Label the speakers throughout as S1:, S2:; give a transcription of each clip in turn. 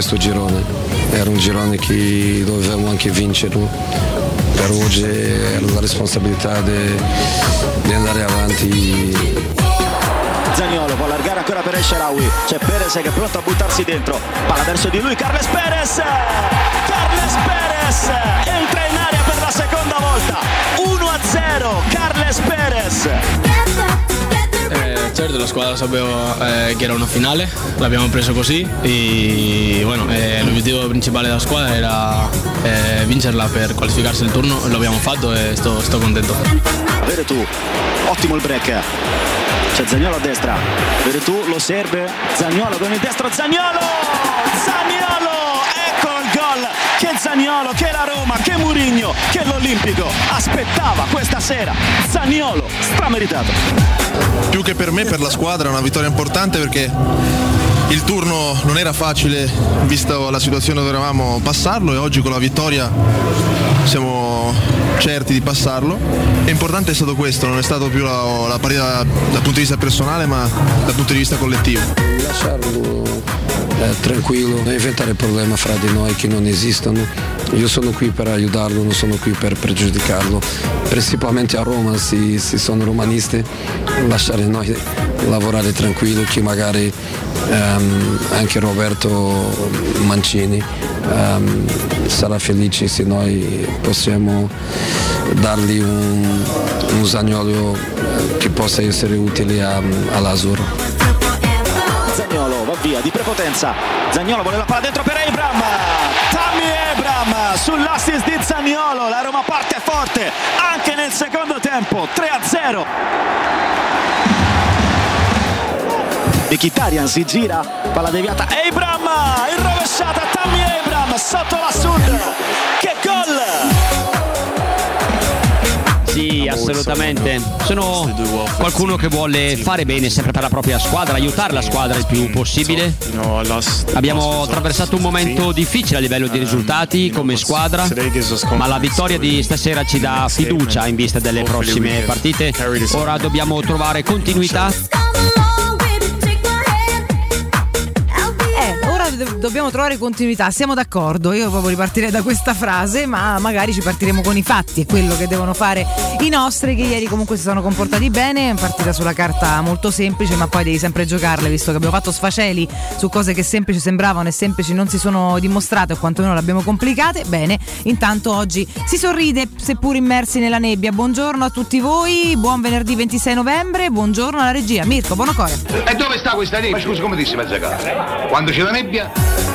S1: Questo girone. Era un girone che dovevamo anche vincere per oggi era la responsabilità di andare avanti.
S2: Zagnolo può allargare ancora per El Sharawi c'è Perez che è pronto a buttarsi dentro. Palla verso di lui Carles Perez! Carles Perez entra in aria per la seconda volta. 1 a 0 Carles Perez
S3: certo la squadra sapeva eh, che era una finale, l'abbiamo preso così e bueno, eh, l'obiettivo principale della squadra era eh, vincerla per qualificarsi il turno, lo abbiamo fatto e sto, sto contento.
S2: Vede tu, ottimo il break, c'è Zagnolo a destra, vede tu, lo serve, Zagnolo con il destro, Zagnolo! Zagnolo! Che Zagnolo, che la Roma, che Murigno, che l'Olimpico aspettava questa sera. Zagnolo, strameritato.
S4: Più che per me, per la squadra è una vittoria importante perché il turno non era facile vista la situazione dove eravamo passarlo e oggi con la vittoria siamo certi di passarlo. È importante è stato questo, non è stato più la, la partita dal punto di vista personale ma dal punto di vista collettivo.
S1: Lasciarlo eh, tranquillo, non inventare problemi fra di noi che non esistono. Io sono qui per aiutarlo, non sono qui per pregiudicarlo. Principalmente a Roma, se, se sono romanisti, lasciare noi lavorare tranquillo, che magari um, anche Roberto Mancini um, sarà felice se noi possiamo dargli un, un che possa essere utile a, all'Azzurro.
S2: Zagnolo va via di prepotenza. Zagnolo vuole la palla dentro per Abram. Tammy Abram sull'assist di Zagnolo la Roma parte forte anche nel secondo tempo. 3 a 0 Mkhitaryan si gira. Palla deviata. Abram. In rovesciata Tammy Abram sotto la sud che gol
S5: sì, assolutamente. Sono qualcuno che vuole fare bene sempre per la propria squadra, aiutare la squadra il più possibile. Abbiamo attraversato un momento difficile a livello di risultati come squadra, ma la vittoria di stasera ci dà fiducia in vista delle prossime partite. Ora dobbiamo trovare continuità
S6: dobbiamo trovare continuità, siamo d'accordo, io proprio ripartirei da questa frase, ma magari ci partiremo con i fatti, è quello che devono fare i nostri che ieri comunque si sono comportati bene, è partita sulla carta molto semplice, ma poi devi sempre giocarle, visto che abbiamo fatto sfaceli su cose che semplici sembravano e semplici non si sono dimostrate o quantomeno le abbiamo complicate. Bene, intanto oggi si sorride seppur immersi nella nebbia. Buongiorno a tutti voi, buon venerdì 26 novembre, buongiorno alla regia. Mirko, buon cuore.
S7: E dove sta questa nebbia? Ma scusa, come dissi mezzacare? Quando c'è la nebbia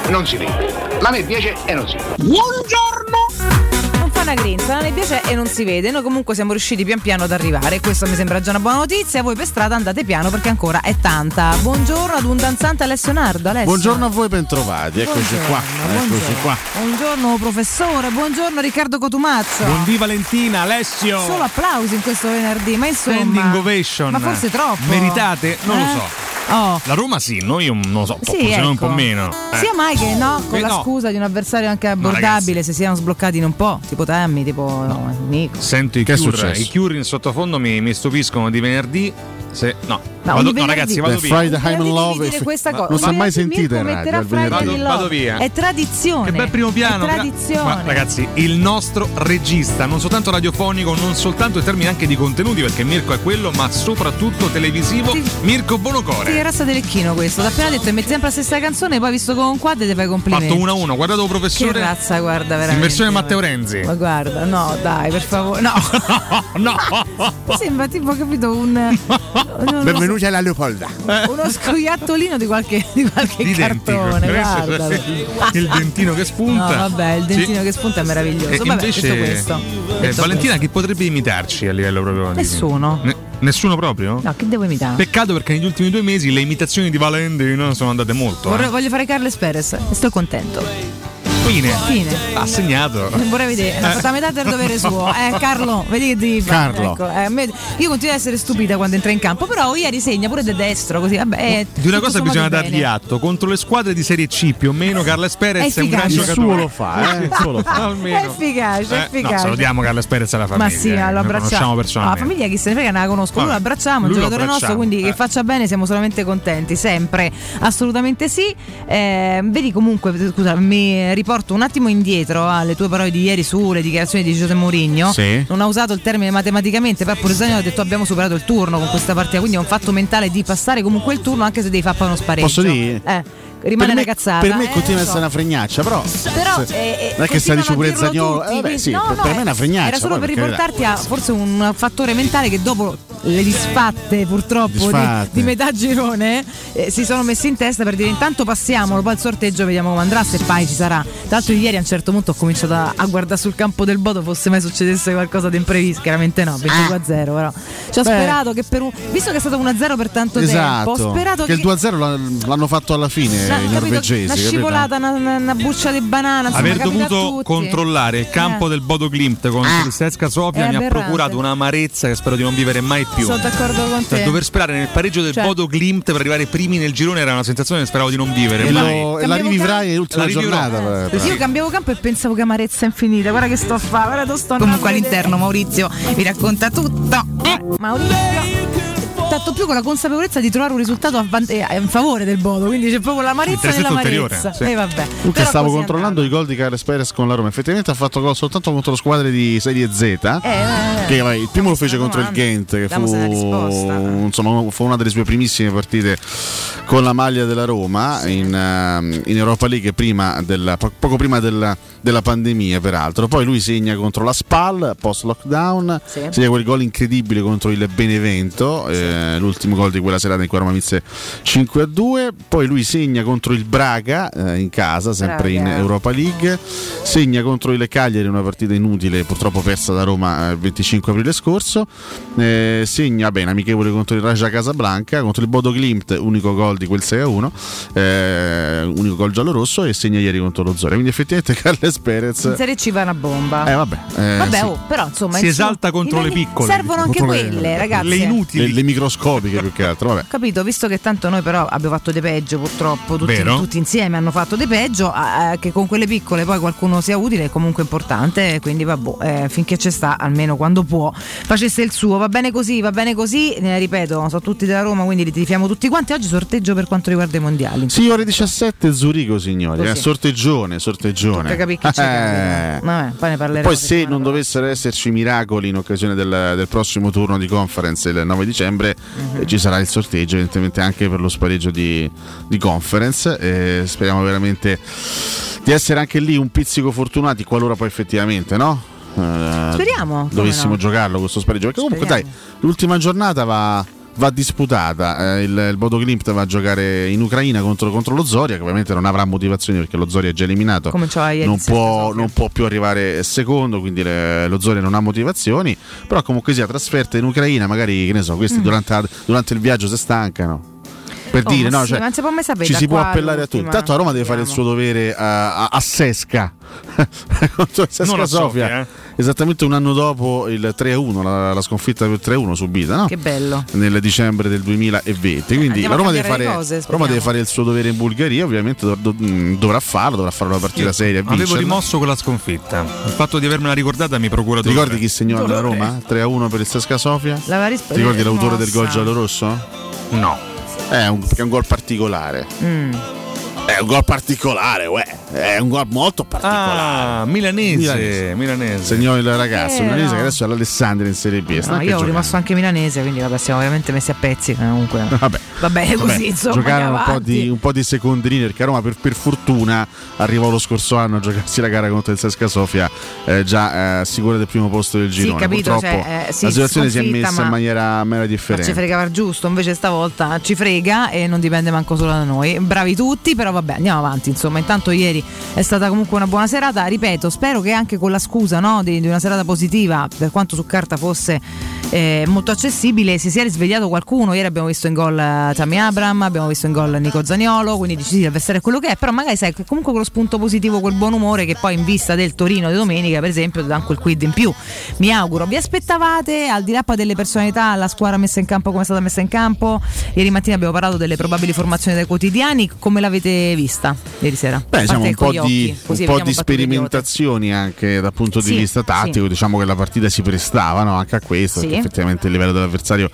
S7: non si vede. La nebbia c'è e non si vede.
S6: Buongiorno! Non fa una grinza, la nebbia c'è e non si vede. Noi comunque siamo riusciti pian piano ad arrivare. Questo mi sembra già una buona notizia. Voi per strada andate piano perché ancora è tanta. Buongiorno ad un danzante Alessio Nardo. Alessio.
S8: Buongiorno a voi, bentrovati. Eccoci qua. Eccoci qua.
S6: Buongiorno professore, buongiorno Riccardo Cotumazzo.
S9: Buondì Valentina, Alessio.
S6: Solo applausi in questo venerdì, ma insomma.
S9: Standing ovation.
S6: Ma forse troppo.
S9: Meritate? Non
S6: eh?
S9: lo so.
S6: Oh.
S9: La Roma sì, noi non lo so,
S6: sì,
S9: ecco. un po' meno. Eh.
S6: Sia mai che no, con
S9: Eh,
S6: la
S9: no.
S6: scusa di un avversario anche abbordabile, se siano sbloccati in un po', tipo Tammy, tipo no. Nico.
S9: Sento i
S8: Che è
S9: Cure,
S8: successo?
S9: i Cure in sottofondo mi, mi stupiscono di venerdì. Se, no,
S6: No,
S9: vado, no ragazzi, vado via.
S8: Friday
S6: Devi
S8: and Love
S6: questa cosa.
S8: non si è mai sentita in radio
S6: in
S9: Vado- vado via.
S6: È tradizione.
S9: Che bel primo piano.
S6: È tradizione.
S9: Ma, ragazzi, il nostro regista, non soltanto radiofonico, non soltanto in termini anche di contenuti, perché Mirko è quello, ma soprattutto televisivo,
S6: Sì.
S9: Mirko
S6: Sì,
S9: Bonocore.
S6: razza dell'ecchino questo. Da appena detto che metti sempre la stessa canzone, poi visto con un quadro ti fai complimenti.
S9: Fatto 1 a 1, guardato
S6: Che
S9: professore.
S6: razza, guarda, veramente.
S9: In versione Matteo Renzi.
S6: Ma guarda, no, dai, per favore. No.
S9: no,
S6: Mi sembra tipo, capito, un. uno,
S8: Benvenuti alla Leopolda.
S6: uno scoiattolino di qualche, di qualche
S9: Identico.
S6: cartone. Guardalo.
S9: il dentino che spunta.
S6: No, vabbè, il dentino
S9: Sì.
S6: che spunta è meraviglioso.
S9: E
S6: Vabbè,
S9: invece,
S6: detto questo.
S9: eh, Valentina,
S6: questo.
S9: chi potrebbe imitarci a livello proprio? di-
S6: Nessuno.
S9: Ne- nessuno proprio?
S6: No, che devo imitare?
S9: Peccato perché negli ultimi due mesi le imitazioni di Valentina sono andate molto.
S6: Vorrei-
S9: eh.
S6: voglio fare Carles Perez e sto contento.
S10: Fine.
S6: Fine.
S10: Ha segnato.
S6: Vorrei vedere,
S10: Eh.
S6: sta metà del dovere suo. Eh, Carlo, vedi fare.
S10: Carlo.
S6: Ecco, eh, me- io continuo ad essere stupita quando entra in campo, però ieri segna pure da destro, così vabbè. eh,
S10: Di una cosa bisogna
S6: bene.
S10: dargli atto. Contro le squadre di Serie C più o meno Carles Perez
S6: È
S10: è, un gran.
S8: Il
S10: giocatore.
S8: suo lo fa, eh, il suo lo fa.
S10: Almeno.
S6: È efficace, è
S10: Eh,
S6: efficace.
S10: no, salutiamo Carles Perez alla famiglia.
S6: Ma sì,
S10: eh,
S6: ma lo
S10: lo
S6: abbracciamo. la
S10: personalmente.
S6: famiglia chi se ne frega, non la conosco. Lui lo
S10: Vabbè,
S6: abbracciamo, è un
S10: lui
S6: giocatore nostro, quindi
S10: eh.
S6: che faccia bene siamo solamente contenti, sempre. Assolutamente sì. Eh, vedi comunque, scusa, mi riporto un attimo indietro alle tue parole di ieri sulle dichiarazioni di Giuseppe Mourinho.
S8: Sì.
S6: Non ha usato il termine matematicamente, però pure Zagnolo ha detto abbiamo superato il turno con questa partita, quindi è un fatto mentale di passare comunque il turno anche se devi fare poi uno spareggio.
S8: Posso dire?
S6: Eh, rimane
S8: per
S6: una
S8: me,
S6: cazzata.
S8: Per me
S6: eh,
S8: continua a
S6: lo so.
S8: essere una fregnaccia, però.
S6: Però
S8: se-
S6: eh, eh,
S8: non è che sta dice pure Zagnolo. Eh, vabbè, sì,
S6: no,
S8: per,
S6: no,
S8: per me è una fregnaccia.
S6: Era solo per riportarti a forse un fattore mentale che dopo le disfatte purtroppo di-
S8: Disfatte.
S6: Di, metà girone eh, si sono messi in testa per dire intanto passiamolo, poi al sorteggio vediamo come andrà, se poi ci sarà. Tra l'altro ieri a un certo punto ho cominciato a, a guardare sul campo del Bodo fosse mai succedesse qualcosa di imprevisto, chiaramente no, 22 a 0 però. Ci ho
S8: Beh.
S6: sperato che per un... Visto che è stato 1-0 per tanto
S8: Esatto.
S6: tempo, ho sperato
S8: che
S6: che...
S8: il 2-0 l'hanno- l'hanno fatto alla fine
S6: una- capito,
S8: norvegesi.
S6: una scivolata, una, una- una buccia di banana. insomma,
S10: Aver dovuto controllare il campo
S6: Eh.
S10: del Bodo Glimt contro il Sesca Sofia mi ha procurato un'amarezza che spero di non vivere mai più.
S6: Sono d'accordo con
S10: Cioè,
S6: te.
S10: dover sperare nel pareggio del
S6: Cioè-
S10: Bodo Glimt per arrivare primi nel girone era una sensazione che speravo di non vivere
S8: E,
S10: mai.
S8: lo- e la rivivrai
S10: rivivrò.
S8: giornata. per-
S6: Io cambiavo campo e pensavo che amarezza infinita. Guarda che sto a fare, guarda dove sto Comunque all'interno Maurizio vi racconta tutto. Eh, Maurizio. Tanto più con la consapevolezza di trovare un risultato a, van- eh, in favore del Bodo, quindi c'è proprio l'amarezza dell'amarezza.
S8: sì.
S6: E vabbè.
S8: Comunque stavo controllando i gol di Carles Perez con la Roma. Effettivamente ha fatto gol soltanto contro squadre di Serie Z.
S6: Eh, eh,
S8: che vabbè, il primo lo fece contro il. Ghent, che fu, insomma, fu una delle sue primissime partite con la maglia della Roma in, ehm, in Europa League prima della- po- poco prima della, della pandemia, peraltro. Poi lui segna contro la Spal post lockdown,
S6: Sì.
S8: segna quel gol incredibile contro il Benevento, eh, l'ultimo gol di quella serata in cui Roma vinse 5 a 2. Poi lui segna contro il Braga eh, in casa, sempre in
S6: Braga.
S8: Europa League. Segna contro il Cagliari una partita inutile, purtroppo persa da Roma eh, il 25 aprile scorso. Eh, segna bene amichevole contro il Raja Casablanca, contro il Bodo Glimt, unico gol di quel 6 a 1, eh, unico gol giallo-rosso e segna ieri contro lo Zoria. Quindi effettivamente Carles Perez...
S6: In Serie C va una bomba.
S8: Eh vabbè, eh,
S6: Vabbè,
S8: sì.
S6: oh, però insomma
S10: Si esalta contro le piccole.
S6: Servono anche
S8: Contro le-
S6: quelle, ragazzi.
S10: Le inutili.
S8: Le, le microscopiche più che altro, vabbè.
S6: Capito, visto che tanto noi però abbiamo fatto di peggio purtroppo, tutti, tutti insieme hanno fatto di peggio, eh, che con quelle piccole poi qualcuno sia utile è comunque importante, quindi vabbè, eh, finché ci sta, almeno quando può, facesse il suo, va bene così, va bene così, eh, ripeto, sono tutti della Roma, quindi li tifiamo tutti quanti, oggi sorteggio per quanto riguarda i mondiali.
S8: Sì, ore 17 Zurigo, signori.
S6: Così.
S8: Eh, sorteggione, sorteggione.
S6: Tocca capire chi capita. Vabbè, poi ne parleremo.
S8: Poi se non dovessero esserci miracoli in occasione del, del prossimo turno di conference il 9 dicembre
S6: Mhm.
S8: eh, ci sarà il sorteggio evidentemente anche per lo spareggio di, di conference e speriamo veramente di essere anche lì un pizzico fortunati qualora poi effettivamente no? Eh,
S6: Speriamo,
S8: dovessimo
S6: no.
S8: giocarlo questo spareggio perché comunque
S6: Speriamo.
S8: dai l'ultima giornata va va disputata. Eh, il, il Bodo Glimt va a giocare in Ucraina contro, contro lo Zoria, che ovviamente non avrà motivazioni perché lo Zoria è già eliminato. Non può, non può più arrivare secondo, quindi le- lo Zoria non ha motivazioni. Però comunque sia trasferta in Ucraina, magari che ne so, questi
S6: Mm.
S8: durante, durante il viaggio si stancano. Per
S6: Oh,
S8: dire, no?
S6: sì,
S8: Cioè,
S6: non si può mai sapere
S8: ci si può appellare a tutti.
S6: all'ultima.
S8: Tanto a Roma deve fare il suo dovere a, a- a Sesca contro Sesca Sofia.
S10: Sofia, eh.
S8: Esattamente un anno dopo il 3-1, la, la sconfitta per 3-1 subita, no?
S6: Che bello.
S8: nel dicembre del 2020. Quindi
S6: Andiamo
S8: la Roma deve, fare,
S6: cose,
S8: Roma deve fare il suo dovere in Bulgaria, ovviamente do- do- mh, dovrà farlo, dovrà fare una partita seria. e
S10: Avevo
S8: vincerla.
S10: rimosso quella sconfitta. Il fatto di avermela ricordata mi procura
S8: Ti ricordi chi segnò alla
S10: Dolore.
S8: Roma? 3-1 per il Sesca Sofia?
S6: L'aveva risp-
S8: Ti ricordi l'autore del gol
S6: rimossa.
S8: giallo-rosso?
S10: No.
S8: È un, perché è un gol particolare.
S6: Mm.
S8: È un gol particolare, uè. È un gol molto particolare.
S10: Ah, milanese.
S8: Milanese.
S10: Milanese.
S8: Segnò il ragazzo
S6: Eh,
S8: milanese
S6: no.
S8: che adesso è all'Alessandria in Serie B.
S6: No, io ho rimasto anche milanese, quindi vabbè, siamo veramente messi a pezzi. Comunque,
S8: Vabbè.
S6: va bene così,
S8: Vabbè,
S6: insomma.
S8: giocarono un po, di, un po' di secondini perché a Roma per, per fortuna arrivò lo scorso anno a giocarsi la gara contro il Sesca Sofia eh, già eh, sicura del primo posto del girone
S6: capito,
S8: purtroppo
S6: cioè, eh, sì,
S8: la situazione si è messa in
S6: ma-
S8: maniera, in maniera
S6: Ma ci
S8: differente
S6: fregava giusto, invece stavolta ci frega e non dipende manco solo da noi. Bravi tutti, però vabbè, andiamo avanti. Insomma, intanto ieri è stata comunque una buona serata. Ripeto, spero che anche con la scusa no, di, di una serata positiva, per quanto su carta fosse eh, molto accessibile, si sia risvegliato qualcuno. Ieri abbiamo visto in gol eh, Tammy Abram, abbiamo visto in gol Nico Zaniolo, quindi dici sì, l'avversario è quello che è, però magari sai comunque quello spunto positivo, quel buon umore che poi in vista del Torino di domenica, per esempio, dà quel quid in più. Mi auguro. Vi aspettavate, al di là delle personalità, la squadra messa in campo come è stata messa in campo? Ieri mattina abbiamo parlato delle probabili formazioni dai quotidiani, come l'avete vista ieri sera?
S8: Beh,
S6: parte
S8: un po' di,
S6: occhi,
S8: un po' di sperimentazioni anche dal punto di
S6: Sì,
S8: vista tattico,
S6: sì.
S8: diciamo che la partita si prestava no, anche a questo,
S6: Sì.
S8: Effettivamente il livello dell'avversario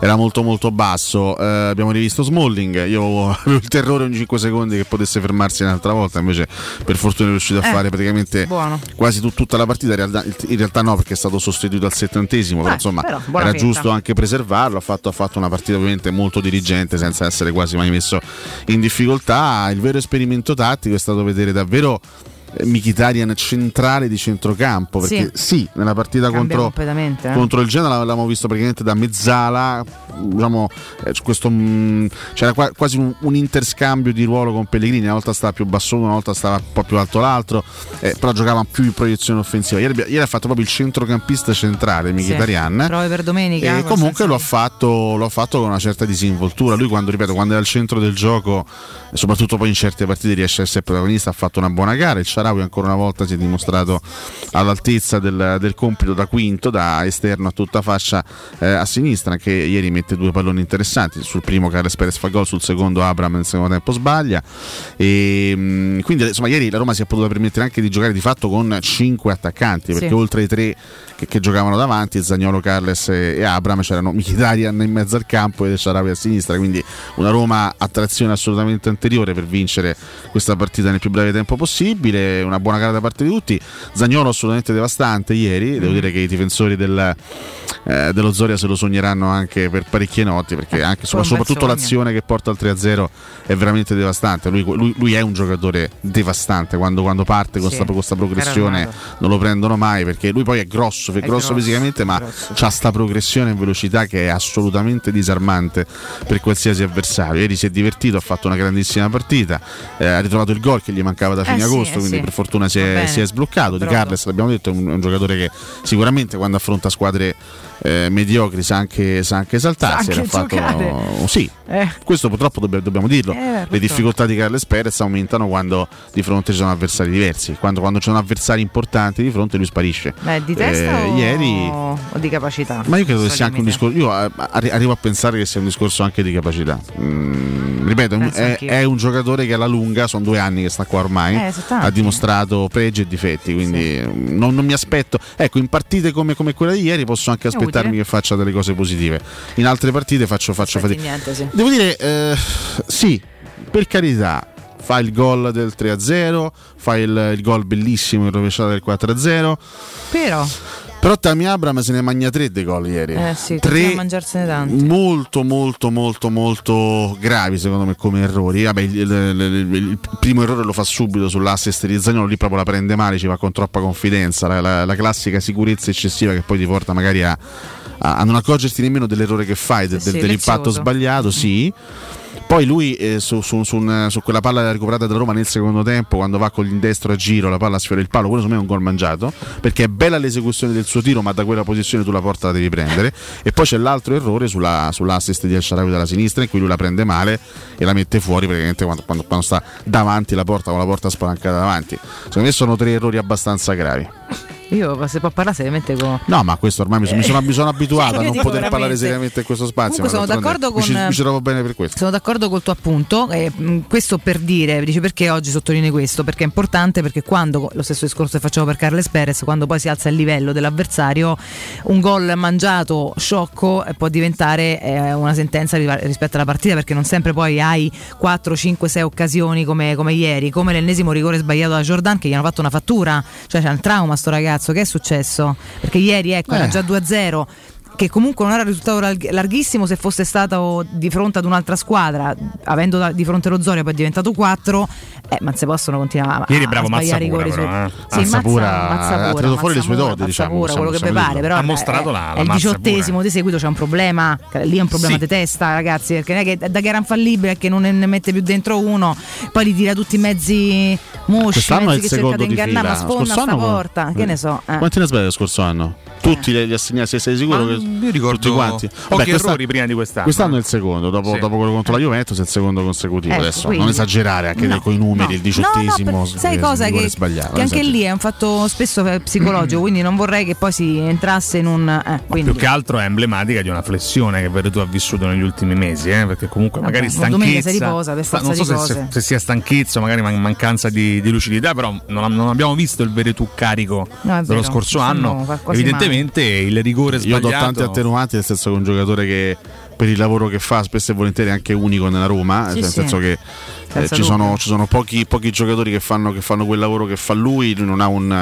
S8: era molto molto basso. Eh, abbiamo rivisto Smalling, io avevo il terrore ogni 5 secondi che potesse fermarsi un'altra volta, invece per fortuna è riuscito a
S6: Eh,
S8: fare praticamente
S6: buono.
S8: quasi tut- tutta la partita, in realtà, in realtà no perché è stato sostituito al settantesimo, però
S6: Eh,
S8: insomma
S6: però,
S8: era
S6: fetta.
S8: giusto anche preservarlo, ha fatto, ha fatto una partita ovviamente molto dirigente senza essere quasi mai messo in difficoltà. Il vero esperimento tattico è stato vedere davvero eh, Mkhitaryan centrale di centrocampo perché sì, nella partita contro,
S6: eh.
S8: contro il Genoa l'avevamo visto praticamente da mezzala diciamo eh, questo, mh, c'era qua- quasi un, un interscambio di ruolo con Pellegrini una volta stava più basso uno una volta stava un po' più alto l'altro eh, però giocava più in proiezione offensiva ieri, ieri ha fatto proprio il centrocampista centrale Mkhitaryan
S6: Sì. Prove per domenica.
S8: e comunque lo ha, fatto, lo ha fatto con una certa disinvoltura. Lui, quando ripeto, quando è al centro del gioco, e soprattutto poi in certe partite riesce a essere protagonista, ha fatto una buona gara. Il Sharawi ancora una volta si è dimostrato all'altezza del, del compito da quinto, da esterno a tutta fascia eh, a sinistra. Anche ieri mette due palloni interessanti. Sul primo Carles Perez fa gol, sul secondo Abram nel secondo tempo sbaglia. E, mh, quindi insomma ieri la Roma si è potuta permettere anche di giocare di fatto con cinque attaccanti, perché
S6: Sì.
S8: oltre ai tre che, che giocavano davanti, Zagnolo, Carles e, e Abram, c'erano Mkhitaryan in mezzo al campo e Sharawi a sinistra, quindi una Roma a trazione assolutamente anteriore per vincere questa partita nel più breve tempo possibile, una buona gara da parte di tutti, Zagnolo assolutamente devastante ieri, devo dire che i difensori del, eh, dello Zoria se lo sogneranno anche per parecchie notti, perché anche, soprattutto l'azione che porta al 3-0 è veramente devastante, lui, lui- lui è un giocatore devastante. Quando, quando parte con
S6: Sì,
S8: questa progressione non lo prendono mai perché lui poi è grosso, è grosso,
S6: grosso,
S8: fisicamente, ma
S6: grosso.
S8: ha sta progressione in velocità che è assolutamente disarmante per qualsiasi avversario. Ieri si è divertito, ha fatto una grandissima partita, eh, ha ritrovato il gol che gli mancava da fine
S6: Eh sì,
S8: agosto,
S6: eh
S8: quindi
S6: sì.
S8: per fortuna si è, si è sbloccato. Di. Carles, l'abbiamo detto, è un, è un giocatore che sicuramente quando affronta squadre eh, mediocri sa anche, sa anche esaltarsi.
S6: Sa anche
S8: fatto, sì,
S6: Eh.
S8: questo purtroppo dobbiamo, dobbiamo dirlo.
S6: Eh,
S8: Le
S6: purtroppo.
S8: difficoltà di Carles Perez aumentano quando di fronte ci sono avversari diversi. Quando, quando ci sono avversari importanti di fronte lui sparisce.
S6: Beh, di testa
S8: Eh,
S6: o...
S8: ieri
S6: o di capacità?
S8: ma io credo che sia anche un discorso. Io eh, arri- arrivo a pensare che sia un discorso anche di capacità. Mm, ripeto, è è, un giocatore che alla lunga, sono due anni che sta qua ormai,
S6: Eh,
S8: ha dimostrato pregi e difetti. Quindi mm, non, non mi aspetto. Ecco, in partite come, come quella di ieri posso anche
S6: È
S8: aspettarmi che faccia delle cose positive. In altre partite faccio, faccio fatica.
S6: niente, sì.
S8: Devo dire, eh, sì, per carità. Fa il gol del 3-0, fa il, il gol bellissimo in rovesciata del 4-0.
S6: Però,
S8: Però Tami Abram se ne magna tre dei gol ieri.
S6: eh sì,
S8: tre
S6: mangiarsene tanti.
S8: molto molto molto molto gravi secondo me come errori. Vabbè, il, il- il- il primo errore lo fa subito sull'assist di Zagnolo lì proprio la prende male ci va con troppa confidenza. La, la- la classica sicurezza eccessiva che poi ti porta magari a, a- a non accorgerti nemmeno dell'errore che fai de- de-
S6: sì,
S8: dell'impatto sbagliato sì poi lui eh, su, su- su un- su quella palla recuperata da Roma nel secondo tempo, quando va con il destro a giro, la palla sfiora il palo, quello secondo me è un gol mangiato, perché è bella l'esecuzione del suo tiro, ma da quella posizione tu la porta la devi prendere. E poi c'è l'altro errore sulla, sull'assist di El Sharawi dalla sinistra, in cui lui la prende male e la mette fuori praticamente quando, quando- quando sta davanti la porta, con la porta spalancata davanti. Secondo me sono tre errori abbastanza gravi.
S6: Io se può parlare seriamente con.
S8: No, ma questo ormai mi sono, mi sono- mi sono abituato a non poter parlare
S6: veramente.
S8: seriamente in questo spazio.
S6: Comunque sono d'accordo
S8: mi ci-
S6: con-
S8: mi ci trovo bene per questo.
S6: Sono d'accordo col tuo appunto, eh, questo per dire, dice perché oggi sottolineo questo, perché è importante perché quando, lo stesso discorso che facciamo per Carles Perez, quando poi si alza il livello dell'avversario, un gol mangiato sciocco eh, può diventare eh, una sentenza rispetto alla partita perché non sempre poi hai 4, 5, 6 occasioni come, come ieri, come l'ennesimo rigore sbagliato da Jordan che gli hanno fatto una fattura, cioè c'è un trauma sto ragazzo, che è successo? Perché ieri ecco era
S8: Eh.
S6: già 2-0 che comunque non era risultato larg- larghissimo se fosse stato di fronte ad un'altra squadra, avendo da- di fronte lo Zoria poi è diventato 4, eh, ma se possono continuare a,
S10: Ieri
S6: a
S10: bravo Mazzapura,
S6: rigori
S10: però,
S6: su-
S10: eh.
S6: Sì,
S8: Mazzapura
S6: Mazza-
S8: ha
S6: Mazzapura,
S8: tirato fuori le sue
S6: Mazzapura,
S8: doti, diciamo,
S6: Mazzapura, quello che vi pare, però
S10: Ha mostrato la-
S6: è
S10: la
S6: il
S10: Mazzapura.
S6: diciottesimo di seguito c'è un problema, lì è un problema
S10: Sì.
S6: di testa, ragazzi, perché non è che da che era infallibile è che non ne mette più dentro uno, poi li tira tutti i mezzi mosci,
S8: Quest'anno è
S6: mezzi
S8: il
S6: che cerca
S8: secondo
S6: di ingannare, ma
S8: fila.
S6: sfonda sta porta, che ne so. eh.
S8: Quanti ne sbaglia lo scorso anno? Tutti li, li assegnati, sei sicuro? Che
S10: io ricordo
S8: tutti quanti.
S10: pochi
S8: questa-
S10: errori prima di quest'anno.
S8: Quest'anno è il secondo, dopo,
S10: Sì.
S8: dopo quello contro la Juventus è il secondo consecutivo.
S6: Ecco,
S8: Adesso
S6: quindi-
S8: non esagerare anche
S6: No,
S8: con i numeri,
S6: no.
S8: il diciottesimo.
S6: No, no, per- sai cosa? Che,
S8: sbagliato,
S6: che anche lì è un fatto spesso eh, psicologico, quindi non vorrei che poi si entrasse in un. Eh.
S10: Più che altro è emblematica di una flessione che Veretù ha vissuto negli ultimi mesi, eh, perché comunque
S6: Vabbè,
S10: magari stanchezza.
S6: riposa per forza
S10: non so
S6: di
S10: se,
S6: cose.
S10: se- se sia stanchezza, magari man- mancanza di, di lucidità, però non, non abbiamo visto il Veretù carico dello scorso anno. Evidentemente il rigore
S8: Io do
S10: sbagliato.
S8: Tanti attenuanti, nel senso che è un giocatore che per il lavoro che fa spesso e volentieri è anche unico nella Roma,
S6: Sì,
S8: nel
S6: sì.
S8: senso che eh, ci, sono, ci sono pochi, pochi giocatori che fanno, che fanno quel lavoro che fa lui, lui non ha un,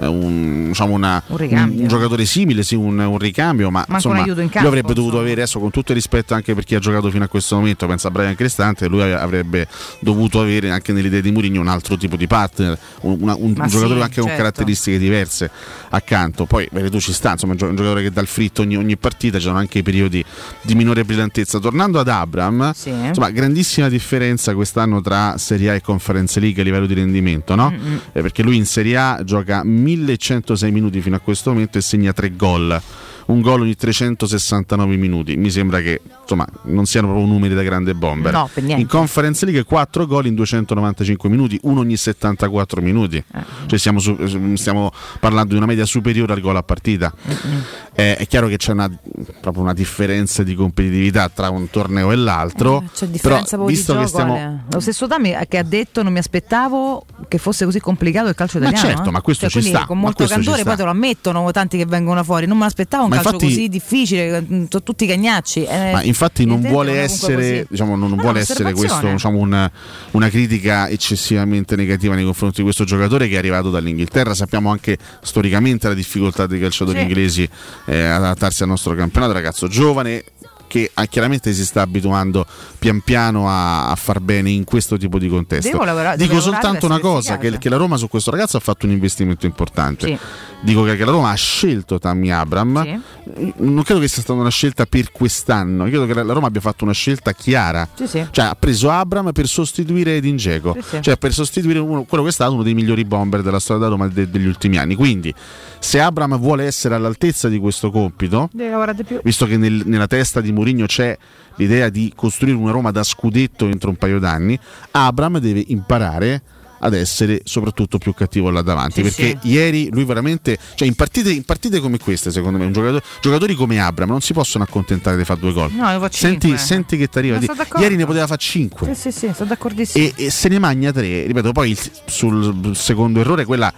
S8: eh, un, diciamo una-
S6: Un
S8: un giocatore simile, sì, un, un ricambio, ma insomma
S6: in
S8: lui
S6: campo,
S8: avrebbe dovuto
S6: insomma.
S8: avere, adesso con tutto il rispetto anche per chi ha giocato fino a questo momento, pensa a Brian Cristante, lui avrebbe dovuto avere anche nelle idee di Mourinho un altro tipo di partner, un, una- un
S6: Ma
S8: giocatore
S6: sì,
S8: anche con
S6: certo.
S8: caratteristiche diverse accanto. Poi Veretù ci sta, insomma, è un gio- un giocatore che dà il fritto ogni, ogni partita, ci sono anche i periodi di minore brillantezza. Tornando ad Abram,
S6: Sì.
S8: insomma, grandissima differenza quest'anno tra Serie A e Conference League a livello di rendimento, no?
S6: Mm-mm.
S8: Eh, perché lui in Serie A gioca 1106 minuti fino a questo momento e segna 3 gol. Un gol ogni 369 minuti. Mi sembra che insomma non siano proprio numeri da grande bomber.
S6: No.
S8: In Conference League 4 gol in 295 minuti, uno ogni 74 minuti.
S6: Eh.
S8: Cioè stiamo, su- stiamo parlando di una media superiore al gol a partita. Eh, è chiaro che c'è una, proprio una differenza di competitività tra un torneo e l'altro.
S6: Eh, C'è differenza
S8: però, visto
S6: di
S8: che
S6: gioco.
S8: stiamo,
S6: Ale. Lo stesso Dami che ha detto non mi aspettavo che fosse così complicato il calcio
S8: Ma
S6: italiano.
S8: certo,
S6: eh.
S8: ma questo
S6: Cioè,
S8: ci sta,
S6: Con
S8: ma
S6: molto candore poi te lo ammettono tanti che vengono fuori. Non me l'aspettavo un
S8: Ma
S6: calcio
S8: infatti-
S6: così difficile, mm, sono tutti cagnacci. eh.
S8: Ma infatti non vuole essere, diciamo, non, non
S6: No,
S8: vuole essere questo diciamo, una, una critica eccessivamente negativa nei confronti di questo giocatore che è arrivato dall'Inghilterra. Sappiamo anche storicamente la difficoltà dei calciatori
S6: Sì.
S8: inglesi eh, ad adattarsi al nostro campionato, ragazzo giovane che ah, chiaramente si sta abituando pian piano a, a far bene in questo tipo di contesto.
S6: Lavorare-
S8: Dico soltanto una cosa, che, che la Roma su questo ragazzo ha fatto un investimento importante.
S6: Sì.
S8: Dico che che la Roma ha scelto Tammy Abram,
S6: Sì.
S8: non credo che sia stata una scelta per quest'anno, io credo che la Roma abbia fatto una scelta chiara.
S6: Sì.
S8: Cioè ha preso Abram per sostituire
S6: sì.
S8: cioè per sostituire uno- quello che è stato uno dei migliori bomber della storia della Roma de- degli ultimi anni. Quindi se Abram vuole essere all'altezza di questo compito, visto che nel- nella testa di Mourinho c'è l'idea di costruire una Roma da scudetto entro un paio d'anni, Abram deve imparare ad essere soprattutto più cattivo là davanti
S6: Sì,
S8: perché ieri lui veramente cioè in partite, in partite come queste secondo me un giocatore- giocatori come Abram non si possono accontentare di fare due gol
S6: No,
S8: senti,
S6: cinque.
S8: senti che ti arriva di- ieri ne poteva fare 5
S6: Sì, sì, sì, sono d'accordissimo.
S8: e, e se ne magna tre ripeto poi il- sul secondo errore quella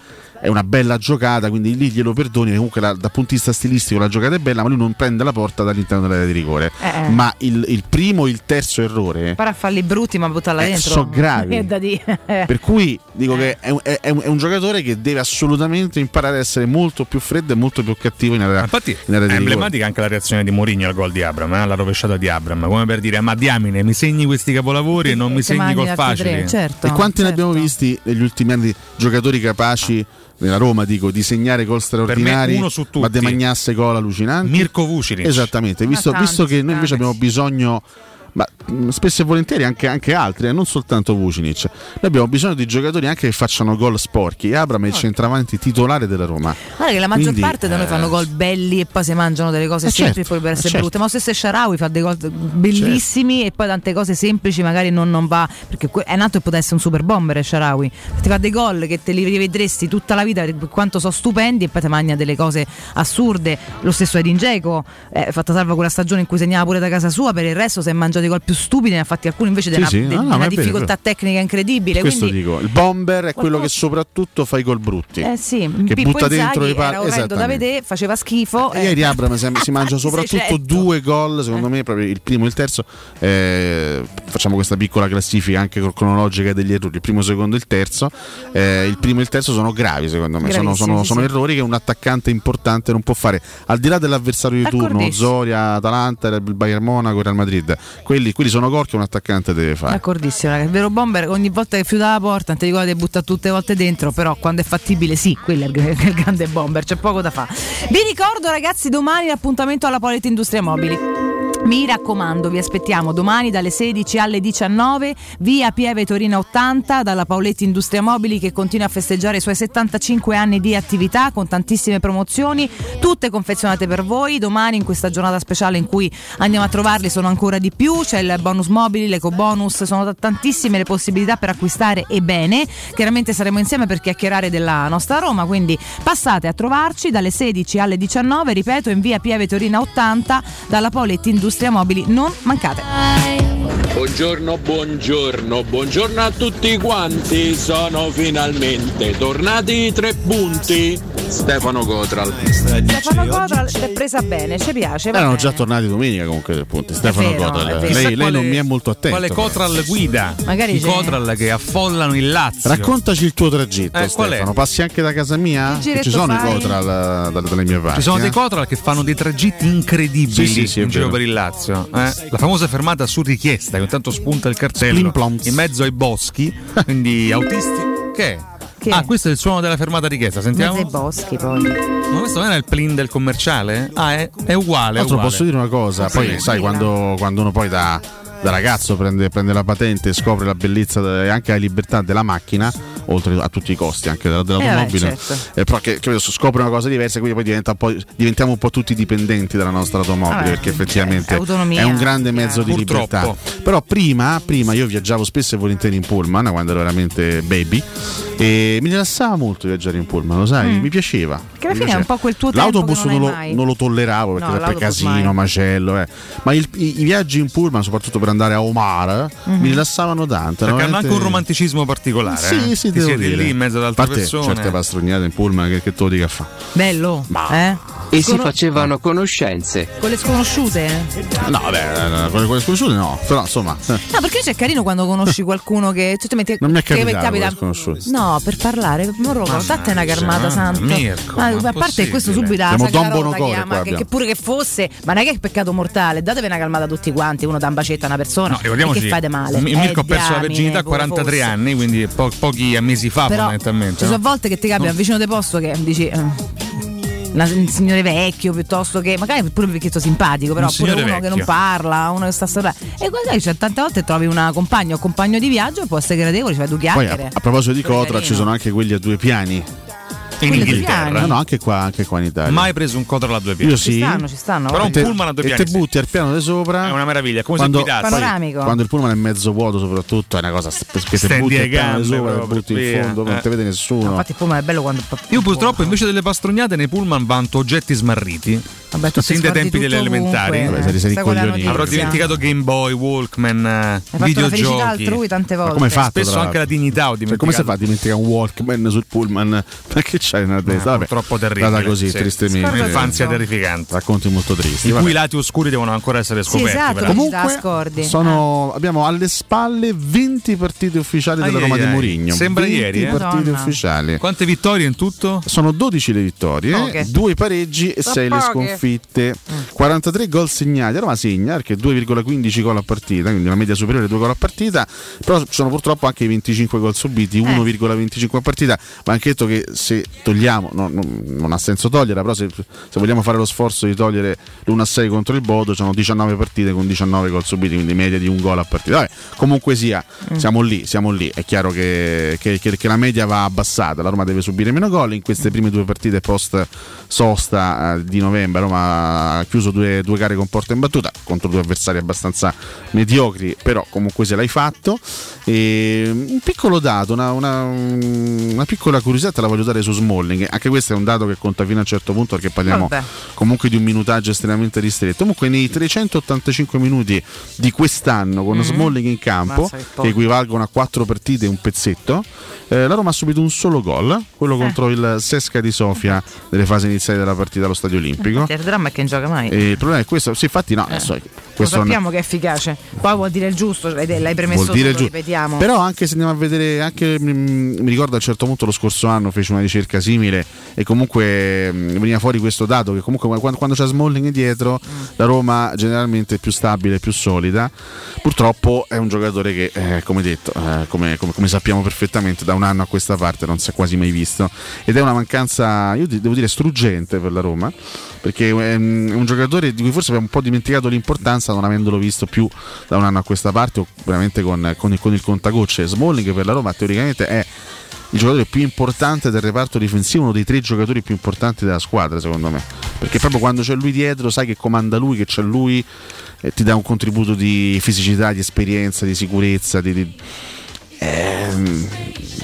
S8: è una bella giocata quindi lì glielo perdoni comunque la- dal punto di vista stilistico la giocata è bella ma lui non prende la porta dall'interno dell'area di rigore
S6: Eh, eh.
S8: ma il, il primo e il terzo errore
S6: Pare a farli brutti, ma buttarla
S8: Eh,
S6: dentro.
S8: so gravi.
S6: È da dire.
S8: per cui dico che è un, è- è un- è un giocatore che deve assolutamente imparare ad essere molto più freddo e molto più cattivo in area,
S10: Infatti
S8: in area
S10: è
S8: di rigore.
S10: emblematica anche la reazione di Mourinho al gol di Abram, eh, alla rovesciata di Abram, come per dire ma diamine mi segni questi capolavori e non mi segni facili.
S6: tre, certo.
S8: e quanti ne
S6: certo.
S8: abbiamo visti negli ultimi anni giocatori capaci nella Roma dico di segnare gol straordinari
S10: uno su tutti.
S8: ma de magnasse gol allucinanti
S10: Mirko Vucinic.
S8: Esattamente, visto,
S6: tanti,
S8: visto che noi invece
S6: tanti.
S8: abbiamo bisogno, ma mh, spesso e volentieri anche, anche altri, eh, non soltanto Vucinic, noi abbiamo bisogno di giocatori anche che facciano gol sporchi. E Abram è il centravanti titolare della Roma.
S6: Guarda che la maggior
S8: Quindi,
S6: parte da noi
S8: eh,
S6: fanno gol belli e poi si mangiano delle cose
S8: Eh,
S6: semplici
S8: certo,
S6: poi per essere
S8: eh, certo.
S6: brutte. Ma lo stesso Sharawi fa dei gol bellissimi e poi tante cose semplici magari non, non va. Perché è nato e poteva essere un super bomber Sharawi. Ti fa dei gol che te li rivedresti tutta la vita per quanto sono stupendi e poi ti magna delle cose assurde. Lo stesso Edin Dzeko, eh, fatta salva quella stagione in cui segnava pure da casa sua, per il resto si è mangiato dei gol più stupidi, ne ha fatti alcuni invece
S8: Sì,
S6: della,
S8: sì,
S6: de-
S8: no, no,
S6: di
S8: ma
S6: una
S8: è vero,
S6: difficoltà tecnica incredibile.
S8: Questo
S6: quindi,
S8: dico, il bomber è quello che
S6: Qualcosa-
S8: soprattutto fa i gol brutti.
S6: Eh sì,
S8: che
S6: Pippo
S8: butta dentro i pali.
S6: orrendo da vedere, faceva schifo.
S8: E
S6: eh.
S8: Ieri Abram si, si mangia soprattutto
S6: certo.
S8: due gol, secondo me, proprio il primo e il terzo. Eh, facciamo questa piccola classifica anche cronologica degli errori. Il primo, il secondo e il terzo. Eh, il primo e il terzo sono gravi, secondo me. Sono, sono-
S6: sì,
S8: sono errori che un attaccante importante non può fare. Al di là dell'avversario di turno. Zoria, Atalanta, il Bayern Monaco, il Real Madrid. Quelli, quelli sono gol che un attaccante deve fare.
S6: D'accordissimo. Il vero bomber ogni volta che chiude la porta, non ti ricordi di buttare tutte le volte dentro, però quando è fattibile sì, quello è il, il grande bomber, c'è poco da fare. Vi ricordo ragazzi domani l'appuntamento alla Polite Industria Mobili. Mi raccomando, vi aspettiamo domani dalle 16 alle 19, via Pieve Torino 80, dalla Paoletti Industria Mobili che continua a festeggiare i suoi 75 anni di attività con tantissime promozioni, tutte confezionate per voi. Domani in questa giornata speciale in cui andiamo a trovarli sono ancora di più, c'è il bonus mobili, l'eco bonus, sono tantissime le possibilità per acquistare e bene. Chiaramente saremo insieme per chiacchierare della nostra Roma, quindi passate a trovarci dalle 16 alle 19, ripeto, in via Pieve Torino 80, dalla Paoletti Industria Mobili. Non mancate.
S11: Buongiorno, buongiorno, buongiorno a tutti quanti. Sono finalmente tornati i tre punti. Stefano Cotral.
S6: Stefano Cotral si è presa bene, ci piace.
S8: Erano
S6: bene.
S8: già tornati domenica comunque appunto. Stefano
S6: vero,
S8: Cotral. Lei, lei non mi è molto attento.
S9: Quale Cotral guida?
S6: Magari
S9: I
S6: c'è-
S9: Cotral che affollano il Lazio.
S8: Raccontaci il tuo tragitto,
S9: Eh, qual è?
S8: Stefano. Passi anche da casa mia?
S6: Giretto
S8: Ci sono
S6: fai?
S8: i Cotral eh, dalle, mie parti.
S9: Ci sono
S8: eh?
S9: dei Cotral che fanno dei tragitti incredibili
S8: Sì, sì, sì,
S9: in giro per il Lazio. Eh. La famosa fermata su richiesta, che intanto spunta il cartello in mezzo ai boschi, quindi autisti. Che è?
S6: Che
S9: ah, questo è il suono della fermata richiesta,
S6: In mezzo ai
S9: sentiamo?
S6: boschi poi.
S9: Ma questo non era il plin del commerciale? Ah, è, è uguale.
S8: Tra
S9: È
S8: l'altro
S9: uguale.
S8: posso dire una cosa, poi
S9: Sì.
S8: sai quando, quando uno poi da, da ragazzo prende, prende la patente e scopre la bellezza e anche la libertà della macchina, oltre a tutti i costi anche della- dell'automobile,
S6: Eh, certo.
S8: eh, però che, che scopre una cosa diversa, quindi poi diventa un po'- diventiamo un po' tutti dipendenti dalla nostra automobile,
S6: Vabbè,
S8: perché effettivamente
S6: cioè, autonomia,
S8: è un grande mezzo di
S9: Purtroppo.
S8: libertà. Però prima, prima io viaggiavo spesso e volentieri in pullman quando ero veramente baby e mi rilassava molto viaggiare in pullman, lo sai, mi piaceva.
S6: Mm. Che alla fine è un
S8: piaceva.
S6: po' quel tuo tempo
S8: L'autobus
S6: che non
S8: non, lo,
S6: mai.
S8: non lo tolleravo perché
S6: No,
S8: per
S6: l'autobus
S8: casino,
S6: mai.
S8: macello, eh. ma il- i, i viaggi in pullman, soprattutto per andare a Omar,
S6: Mhm.
S8: mi rilassavano tanto.
S9: Perché hanno
S8: veramente-
S9: anche un romanticismo particolare.
S8: Sì,
S9: eh.
S8: sì,
S9: Ti
S8: devo
S9: siedi
S8: dire.
S9: lì in mezzo ad
S8: A
S9: altre
S8: parte
S9: persone.
S8: certe pastrugnate in pullman che, che te lo dica fa.
S6: Bello. Eh?
S12: E si
S6: Scono-
S12: facevano conoscenze.
S6: Con le sconosciute?
S8: No, vabbè, con le sconosciute no, però insomma, eh,
S6: No, perché c'è carino quando conosci qualcuno che. Cioè, metti-
S8: non mi è
S6: che
S8: capitato con
S6: capita-
S8: le sconosciute.
S6: No, per parlare, Morroco, date una carmata santa.
S9: Mirko, ma
S6: a parte questo subito la
S8: Abbiamo Don
S6: Saccarota
S8: Bonocore
S6: chiama,
S8: qua
S6: che,
S8: abbiamo.
S6: che pure che fosse, ma non è che è peccato mortale, datevi una calmata a tutti quanti, uno dà un bacetto a una persona
S9: No, ricordiamoci,
S6: che fate male.
S9: M- Mirko ha
S6: Eh,
S9: perso la
S6: diamine,
S9: virginità a
S6: pure
S9: 43
S6: fosse.
S9: anni, quindi po- pochi mesi fa
S6: Però
S9: fondamentalmente.
S6: ci sono
S9: no?
S6: volte che ti capita un vicino di posto che dici eh, una- un signore vecchio piuttosto che magari pure perché sto simpatico, però
S9: Un
S6: pure uno
S9: signore
S6: che non
S9: vecchio.
S6: parla, uno che sta storia. E guarda, cioè, tante volte trovi una compagna o compagno di viaggio e può essere gradevole, ci fai due
S8: Poi
S6: chiacchiere.
S8: a, a proposito di Cotra
S6: carino.
S8: ci sono anche quelli a due piani.
S9: In Inghilterra.
S6: piani.
S8: No, no, anche qua, anche qua in Italia.
S9: Mai preso un codro a due piedi.
S8: Io
S6: Ci
S8: sì.
S6: stanno, ci stanno.
S9: Però un
S6: guarda.
S9: pullman a due
S8: e
S9: piani.
S8: te
S9: sì.
S8: butti al piano di sopra.
S9: È una meraviglia, come
S8: quando,
S9: se guidassi.
S8: poi,
S6: Panoramico.
S8: quando il pullman è mezzo vuoto, soprattutto, è una cosa te
S9: Stendi
S8: butti al piano di sopra, te
S9: proprio,
S8: butti in fondo, non
S9: Eh.
S8: te vede nessuno.
S6: Infatti il pullman è bello quando
S9: Io purtroppo invece delle pastrugnate nei pullman vanto oggetti smarriti.
S6: Vabbè, tu
S9: sin dai tempi delle elementari.
S8: Vabbè?
S9: Avrò dimenticato Game Boy, Walkman, eh,
S6: Hai fatto la
S9: videogiochi.
S6: altrui tante volte.
S8: come fatto?
S9: Spesso anche la dignità ho
S8: Cioè, come si fa a dimenticare un Walkman sul pullman? Ma che c'hai nella testa? Vabbè,
S9: Purtroppo terribile.
S8: Data così,
S9: sì.
S8: tristemente.
S9: Un'infanzia terrificante.
S8: Racconti molto tristi.
S9: I cui lati oscuri devono ancora essere
S6: Sì,
S9: scoperti.
S6: esatto,
S9: però.
S6: Comunque,
S8: sono- abbiamo alle spalle 20 partite ufficiali della
S9: Ai,
S8: Roma
S9: ai,
S8: di. Mourinho.
S9: Sembra
S8: 20
S9: ieri, eh.
S8: partite
S6: Madonna.
S8: ufficiali.
S9: Quante vittorie in tutto?
S8: Sono 12 le vittorie,
S6: Poche.
S8: 2 pareggi e
S6: Sono
S8: 6 le
S6: poche.
S8: Sconfitte. 43 gol segnati. Roma segna perché 2,15 gol a partita, quindi una media superiore a 2 gol a partita. Però ci sono purtroppo anche i 25 gol subiti, 1,25 a partita. Ma anche detto che se togliamo, no, no, non ha senso togliere, però se, se vogliamo fare lo sforzo di togliere l'1 a 6 contro il Bodo, sono 19 partite con 19 gol subiti, quindi media di un gol a partita. Vabbè, comunque sia, siamo lì, siamo lì. È chiaro che, che- che- che la media va abbassata, la Roma deve subire meno gol. In queste prime due partite post sosta eh, di novembre, Roma Roma ha chiuso due, due gare con porta in battuta contro due avversari abbastanza mediocri, però comunque se l'hai fatto. E un piccolo dato, una, una, una piccola curiosità te la voglio dare su Smalling, anche questo è un dato che conta fino a un certo punto perché parliamo
S6: Vabbè.
S8: comunque di un minutaggio estremamente ristretto. Comunque nei 385 minuti di quest'anno con
S6: Mhm.
S8: Smalling in campo,
S6: che
S8: equivalgono a quattro partite e un pezzetto, eh, la Roma ha subito un solo gol, quello contro il Sesca di Sofia nelle fasi iniziali della partita allo Stadio Olimpico.
S6: Il dramma è che non gioca mai.
S8: E il problema è questo, sì, infatti no, adesso,
S6: Lo
S8: questo non-
S6: sappiamo che è efficace. Poi vuol dire il giusto, l'hai, premesso
S8: vuol dire
S6: tu, lo
S8: giù.
S6: ripetiamo.
S8: Però anche se andiamo a vedere, anche, mm, mi ricordo a un certo punto lo scorso anno fece una ricerca simile e comunque mm, veniva fuori questo dato che comunque quando, quando c'è Smalling dietro
S6: Mm.
S8: la Roma generalmente è più stabile, più solida. Purtroppo è un giocatore che, eh, come detto, eh, come, come- come sappiamo perfettamente, da un anno a questa parte non si è quasi mai visto ed è una mancanza, io devo dire, struggente per la Roma perché un, è un giocatore di cui forse abbiamo un po' dimenticato l'importanza non avendolo visto più da un anno a questa parte o veramente con, con il, con il contagocce. Smalling per la Roma teoricamente è il giocatore più importante del reparto difensivo, uno dei tre giocatori più importanti della squadra secondo me, perché proprio quando c'è lui dietro sai che comanda lui, che c'è lui, eh, ti dà un contributo di fisicità, di esperienza, di sicurezza, di... di- ehm,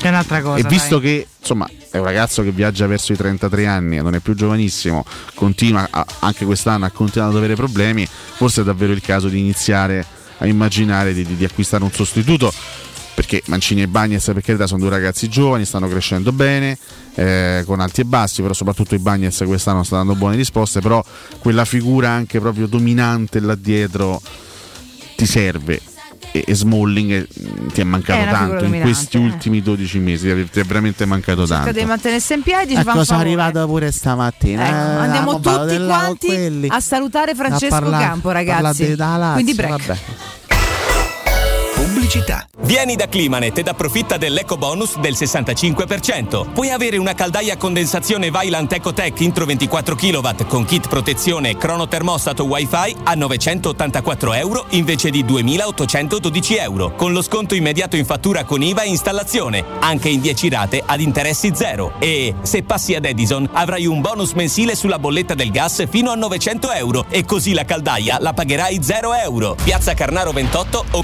S6: È un'altra cosa.
S8: e visto
S6: dai.
S8: che insomma è un ragazzo che viaggia verso i 33 anni e non è più giovanissimo, continua a- anche quest'anno ha continuato ad avere problemi, forse è davvero il caso di iniziare a immaginare di, di- di acquistare un sostituto. Perché Mancini e Bagnez, per carità, sono due ragazzi giovani, stanno crescendo bene, eh, con alti e bassi, però soprattutto i Bagnez quest'anno stanno dando buone risposte, però quella figura anche proprio dominante là dietro ti serve. E, e Smalling eh, ti è mancato
S6: È una figura
S8: tanto in questi
S6: eh.
S8: ultimi 12 mesi, ti è- è veramente mancato
S6: Cerca
S8: tanto.
S6: di mantenersi in piedi.
S8: Ecco, sono
S6: favore.
S8: arrivato pure stamattina.
S6: Ecco,
S8: eh,
S6: andiamo tutti quanti
S8: quelli.
S6: a salutare Francesco
S8: A parlare-
S6: Campo, ragazzi. Quindi break.
S8: vabbè.
S13: Pubblicità. Vieni da Climanet ed approfitta dell'eco bonus del 65%. Puoi avere una caldaia a condensazione Vaillant EcoTech Intro 24 kW con kit protezione e cronotermostato Wi-Fi a 984 euro invece di 2812 euro, con lo sconto immediato in fattura con IVA e installazione, anche in 10 rate ad interessi zero. E se passi ad Edison avrai un bonus mensile sulla bolletta del gas fino a 900 euro e così la caldaia la pagherai 0 euro. Piazza Carnaro 28 o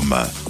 S14: www.radioscoop.com.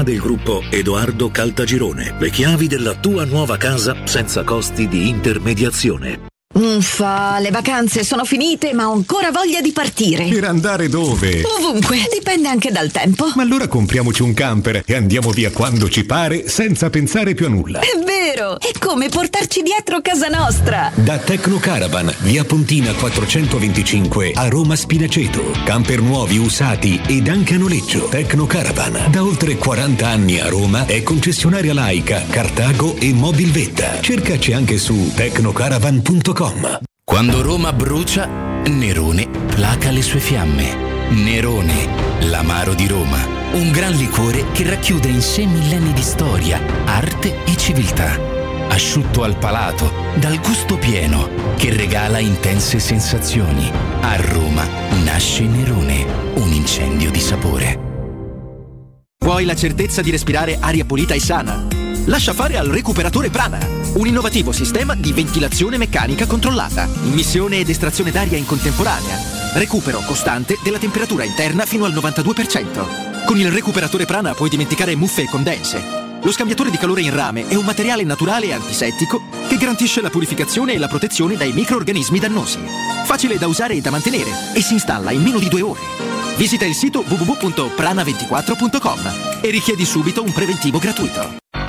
S15: del gruppo Edoardo Caltagirone. Le chiavi della tua nuova casa senza costi di intermediazione.
S16: Uffa, le vacanze sono finite, ma ho ancora voglia di partire.
S17: Per andare dove?
S16: Ovunque, dipende anche dal tempo.
S17: Ma allora compriamoci un camper e andiamo via quando ci pare senza pensare più a nulla.
S16: È vero, è come portarci dietro casa nostra.
S17: Da Tecno Caravan, via Pontina 425 a Roma Spinaceto. Camper nuovi, usati ed anche a noleggio. Tecno Caravan, da oltre 40 anni a Roma, è concessionaria laica, Cartago e Mobilvetta. Cercaci anche su tecnocaravan.com.
S18: Quando Roma brucia, Nerone placa le sue fiamme. Nerone, l'amaro di Roma. Un gran liquore che racchiude in sé millenni di storia, arte e civiltà.
S19: Asciutto al palato, dal gusto pieno, che regala intense sensazioni. A Roma nasce Nerone, un incendio di sapore.
S20: Vuoi la certezza di respirare aria pulita e sana? Lascia fare al recuperatore Prana, un innovativo sistema di ventilazione meccanica controllata, immissione ed estrazione d'aria in contemporanea, recupero costante della temperatura interna fino al 92%. Con il recuperatore Prana puoi dimenticare muffe e condense. Lo scambiatore di calore in rame è un materiale naturale e antisettico che garantisce la purificazione e la protezione dai microorganismi dannosi. Facile da usare e da mantenere e si installa in meno di due ore. Visita il sito www.prana24.com e richiedi subito un preventivo gratuito.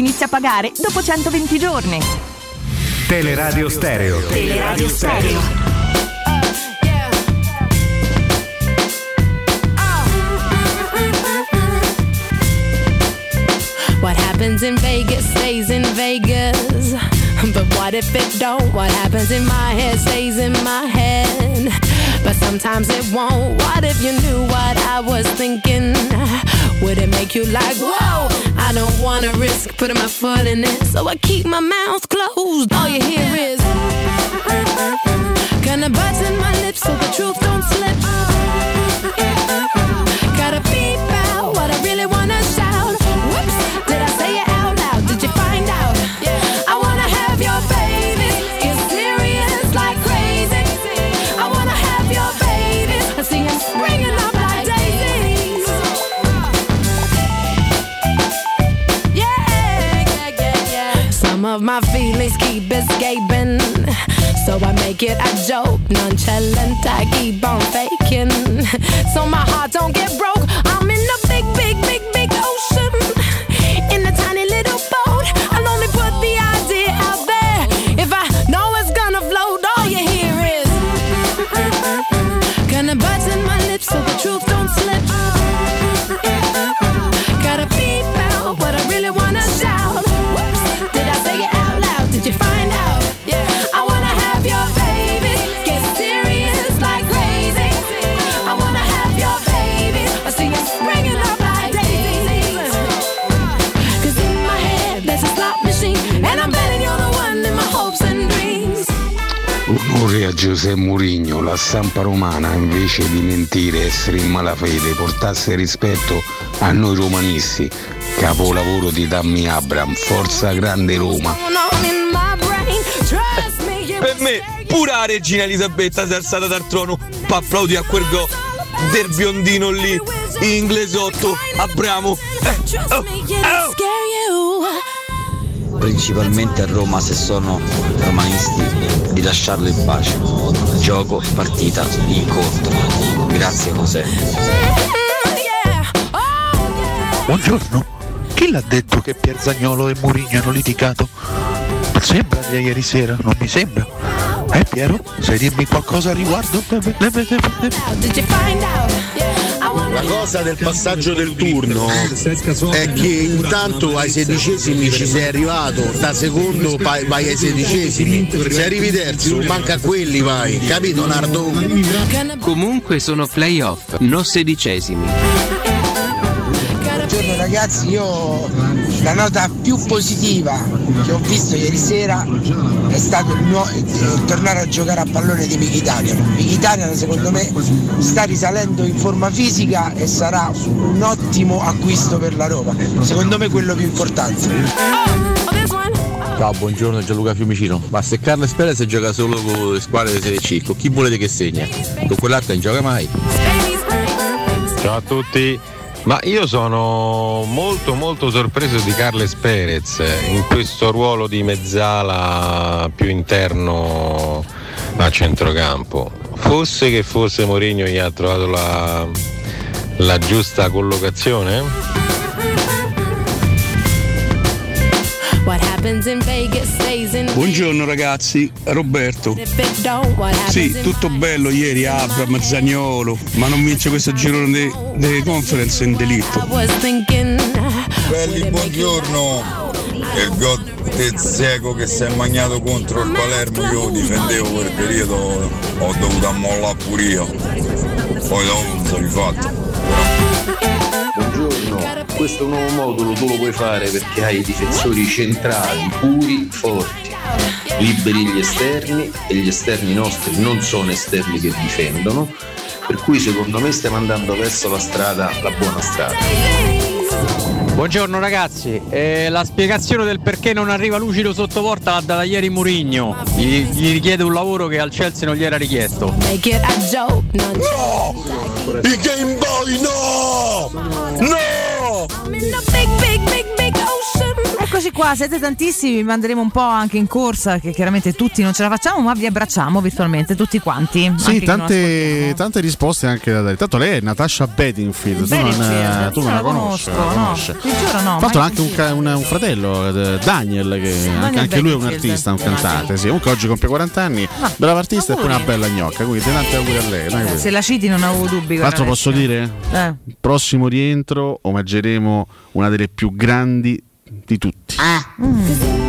S21: inizia a pagare dopo 120 giorni.
S22: Teleradio Stereo.
S21: Teleradio Stereo.
S23: What happens in Vegas stays in Vegas. But what if it don't? What happens in my head stays in my head. But sometimes it won't. What if you knew what I was thinking? Would it make you like, whoa? I don't wanna risk putting my foot in it. So I keep my mouth closed. All you hear is Gonna button my lips so the truth don't slip. Gotta beep out escaping. So I make it a joke, nonchalant. I keep on faking. So my heart don't get broke.
S24: Onore a Giuseppe Mourinho, la stampa romana invece di mentire essere in malafede portasse rispetto a noi romanisti. Capolavoro di Dammi Abram, forza grande Roma.
S25: Per me, pure la regina Elisabetta si è alzata dal trono per applaudire a quel go del biondino lì, inglesotto, Abramo. Eh,
S23: trust
S25: oh,
S26: principalmente a Roma se sono romanisti di lasciarlo in pace. Gioco, partita, incontro. Grazie José.
S27: Buongiorno. Chi l'ha detto che Pierzagnolo e Mourinho hanno litigato? Non sembra di ieri sera, non mi sembra. Eh Piero, sai dirmi qualcosa a riguardo?
S23: Did you find out?
S28: La cosa del passaggio del turno è che intanto ai sedicesimi ci sei arrivato, da secondo vai ai sedicesimi, se arrivi terzo, manca a quelli vai, capito Nardo?
S29: Comunque sono playoff, non sedicesimi.
S30: Buongiorno ragazzi, io la nota più positiva che ho visto ieri sera è stato il, nuo- il tornare a giocare a pallone di Mkhitaryan. Mkhitaryan secondo me sta risalendo in forma fisica e sarà un ottimo acquisto per la Roma. Secondo me quello più importante.
S31: Ciao, buongiorno Gianluca Fiumicino. Ma se Carles Perez gioca solo con le squadre di Serie C, con chi volete che segna? Con quell'altra non gioca mai.
S32: Ciao a tutti. Ma io sono molto molto sorpreso di Carles Perez in questo ruolo di mezzala più interno a centrocampo. Fosse che fosse Mourinho gli ha trovato la, la giusta collocazione?
S33: Buongiorno ragazzi, Roberto. Sì, tutto bello ieri, Abram, Zagnolo, ma non vince questo girone delle conference in delitto.
S34: Belli, buongiorno. Il gol del Zeco che si è magnato contro il Palermo, io lo difendevo quel periodo, ho dovuto ammollare pure io. Poi dopo non sono rifatto.
S29: Buongiorno, questo nuovo modulo tu lo puoi fare perché hai i difensori centrali, puri, forti. Liberi gli esterni e gli esterni nostri non sono esterni che difendono, per cui secondo me stiamo andando verso la strada, la buona strada.
S12: Buongiorno ragazzi, Eh, la spiegazione del perché non arriva lucido sotto porta l'ha data ieri Murigno. Gli, gli richiede un lavoro che al Chelsea non gli era richiesto.
S23: No!
S34: I Game Boy no! No!
S6: Eccoci qua, siete tantissimi, vi manderemo un po' anche in corsa, che chiaramente tutti non ce la facciamo, ma vi abbracciamo virtualmente tutti quanti.
S8: Sì, tante, tante risposte anche da dare. Tanto lei è Natasha Bedingfield, tu non,
S6: Bedingfield,
S8: eh, tu non la conosci.
S6: conosco, no.
S8: conosci.
S6: Giuro no,
S8: ha
S6: mai
S8: anche un, ca- un- un fratello, eh, Daniel, che anche, anche lui è un artista, un cantante. Sì. Comunque oggi compie 40 anni, brava artista e poi una bella gnocca. Quindi tanti auguri a lei.
S6: Eh. Se la citi non avevo dubbi.
S8: Tra l'altro posso dire,
S6: Eh.
S8: prossimo rientro omaggeremo una delle più grandi di tutti.
S6: Mm,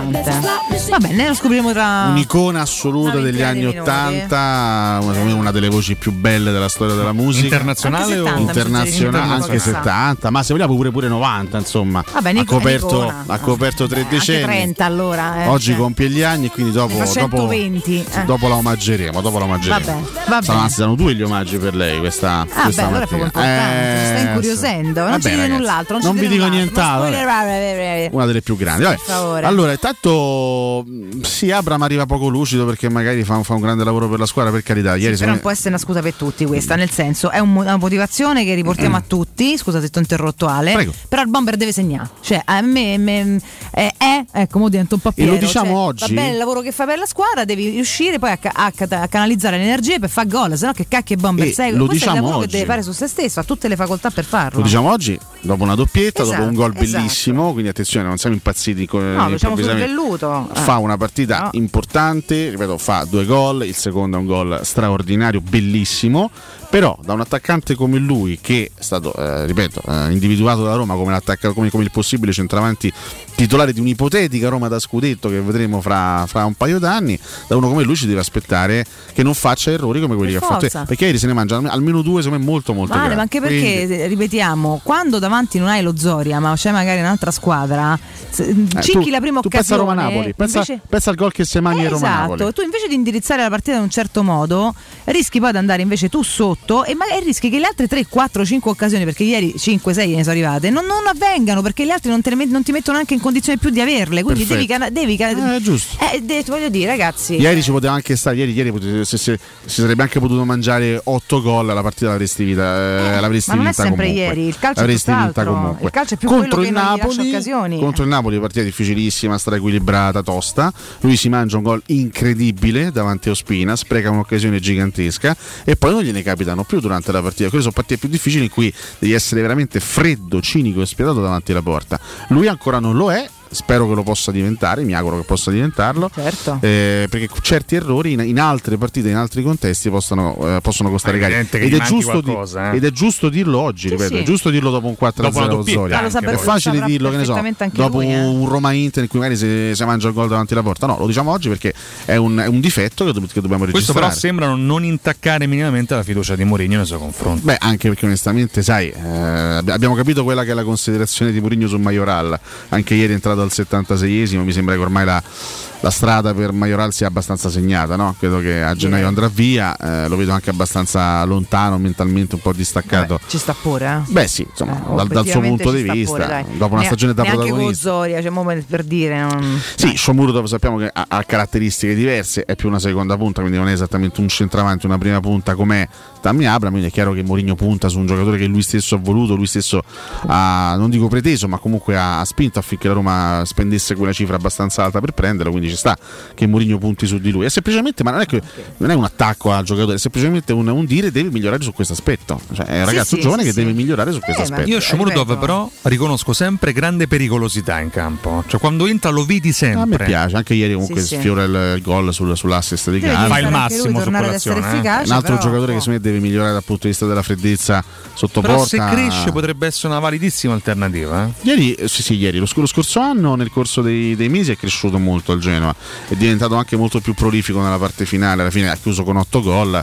S6: interessante. Va bene, lo scopriremo tra.
S8: Un'icona assoluta
S6: una
S8: degli anni
S6: minuti.
S8: 80, una, secondo me una delle voci più belle della storia della musica.
S35: Internazionale
S6: Anche 70,
S35: o
S8: internazionale? Anche
S6: qualcosa.
S8: 70, ma se vogliamo pure pure 90, insomma.
S6: Vabbè,
S8: ha,
S6: Nico-
S8: coperto,
S6: Nicona.
S8: ha coperto tre
S6: Eh, anche
S8: decenni.
S6: 30 allora. eh,
S8: Oggi
S6: cioè.
S8: compie gli anni e quindi dopo,
S6: Ne
S8: dopo,
S6: 120. eh.
S8: dopo la omaggeremo. Dopo la omaggeremo.
S6: Vabbè, vabbè.
S8: Saranno, anzi, saranno due gli omaggi per lei questa,
S6: Ah, beh,
S8: questa
S6: allora è importante, ci sta
S8: Eh,
S6: incuriosendo. Non
S8: Vabbè,
S6: ci dite null'altro. Non,
S8: non vi dico nient'altro. Una delle più grandi. Vabbè.
S6: Per favore.
S8: Allora, intanto mh, sì, Abram arriva poco lucido perché magari fa, fa un grande lavoro per la squadra, per carità. Ieri
S6: Però
S8: secondo
S6: non
S8: me-
S6: può essere una scusa per tutti questa, nel senso è un una motivazione che riportiamo a tutti, scusa se ti ho interrotto Ale,
S8: Prego.
S6: però il bomber deve segnare, cioè a me, me- eh, è, ecco, mo divento un po'
S8: E lo diciamo
S6: cioè,
S8: oggi?
S6: Va bene il lavoro che fa per la squadra, devi riuscire poi a, a a canalizzare le energie per fare gol, se no che cacchio è bomber
S8: E
S6: sei?
S8: lo
S6: Questo è il
S8: diciamo
S6: lavoro
S8: oggi.
S6: che deve fare su se stesso, ha tutte le facoltà per farlo.
S8: Lo diciamo oggi, dopo una doppietta, dopo un gol
S6: Esatto, esatto.
S8: bellissimo, quindi attenzione, non siamo impazziti con
S6: No, lo diciamo. Velluto.
S8: Fa una partita
S6: No.
S8: importante, ripeto, fa due gol, il secondo è un gol straordinario, bellissimo, però da un attaccante come lui che è stato, eh, ripeto, eh, individuato da Roma come, come- come il possibile centravanti titolare di un'ipotetica Roma da scudetto che vedremo fra, fra un paio d'anni, da uno come lui ci deve aspettare che non faccia errori come quelli
S6: Per
S8: che ha fatto,
S6: forza.
S8: perché ieri se ne mangia almeno due, secondo me molto molto
S6: Male,
S8: gravi.
S6: ma anche perché,
S8: Quindi-
S6: se- ripetiamo, quando davanti non hai lo Zoria, ma c'è magari un'altra squadra, se-
S8: Eh, tu-
S6: la prima
S8: tu pensa a
S6: occasione.
S8: Roma-Napoli, pensa,
S6: invece-
S8: pensa al gol che si mangia in Roma-Napoli.
S6: Esatto, tu invece di indirizzare la partita in un certo modo, rischi poi di andare invece tu sotto e magari rischi che le altre 3, 4, 5 occasioni, perché ieri 5, 6 ne sono arrivate, non, non avvengano perché gli altri non, te le non ti mettono neanche in condizione più di averle. Quindi devi,
S8: Perfetto.
S6: devi ca-
S8: Eh, giusto.
S6: eh, de- voglio dire, ragazzi.
S8: Ieri ci poteva anche stare, ieri, ieri potete- se, se- si sarebbe anche potuto mangiare 8 gol, la partita l'avresti vinta, eh, l'avresti
S6: ma non è
S8: vinta
S6: sempre
S8: comunque.
S6: ieri, il calcio è
S8: l'avresti vinta
S6: tutt'altro.
S8: comunque.
S6: Il calcio è più
S8: contro il Napoli. Contro il Napoli, partita difficilissima, stra equilibrata, tosta. Lui si mangia un gol incredibile davanti a Ospina, spreca un'occasione gigantesca e poi non gliene capitano più durante la partita. Quelle sono partite più difficili in cui devi essere veramente freddo, cinico e spietato davanti alla porta. Lui ancora non lo è. Spero che lo possa diventare, mi auguro che possa diventarlo.
S6: Certo.
S8: Eh, perché certi errori in, in altre partite, in altri contesti possono, eh, possono costare cari. Ed
S35: eh.
S8: ed è giusto dirlo oggi, ripeto,
S6: sì.
S8: è giusto dirlo dopo un 4-0
S35: Dopo la doppietta
S8: Zoria. È facile dirlo, che ne so, dopo
S6: lui, eh.
S8: un Roma Inter in cui magari si, si mangia il gol davanti alla porta. No, lo diciamo oggi perché è un, è un difetto che, do- che dobbiamo
S35: Questo
S8: registrare.
S35: però sembrano non intaccare minimamente la fiducia di Mourinho nei suoi confronti.
S8: Beh, anche perché onestamente, sai, eh, abbi- abbiamo capito quella che è la considerazione di Mourinho su Majoral. Anche ieri è entrato al 76esimo, mi sembra che ormai la, la strada per Majoral sia abbastanza segnata, no? Credo che a gennaio andrà via, eh, lo vedo anche abbastanza lontano, mentalmente un po' distaccato.
S6: Ci sta pure, eh.
S8: Beh sì, insomma,
S6: Eh,
S8: dal, dal suo punto di vista,
S6: pure,
S8: dopo una
S6: Ne-
S8: stagione da protagonista.
S6: Zoria, cioè, mo per- dire. non-
S8: Sì, Shomuro sappiamo che ha, ha caratteristiche diverse, è più una seconda punta, quindi non è esattamente un centravanti, una prima punta come Tammy Abram, quindi è chiaro che Mourinho punta su un giocatore che lui stesso ha voluto, lui stesso ha, non dico preteso, ma comunque ha, ha spinto affinché la Roma Roma spendesse quella cifra abbastanza alta per prenderlo, quindi ci sta che Mourinho punti su di lui. È semplicemente, ma non è, che, non è un attacco al giocatore, è semplicemente un, un dire deve migliorare su questo aspetto. Cioè, è un
S35: Sì,
S8: ragazzo
S35: sì,
S8: giovane
S35: sì,
S8: che
S35: sì.
S8: deve migliorare su questo
S35: Eh,
S8: aspetto.
S35: Io Shomurodov però riconosco sempre grande pericolosità in campo. Cioè quando entra lo vedi sempre.
S8: A me piace, anche ieri comunque
S6: Sì, sì.
S8: sfiora il, il gol sul- sull'assist di Gatti.
S6: Fa il massimo su tornare ad essere quell'azione, eh. efficace,
S8: Un altro
S6: però-
S8: giocatore che secondo me deve migliorare dal punto di vista della freddezza sotto
S35: Però
S8: porta.
S35: se cresce potrebbe essere una validissima alternativa. eh.
S8: Ieri, sì, sì, ieri, lo scorso anno, nel corso dei, dei mesi, è cresciuto molto il Genoa. È diventato anche molto più prolifico nella parte finale. Alla fine ha chiuso con 8 gol.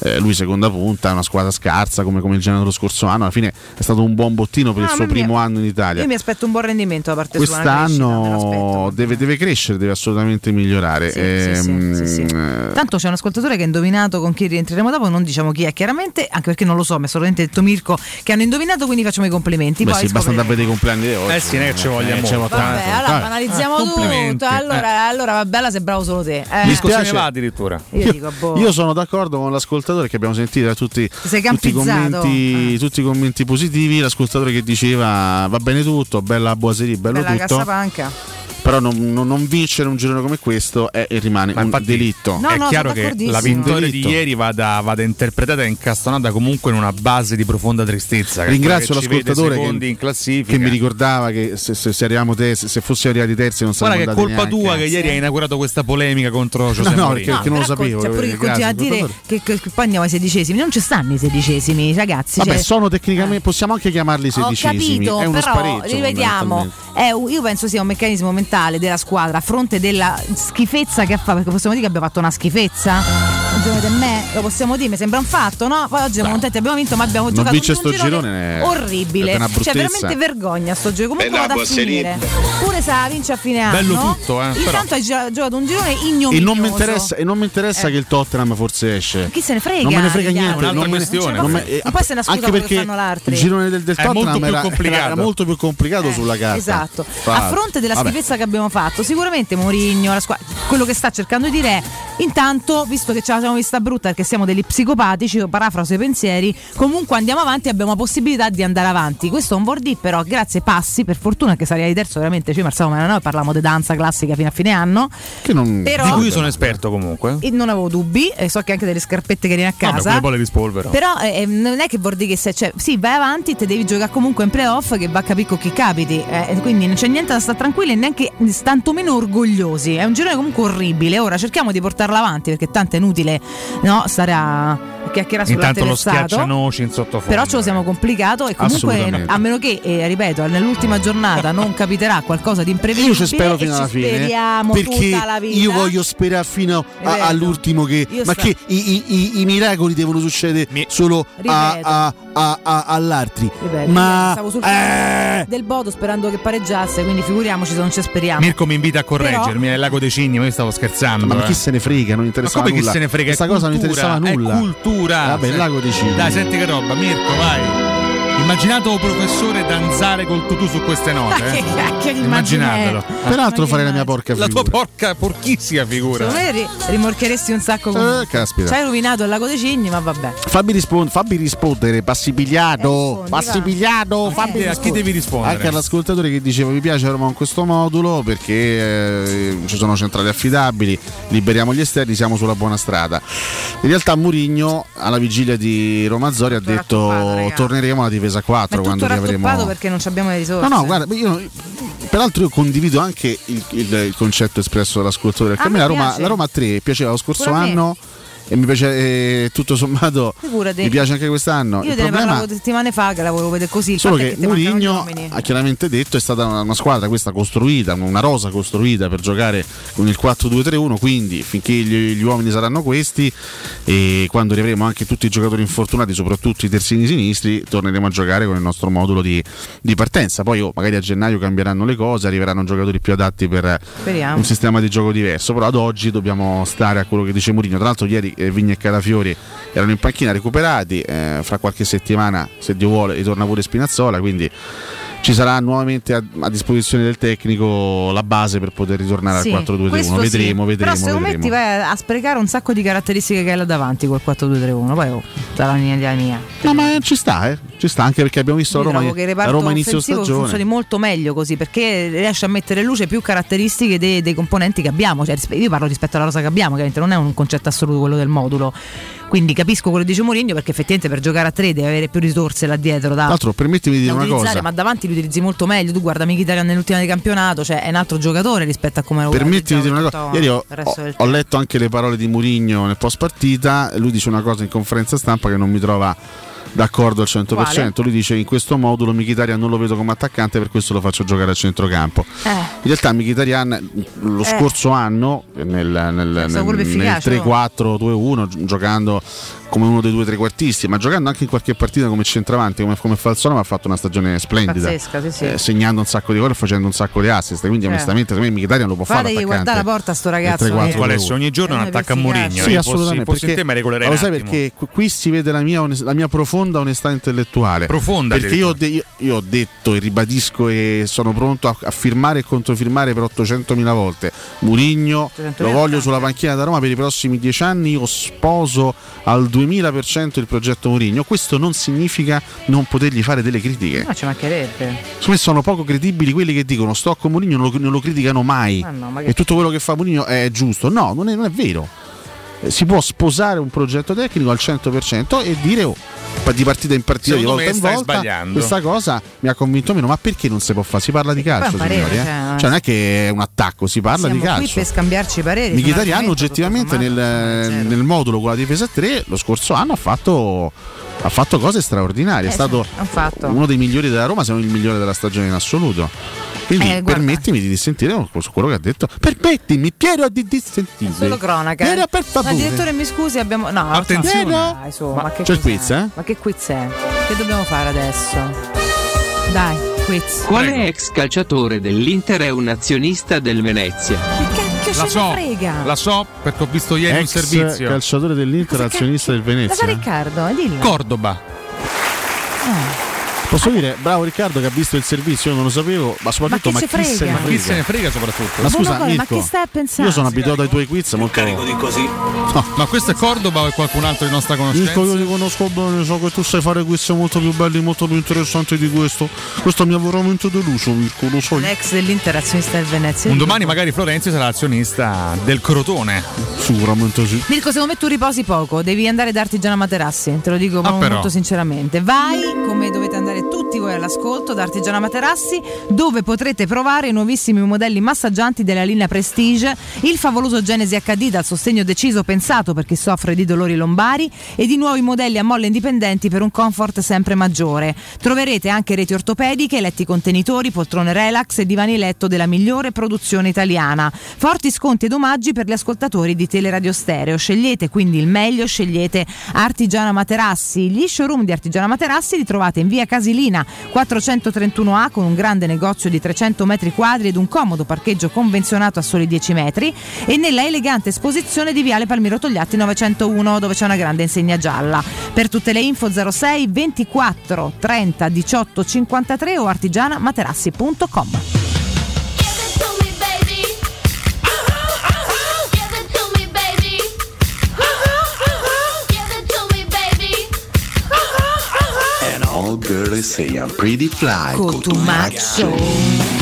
S8: eh, lui seconda punta, è una squadra scarsa come, come il Genoa dello scorso anno. Alla fine è stato un buon bottino per
S6: No,
S8: il
S6: a
S8: suo primo anno in Italia.
S6: Io mi aspetto un buon rendimento da parte sua.
S8: Quest'anno deve, deve crescere, deve assolutamente migliorare.
S6: Sì, sì, sì,
S8: Ehm,
S6: sì, sì.
S8: eh,
S6: Tanto c'è un ascoltatore che ha indovinato con chi rientreremo dopo, non diciamo chi è chiaramente, anche perché non lo so, mi ha solamente detto Mirko che hanno indovinato, quindi facciamo i complimenti.
S8: Beh,
S6: Poi
S8: sì, basta andare a vedere i compleanni di oggi.
S35: Eh sì, è che ci voglia
S8: Eh.
S6: Vabbè, allora banalizziamo
S35: Ah,
S6: tutto. Allora, allora va bella, sei bravo solo te. Eh.
S8: Mi spiace-
S35: va addirittura.
S6: Io dico, boh.
S8: Io sono d'accordo con l'ascoltatore che abbiamo sentito da tutti,
S6: sei
S8: tutti, i
S6: campizzato.
S8: commenti, tutti i commenti positivi. L'ascoltatore che diceva va bene tutto, bella Boaseri, bello
S6: Bella
S8: tutto.
S6: cassapanca.
S8: Però non, non- non vincere un girone come questo è e rimane un delitto.
S6: No,
S35: è
S6: no,
S35: chiaro che la vittoria di ieri vada, vada interpretata e incastonata comunque in una base di profonda tristezza.
S8: Ringrazio l'ascoltatore che, che mi ricordava che se, se, se arriviamo te- se, se fossi arrivati terzi non
S35: Guarda
S8: saremmo
S35: che è colpa
S8: andati
S35: tua
S8: neanche.
S35: che ieri hai inaugurato questa polemica contro Giuseppe
S8: no,
S35: Mourinho.
S8: perché- che non lo sapevo,
S6: C'è pure
S8: eh,
S6: continua a dire che, che- che poi andiamo ai sedicesimi. Non ci stanno i sedicesimi, ragazzi.
S8: Vabbè,
S6: cioè-
S8: sono tecnicamente, possiamo anche chiamarli
S6: Ho
S8: sedicesimi.
S6: capito,
S8: è uno
S6: però
S8: spareggio.
S6: rivediamo. un- io penso sia un meccanismo mentale della squadra a fronte della schifezza che ha fatto. Perché possiamo dire che abbiamo fatto una schifezza? Un me, lo possiamo dire, mi sembra un fatto, no? Poi oggi siamo contenti, abbiamo vinto, ma abbiamo
S8: Non
S6: giocato
S8: vince
S6: un
S8: sto
S6: girone
S8: girone è-
S6: orribile.
S8: è una
S6: Cioè, veramente vergogna sto gioco. Comunque
S8: Eh no,
S6: vado a finire. Pure se la vince a fine anno.
S8: Bello tutto, eh, però.
S6: Intanto hai gi- giocato un girone ignominioso.
S8: E non mi interessa, e non mi interessa
S6: Eh.
S8: che il Tottenham forse esce.
S6: Chi se ne frega?
S8: Non me ne frega niente.
S6: Un'altra
S8: non me ne-
S6: questione.
S8: non me- eh,
S6: essere una scusa
S8: anche perché il girone del, del
S35: È molto
S8: Tottenham
S35: più
S8: era,
S35: complicato.
S8: era molto più complicato sulla carta.
S6: Esatto.
S8: Tra
S6: A fronte della
S8: Vabbè.
S6: schifezza che abbiamo fatto, sicuramente Mourinho, la squadra, quello che sta cercando di dire è intanto, visto che ce la siamo vista brutta perché siamo degli psicopatici, io parafraso i pensieri, comunque andiamo avanti e abbiamo la possibilità di andare avanti. Questo è un vuol dire però grazie passi, per fortuna che sarei di terzo, veramente ci marzavo ma noi parliamo di danza classica fino a fine anno.
S8: Che non...
S6: Però-
S35: Di cui io sono esperto comunque.
S6: E non avevo dubbi, e so che anche delle scarpette che vieni a
S35: Vabbè,
S6: casa.
S35: poi le rispolvero.
S6: Però eh, non è che vuol dire che se cioè, sì, vai avanti, te devi giocare comunque in playoff che va a capire con chi capiti. eh, e quindi non c'è niente da stare tranquilli e neanche tantomeno orgogliosi. È un girone comunque orribile. Ora cerchiamo di portarlo avanti perché tanto è inutile no, stare a chiacchierare
S35: Intanto lo schiaccianoci in sottofondo.
S6: Però ce lo siamo complicato e comunque a meno che, eh, ripeto, nell'ultima giornata non capiterà qualcosa di imprevedibile.
S8: Io ci spero fino alla fine.
S6: Speriamo
S8: perché
S6: tutta la vita.
S8: io voglio sperare fino a- all'ultimo che.
S6: io
S8: Ma
S6: sta-
S8: che i, i- i- i miracoli devono succedere solo a, a- a- a- all'altri.
S6: Ripeto,
S8: Ma
S6: stavo sul
S8: eh,
S6: del Bodo sperando che pareggiasse, quindi figuriamoci se non ci speriamo.
S35: Mirko mi invita a correggermi nel lago dei cigni, ma io stavo scherzando.
S8: ma
S35: eh.
S8: chi se ne frega? Non
S35: Ma
S8: interessava
S35: come chi
S8: nulla.
S35: se ne frega?
S8: Questa
S35: È
S8: cosa non interessava nulla.
S35: È cultura.
S8: Vabbè, il lago dei cigni.
S35: Dai, senti che roba, Mirko, vai. Immaginato un professore danzare col tutù su queste note.
S6: Ma che
S35: eh.
S6: di
S35: Immaginatelo.
S8: Peraltro farei la
S6: che
S8: mia porca
S35: La
S8: figura.
S35: tua porca, porchissima figura.
S6: Secondo me ri- rimorcheresti un sacco comunque.
S8: Eh, caspita.
S6: Ci hai rovinato il lago dei cigni, ma vabbè.
S8: Fammi, rispon- fammi rispondere, Passipigliato.
S6: Eh,
S8: Passipigliato, fammi
S35: a chi devi rispondere?
S8: Anche all'ascoltatore che diceva mi piace Roma con questo modulo perché eh, ci sono centrali affidabili, liberiamo gli esterni, siamo sulla buona strada. In realtà Murigno alla vigilia di Roma Zori ha detto torneremo alla difesa 4
S6: Ma è tutto
S8: quando riavremo
S6: rattoppato perché non abbiamo le risorse.
S8: No, no, guarda, io, peraltro io condivido anche il, il- il concetto espresso dall'ascoltatore, perché
S6: A
S8: a me la Roma, la Roma 3 piaceva lo scorso
S6: Pure a me.
S8: E mi piace eh, tutto sommato
S6: Figurati.
S8: mi piace anche quest'anno.
S6: Io
S8: il
S6: te ne
S8: problema
S6: parlavo settimane fa che la volevo vedere così.
S8: Solo che
S6: gli
S8: Mourinho ha chiaramente detto è stata una, una squadra questa costruita, una rosa costruita per giocare con il 4-2-3-1, quindi finché gli, gli uomini saranno questi e quando riavremo anche tutti i giocatori infortunati, soprattutto i terzini sinistri, torneremo a giocare con il nostro modulo di, di partenza. Poi oh, magari a gennaio cambieranno le cose, arriveranno giocatori più adatti per
S6: Speriamo.
S8: un sistema di gioco diverso, però ad oggi dobbiamo stare a quello che dice Mourinho. Tra l'altro ieri Vigna e Calafiori erano in panchina recuperati, eh, fra qualche settimana se Dio vuole ritorna pure Spinazzola, quindi ci sarà nuovamente a, a disposizione del tecnico la base per poter ritornare
S6: Sì,
S8: al 4-2-3-1.
S6: questo sì.
S8: Vedremo, vedremo.
S6: Però secondo me
S8: vedremo.
S6: ti vai a sprecare un sacco di caratteristiche che hai là davanti col 4-2-3-1. Poi oh, sarà la mia mia.
S8: No, ma ci sta, eh. Ci sta anche perché abbiamo visto
S6: Io
S8: Roma,
S6: trovo che reparto
S8: Roma inizio stagione.
S6: funzioni molto meglio così perché riesce a mettere in luce più caratteristiche dei, dei componenti che abbiamo. Cioè, io parlo rispetto alla rosa che abbiamo, che ovviamente non è un concetto assoluto quello del modulo. Quindi capisco quello che dice Mourinho perché effettivamente per giocare a tre devi avere più risorse là dietro da,
S8: Tra l'altro, permettimi di dire una cosa.
S6: ma davanti li utilizzi molto meglio. Tu guarda Mkhitaryan nell'ultima di campionato, cioè è un altro giocatore rispetto a come lo
S8: Permettimi di dire una cosa. Ieri ho, ho- ho letto anche le parole di Murigno nel post partita. Lui dice una cosa in conferenza stampa che non mi trova d'accordo al 100%.
S6: Quale?
S8: Lui dice in questo modulo Mkhitaryan non lo vedo come attaccante, per questo lo faccio giocare a centrocampo.
S6: Eh.
S8: In realtà Mkhitaryan lo
S6: Eh.
S8: scorso anno nel, nel, nel, nel 3-4-2-1 gi- giocando come uno dei due trequartisti, ma giocando anche in qualche partita come centravanti, come, come ma ha fatto una stagione splendida.
S6: Pazzesca, sì, sì.
S8: Eh, segnando un sacco di gol e facendo un sacco di assist. Quindi,
S6: Certo.
S8: onestamente, secondo me Mkhitaryan lo può fare.
S6: Fategli
S8: attaccante
S6: guardare la porta sto ragazzo.
S8: del 3-4-2-1.
S6: che-
S35: Qual è? Ogni giorno
S6: è
S35: un attacco a. Mourinho.
S8: Sì, assolutamente.
S35: fossi- fossi in te, mi regolerei
S8: ma lo sai perché qui- si vede la mia, onest- la mia profonda onestà intellettuale.
S35: Profonda,
S8: Perché io ho, de- io- io ho detto e ribadisco e sono pronto a, a firmare e controfirmare per 800.000 volte. Murigno
S6: 800.000
S8: lo voglio sulla panchina da Roma per i prossimi dieci anni. Io sposo al 2000% il progetto Murigno. Questo non significa non potergli fare delle critiche.
S6: No, ci mancherebbe.
S8: Secondo me sono poco credibili quelli che dicono sto con Mourinho non lo, non lo criticano mai
S6: Ma no, ma che-
S8: e tutto quello che fa Mourinho è giusto. No, non è, non è vero. Eh, Si può sposare un progetto tecnico al 100% e dire oh, di partita in partita,
S35: Secondo
S8: di volta in volta,
S35: sbagliando.
S8: questa cosa mi ha convinto meno. Ma perché non si può fare? Si parla di calcio,
S6: poi un parere,
S8: signori. eh.
S6: cioè,
S8: Cioè, non è che è un attacco, si parla
S6: Siamo
S8: di
S6: qui
S8: calcio.
S6: per scambiarci pareri.
S8: Mkhitaryan oggettivamente nel,
S6: sommato,
S8: nel modulo con la difesa a 3 lo scorso anno ha fatto, ha fatto cose straordinarie.
S6: Eh,
S8: è stato uno dei migliori della Roma, se non il migliore della stagione in assoluto. Quindi
S6: Eh,
S8: permettimi di dissentire su quello che ha detto. Permettimi, Piero, di dissentire.
S6: Solo cronaca.
S8: Piero,
S6: eh.
S8: per favore.
S6: Ma direttore, mi scusi, abbiamo. No,
S8: Attenzione.
S6: Dai, su, ma, che
S8: C'è il quiz, eh?
S6: Ma che quiz è? Che dobbiamo fare adesso? Dai, quiz.
S36: Quale ex calciatore dell'Inter è un azionista del Venezia?
S6: Che
S35: La so, la so perché ho visto ieri un
S8: Ex
S35: servizio.
S8: calciatore dell'Inter, azionista del
S6: La sa
S8: Venezia.
S6: Riccardo, eh, dillo.
S35: Cordoba.
S8: Posso dire, bravo Riccardo che ha visto il servizio, io non lo sapevo, ma soprattutto
S6: Ma
S8: ma,
S6: chi se
S8: chi se ne
S6: frega?
S8: frega?
S35: Chi se ne frega soprattutto?
S8: Ma scusa,
S6: ma
S8: Mirko,
S6: che stai a pensare?
S8: io sono abituato ai tuoi quiz molto
S35: di così. Ma questo è Cordoba o è qualcun altro di nostra conoscenza?
S8: Mirko, io ti conosco bene, so che tu sai fare quiz molto più belli, molto più interessanti di questo. Questo mi ha veramente deluso, Mirko, lo so.
S6: L'ex dell'Interazionista del Venezia.
S35: Un domani magari Florenzi sarà azionista del Crotone.
S8: Sicuramente sì.
S6: Mirko, secondo me tu riposi poco, devi andare da Artigiana Materassi, te lo dico
S35: Ah, però.
S6: molto sinceramente. Vai, come dovete andare tutti voi all'ascolto, da Artigiana Materassi, dove potrete provare i nuovissimi modelli massaggianti della linea Prestige, il favoloso Genesi HD dal sostegno deciso pensato per chi soffre di dolori lombari e di nuovi modelli a molle indipendenti per un comfort sempre maggiore. Troverete anche reti ortopediche, letti contenitori, poltrone relax e divani letto della migliore produzione italiana. Forti sconti ed omaggi per gli ascoltatori di Teleradio Stereo. Scegliete quindi il meglio, scegliete Artigiana Materassi. Gli showroom di Artigiana Materassi li trovate in via Casilina 431A con un grande negozio di 300 metri quadri ed un comodo parcheggio convenzionato a soli 10 metri e nella elegante esposizione di Viale Palmiro Togliatti 901 dove c'è una grande insegna gialla. Per tutte le info 06 24 30 18 53 o artigianamaterassi.com.
S37: And all girls say I'm pretty fly.
S6: Cotumaccio.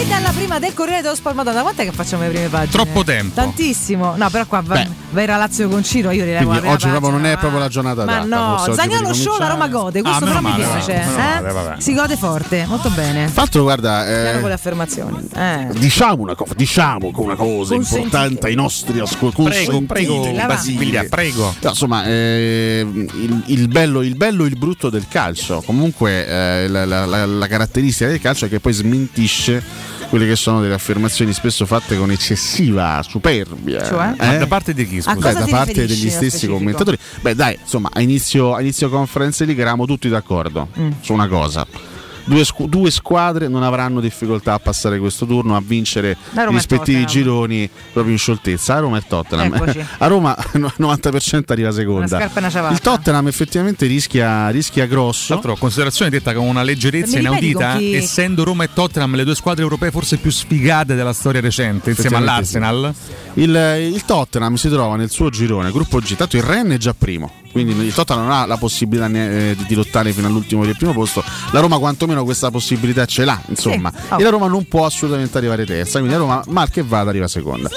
S6: E dalla prima del Corriere dello Sport, Madonna, quant'è che facciamo le prime pagine?
S35: Troppo tempo.
S6: Tantissimo. No, però qua va,
S8: Beh.
S6: va era Lazio con Ciro, io la
S8: Quindi oggi proprio non è
S6: ma-
S8: proprio la giornata
S6: Ma no, Zagnolo Show, la Roma gode, questo
S35: Ah,
S6: però
S35: meno
S6: mi
S35: male,
S6: piace. eh?
S35: male.
S6: Si gode forte, molto bene.
S8: Tra l'altro, guarda, eh,
S6: con le affermazioni. Eh.
S8: diciamo una cosa, diciamo una cosa
S6: Consentite.
S8: importante ai nostri ascoltatori.
S35: Prego, prego, Basiglia, prego.
S8: No, insomma, eh, il, il bello, il bello e il brutto del calcio. Comunque, eh, la, la- la- la caratteristica del calcio è che poi smentisce quelle che sono delle affermazioni spesso fatte con eccessiva superbia.
S6: Cioè?
S35: Ma da parte di chi, scusa?
S8: da parte degli stessi
S6: specifico?
S8: commentatori. Beh, dai, insomma, a inizio, a inizio conference league eravamo tutti d'accordo
S6: Mm.
S8: su una cosa. Due, squ- due squadre non avranno difficoltà a passare questo turno, a vincere i rispettivi gironi proprio in scioltezza. A Roma e Tottenham.
S6: Eccoci.
S8: A Roma il 90% arriva seconda. Il Tottenham effettivamente rischia, rischia grosso.
S35: Tra l'altro, considerazione detta con una leggerezza inaudita,
S6: chi-
S35: essendo Roma e Tottenham le due squadre europee forse più sfigate della storia recente, insieme all'Arsenal.
S8: Il, il Tottenham si trova nel suo girone, gruppo G. Tanto il Ren è già primo, quindi il Tottenham non ha la possibilità eh, di lottare fino all'ultimo del primo posto. La Roma, quantomeno, questa possibilità ce l'ha. Insomma,
S6: Sì. Oh.
S8: e la Roma non può assolutamente arrivare terza. Quindi la Roma, mal che vada, arriva seconda.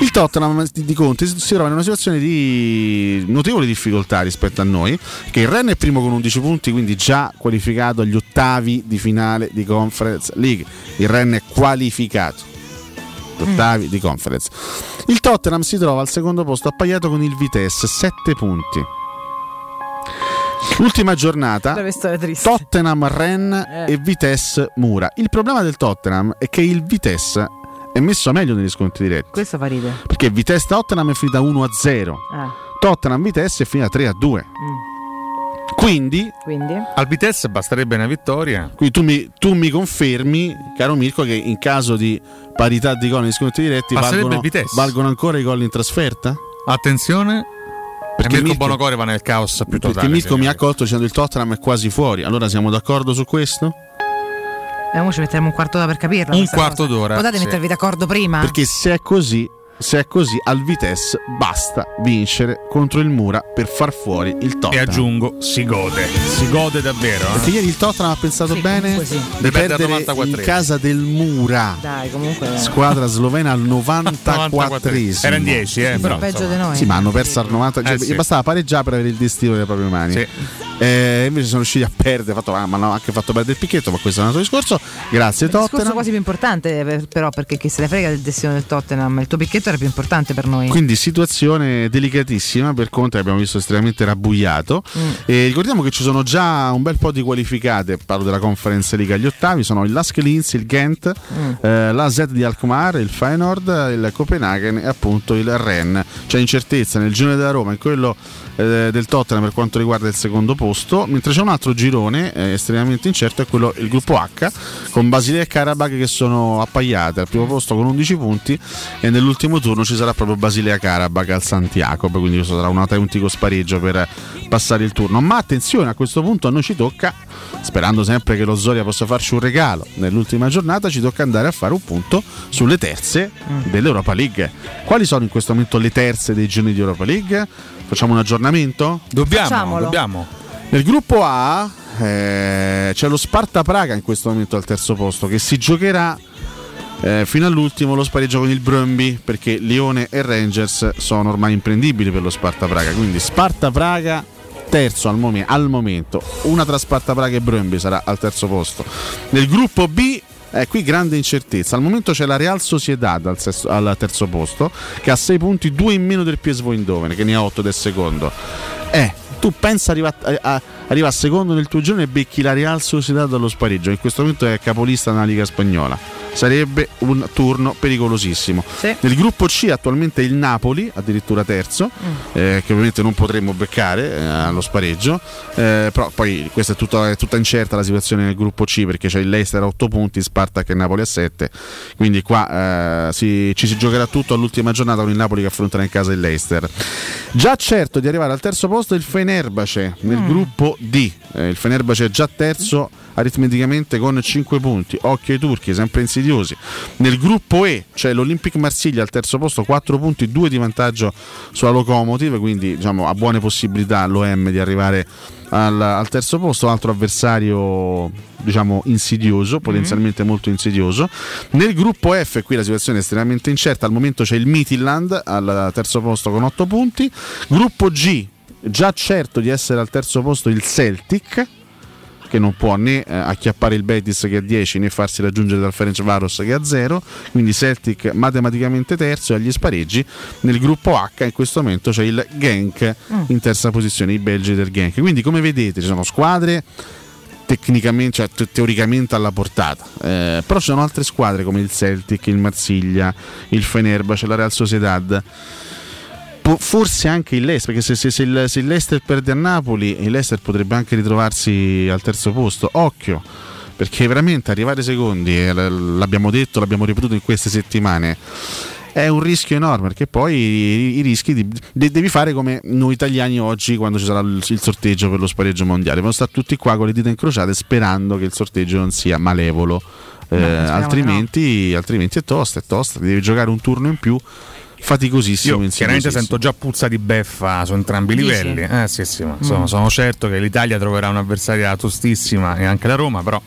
S8: Il Tottenham di, Conte si, trova in una situazione di notevoli difficoltà rispetto a noi. Che il Ren è primo con 11 punti, quindi già qualificato agli ottavi di finale di Conference League. Il Ren è qualificato ottavi di conference. Il Tottenham si trova al secondo posto appaiato con il Vitesse, 7 punti. L'ultima giornata. Tottenham Ren
S6: Eh.
S8: e Vitesse Mura. Il problema del Tottenham è che il Vitesse è messo meglio negli scontri diretti.
S6: Questo fa ridere.
S8: Perché Vitesse Tottenham è finita 1 a 0.
S6: Ah,
S8: Tottenham Vitesse è finita 3 a 2. Quindi,
S6: quindi?
S35: Al Vitesse basterebbe una vittoria.
S8: quindi tu, mi, tu mi confermi, caro Mirko, che in caso di parità di gol negli scontri diretti valgono, valgono ancora i gol in trasferta?
S35: Attenzione, perché Mirko
S8: Mirko-
S35: Bonocore va nel caos più
S8: Perché
S35: totale.
S8: Mirko mi ha accolto dicendo il Tottenham è quasi fuori. Allora siamo d'accordo su questo?
S6: Eh, mo ci metteremo un quarto d'ora per capirla.
S8: Un quarto
S6: cosa.
S8: d'ora,
S6: Potete
S8: sì.
S6: mettervi d'accordo prima?
S8: Perché se è così, se è così, al Vitesse basta vincere contro il Mura per far fuori il
S35: E
S8: Tottenham.
S35: aggiungo, si gode. Si gode davvero. eh.
S8: Perché ieri il Tottenham ha pensato bene
S6: comunque sì.
S8: di
S35: perdere
S8: perdere
S35: al 94esimo.
S8: in casa del Mura.
S6: Dai, comunque.
S8: Squadra slovena al 94esimo.
S35: Era in 10, eh, però.
S6: peggio di noi.
S8: Sì, ma hanno perso al 90. Cioè,
S35: Eh, sì.
S8: bastava pareggiare per avere il destino nelle proprie mani.
S35: Sì.
S8: Eh, invece sono riusciti a perdere. Fatto, ah, ma hanno anche fatto perdere il picchetto. Ma questo è un altro discorso. Grazie,
S6: Il discorso
S8: Tottenham.
S6: quasi più importante, eh, però, perché chi se ne frega del destino del Tottenham? Il tuo picchetto era più importante per noi.
S8: Quindi situazione delicatissima per Conte, abbiamo visto estremamente rabbuiato.
S6: Mm.
S8: E ricordiamo che ci sono già un bel po' di qualificate, parlo della Conference League agli ottavi, sono il Lask Linz, il Ghent,
S6: Mm.
S8: eh, l'AZ di Alkmaar, il Feyenoord, il Copenaghen e appunto il Rennes. C'è incertezza nel girone della Roma, in quello eh, del Tottenham per quanto riguarda il secondo posto, mentre c'è un altro girone eh, estremamente incerto, è quello il gruppo H, con Basilea e Karabakh che sono appaiate al primo posto con 11 punti e nell'ultimo turno ci sarà proprio Basilea Karabakh al Santiago, quindi questo sarà un autentico spareggio per passare il turno. Ma attenzione, a questo punto a noi ci tocca, sperando sempre che lo Zoria possa farci un regalo nell'ultima giornata, ci tocca andare a fare un punto sulle terze dell'Europa League. Quali sono in questo momento le terze dei giorni di Europa League? Facciamo un aggiornamento?
S35: Dobbiamo,
S6: Facciamolo.
S35: dobbiamo.
S8: Nel gruppo A eh, c'è lo Sparta Praga in questo momento al terzo posto che si giocherà eh, fino all'ultimo lo spareggio con il Brøndby perché Lione e Rangers sono ormai imprendibili per lo Sparta Praga. Quindi Sparta Praga terzo al, momen- al momento, una tra Sparta Praga e Brøndby sarà al terzo posto. Nel gruppo B eh, qui grande incertezza. Al momento c'è la Real Sociedad al, sesto- al terzo posto che ha 6 punti, 2 in meno del PSV Eindhoven che ne ha 8 del secondo. Eh, tu pensa arriva a, a- arriva a secondo nel tuo giorno e becchi la Real Sociedad dallo spareggio. In questo momento è capolista nella Liga Spagnola. Sarebbe un turno pericolosissimo.
S6: Sì.
S8: Nel gruppo C attualmente il Napoli, addirittura terzo, eh, che ovviamente non potremmo beccare eh, allo spareggio. Eh, però poi questa è tutta, è tutta incerta la situazione nel gruppo C perché c'è il Leicester a 8 punti, Spartak e Napoli a 7. Quindi qua eh, si- ci si giocherà tutto all'ultima giornata con il Napoli che affronterà in casa il Leicester. Già certo di arrivare al terzo posto il Fenerbahce nel gruppo D. Eh, il Fenerbahce è già terzo aritmeticamente con 5 punti. Occhio ai turchi, sempre insidiosi. Nel gruppo E c'è l'Olympic Marsiglia al terzo posto, 4 punti, 2 di vantaggio sulla Locomotive, quindi diciamo ha buone possibilità l'OM di arrivare al, al terzo posto, altro avversario diciamo insidioso, potenzialmente molto insidioso. Nel gruppo F qui la situazione è estremamente incerta, al momento c'è il Midland al terzo posto con 8 punti. Gruppo G già certo di essere al terzo posto il Celtic che non può né eh, acchiappare il Betis che è a 10 né farsi raggiungere dal Ferenc Varos che è a 0 quindi Celtic matematicamente terzo e agli spareggi nel gruppo H in questo momento c'è il Genk in terza posizione i belgi del Genk quindi come vedete ci sono squadre tecnicamente, cioè te- teoricamente alla portata. Eh, però ci sono altre squadre come il Celtic, il Marsiglia, il Fenerbahce, la Real Sociedad. Forse anche il Leicester, perché se, se- se il, se il Leicester perde a Napoli, il Leicester potrebbe anche ritrovarsi al terzo posto. Occhio, perché veramente arrivare secondi, e l- l'abbiamo detto, l'abbiamo ripetuto in queste settimane, è un rischio enorme perché poi i, i rischi di- de- devi fare come noi italiani oggi quando ci sarà il, il sorteggio per lo spareggio mondiale. Dobbiamo stare tutti qua con le dita incrociate sperando che il sorteggio non sia malevolo. Eh, altrimenti, altrimenti è tosta, è tosta, devi giocare un turno in più faticosissimo.
S9: Io chiaramente sento già puzza di beffa su entrambi i livelli. Eh, sì, sì, ma sono,
S8: Mm.
S9: sono certo che l'Italia troverà un'avversaria tostissima e anche la Roma, però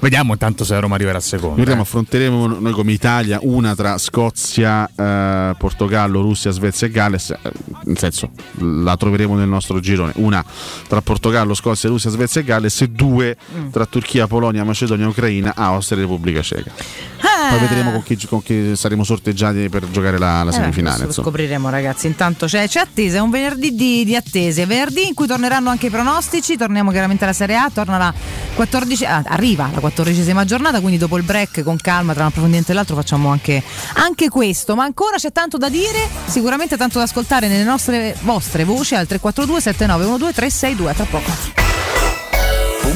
S9: vediamo intanto se la Roma arriverà seconda.
S8: Ricordiamo,
S9: eh.
S8: affronteremo noi come Italia una tra Scozia, eh, Portogallo, Russia, Svezia e Galles. eh, nel senso, la troveremo nel nostro girone. Una tra Portogallo, Scozia, Russia, Svezia e Galles e due
S6: Mm.
S8: tra Turchia, Polonia, Macedonia, Ucraina, Austria e Repubblica Ceca. Poi vedremo con chi, con chi saremo sorteggiati per giocare la, la
S6: Eh,
S8: semifinale.
S6: lo scopriremo ragazzi, intanto c'è, c'è attesa, è un venerdì di, di attese, venerdì in cui torneranno anche i pronostici, torniamo chiaramente alla Serie A, torna la 14, ah, arriva la quattordicesima giornata, quindi dopo il break con calma tra un approfondimento e l'altro facciamo anche, anche questo, ma ancora c'è tanto da dire, sicuramente tanto da ascoltare nelle nostre vostre voci al 342 7912 362 tra poco.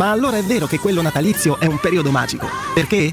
S38: Ma allora è vero che quello natalizio è un periodo magico. Perché?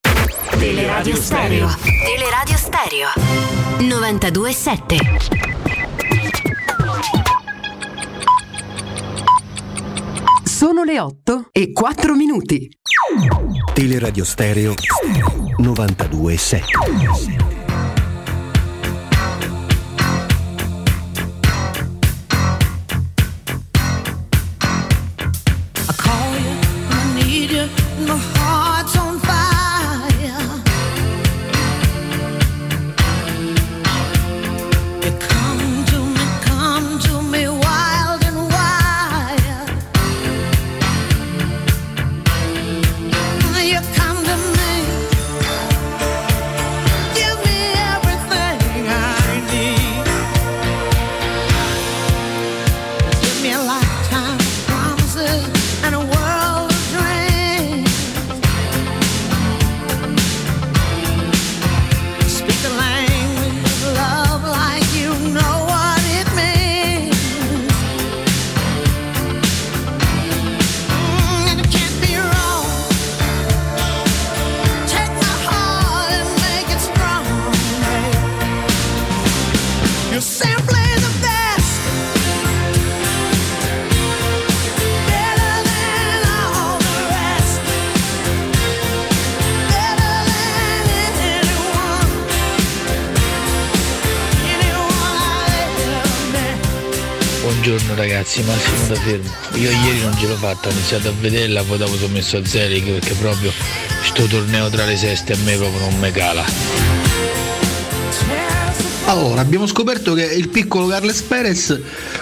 S39: Teleradio Stereo.
S40: Teleradio Stereo 927
S41: Sono le 8 e 4 minuti.
S16: Teleradio Stereo 927.
S42: Ragazzi, Massimo da Fermo. Io ieri non ce l'ho fatta, ho iniziato a vederla, poi dopo sono messo a Zelig perché proprio sto torneo tra le seste a me proprio non me cala.
S43: Allora, abbiamo scoperto che il piccolo Carles Perez,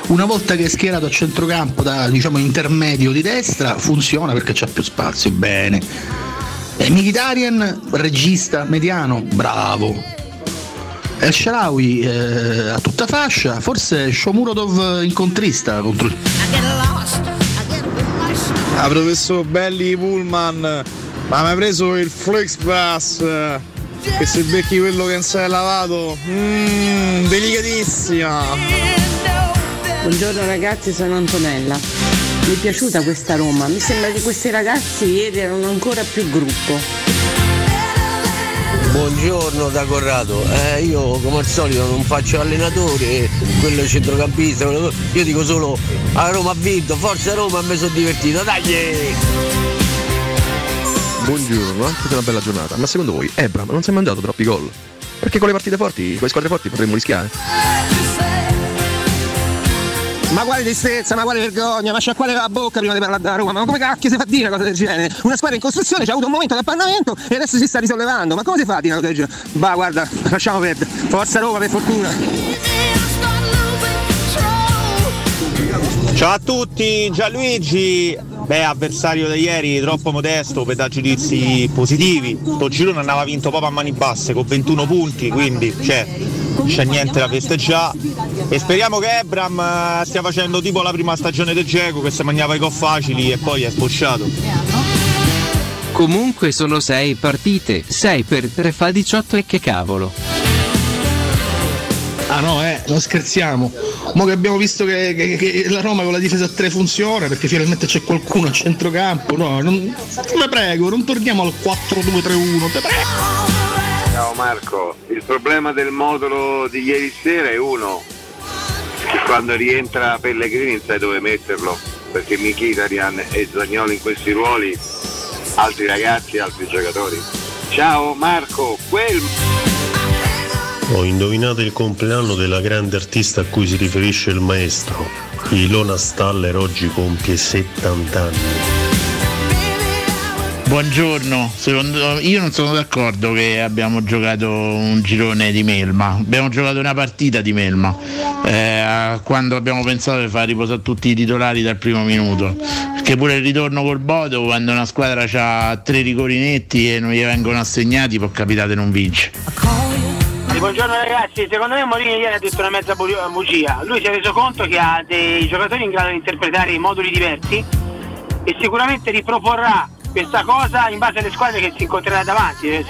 S43: una volta che è schierato a centrocampo da diciamo intermedio di destra, funziona perché c'ha più spazio, bene. E Mkhitaryan, regista mediano, bravo. El Sharawi eh, a tutta fascia, forse Shomurodov incontrista contro il
S44: Ah, professor Belli Pullman, ma mi hai preso il Flexbus? Che se becchi quello che non si è lavato, mmm, delicatissima.
S45: Buongiorno ragazzi, sono Antonella. Mi è piaciuta questa Roma, mi sembra che questi ragazzi ieri erano ancora più gruppo.
S46: Buongiorno da Corrado, eh, io come al solito non faccio allenatore, quello è centrocampista, quello- io dico solo a Roma ha vinto, forza Roma mi sono divertito, dai!
S47: Buongiorno, anche una bella giornata. Ma secondo voi Ebram non si è mangiato troppi gol? Perché con le partite forti, con le squadre forti potremmo rischiare.
S43: Ma quale tristezza, ma quale vergogna, ma sciacquare la bocca prima di parlare da Roma, ma come cacchio si fa a dire una cosa del genere? Una squadra in costruzione c'ha avuto un momento di appannamento e adesso si sta risollevando, ma come si fa a dire una cosa del genere? Bah guarda, lasciamo perdere, forza Roma per fortuna.
S44: Ciao a tutti, Gianluigi. Beh, avversario di ieri, troppo modesto per dare giudizi positivi. Sto girone andava vinto proprio a mani basse con 21 punti, quindi cioè, c'è niente da festeggiare. E speriamo che Ebram eh, stia facendo tipo la prima stagione del Geco che si mangiava i gol facili e poi è sbocciato.
S12: Comunque sono 6 partite, 6 per 3 fa 18 e che cavolo.
S43: Ah no, eh, non scherziamo. Mo che abbiamo visto che, che- che la Roma con la difesa a 3 funziona perché finalmente c'è qualcuno a centrocampo. No, non, te prego, non torniamo al 4-2-3-1, te prego.
S48: Ciao Marco, il problema del modulo di ieri sera è uno, quando rientra Pellegrini sai dove metterlo, perché Mkhitaryan e Zagnolo in questi ruoli, altri ragazzi, altri giocatori. Ciao Marco, quel...
S49: Ho indovinato il compleanno della grande artista a cui si riferisce il maestro. Ilona Staller oggi compie 70 anni.
S9: Buongiorno, secondo, io non sono d'accordo che abbiamo giocato un girone di melma, abbiamo giocato una partita di melma, eh, quando abbiamo pensato di far riposare tutti i titolari dal primo minuto, perché pure il ritorno col Bodo quando una squadra ha tre rigori netti e non gli vengono assegnati può capitare non vince.
S50: Buongiorno ragazzi, secondo me Mourinho ieri ha detto una mezza bu- bugia. Lui si è reso conto che ha dei giocatori in grado di interpretare in moduli diversi e sicuramente riproporrà questa cosa in base alle squadre che si incontrerà davanti. Eh,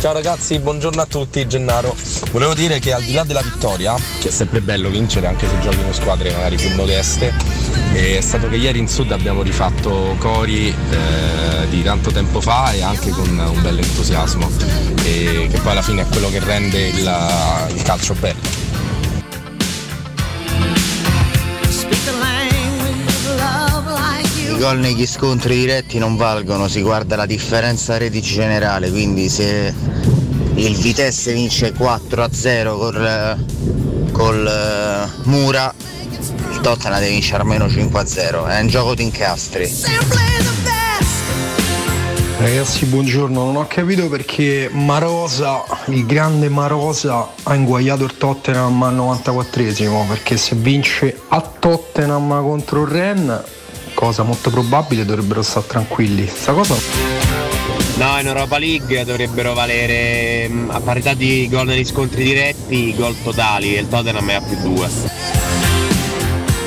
S51: Ciao ragazzi, buongiorno a tutti, Gennaro. Volevo dire che al di là della vittoria, che è sempre bello vincere anche se giochi in squadre magari più modeste, è stato che ieri in Sud abbiamo rifatto cori eh, di tanto tempo fa e anche con un bel entusiasmo, e che poi alla fine è quello che rende il, il calcio bello.
S52: I gol negli scontri diretti non valgono, si guarda la differenza retici generale, quindi se il Vitesse vince 4-0 col, col eh, Mura, Tottenham deve vincere almeno 5-0, è un gioco di incastri.
S53: Ragazzi, buongiorno. Non ho capito perché Marosa, il grande Marosa, ha inguagliato il Tottenham al 94esimo. Perché se vince a Tottenham contro il Ren, cosa molto probabile, dovrebbero stare tranquilli. Sta cosa.
S54: No, in Europa League dovrebbero valere mh, a parità di gol negli scontri diretti i gol totali e il Tottenham è a più due.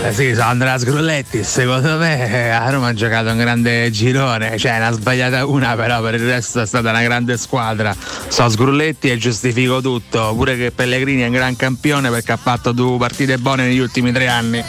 S9: Eh sì, sono Andrea Sgrulletti, secondo me eh, a Roma ha giocato un grande girone, cioè ne ha sbagliata una, però per il resto è stata una grande squadra. So Sgrulletti e giustifico tutto, pure che Pellegrini è un gran campione perché ha fatto due partite buone negli ultimi tre anni.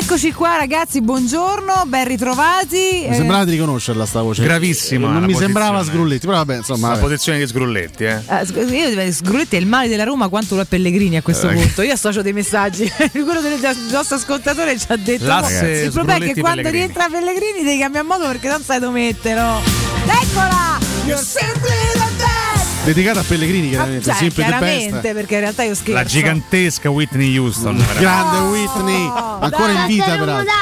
S6: Eccoci qua ragazzi, buongiorno, ben ritrovati.
S8: Mi sembrava di riconoscerla sta voce.
S9: Gravissima
S8: Non mi
S9: posizione.
S8: sembrava Sgrulletti, però vabbè, insomma.
S9: La
S8: vabbè.
S9: posizione di Sgrulletti, eh.
S6: io Sgrulletti è il male della Roma quanto lo è Pellegrini a questo
S9: Eh.
S6: punto. Io associo dei messaggi. Quello del nostro ascoltatore ci ha detto:
S9: L'asse
S6: "No, il problema è che quando
S9: Pellegrini."
S6: rientra Pellegrini devi cambiare modo perché non sai dove metterlo. Eccola! You're simply the!
S8: Dedicata a Pellegrini, chiaramente.
S6: Cioè,
S8: sempre the
S6: chiaramente,
S8: best.
S6: perché in realtà io scherzo.
S9: La gigantesca Whitney Houston. veramente.
S8: Grande Whitney, ancora in vita peraltro.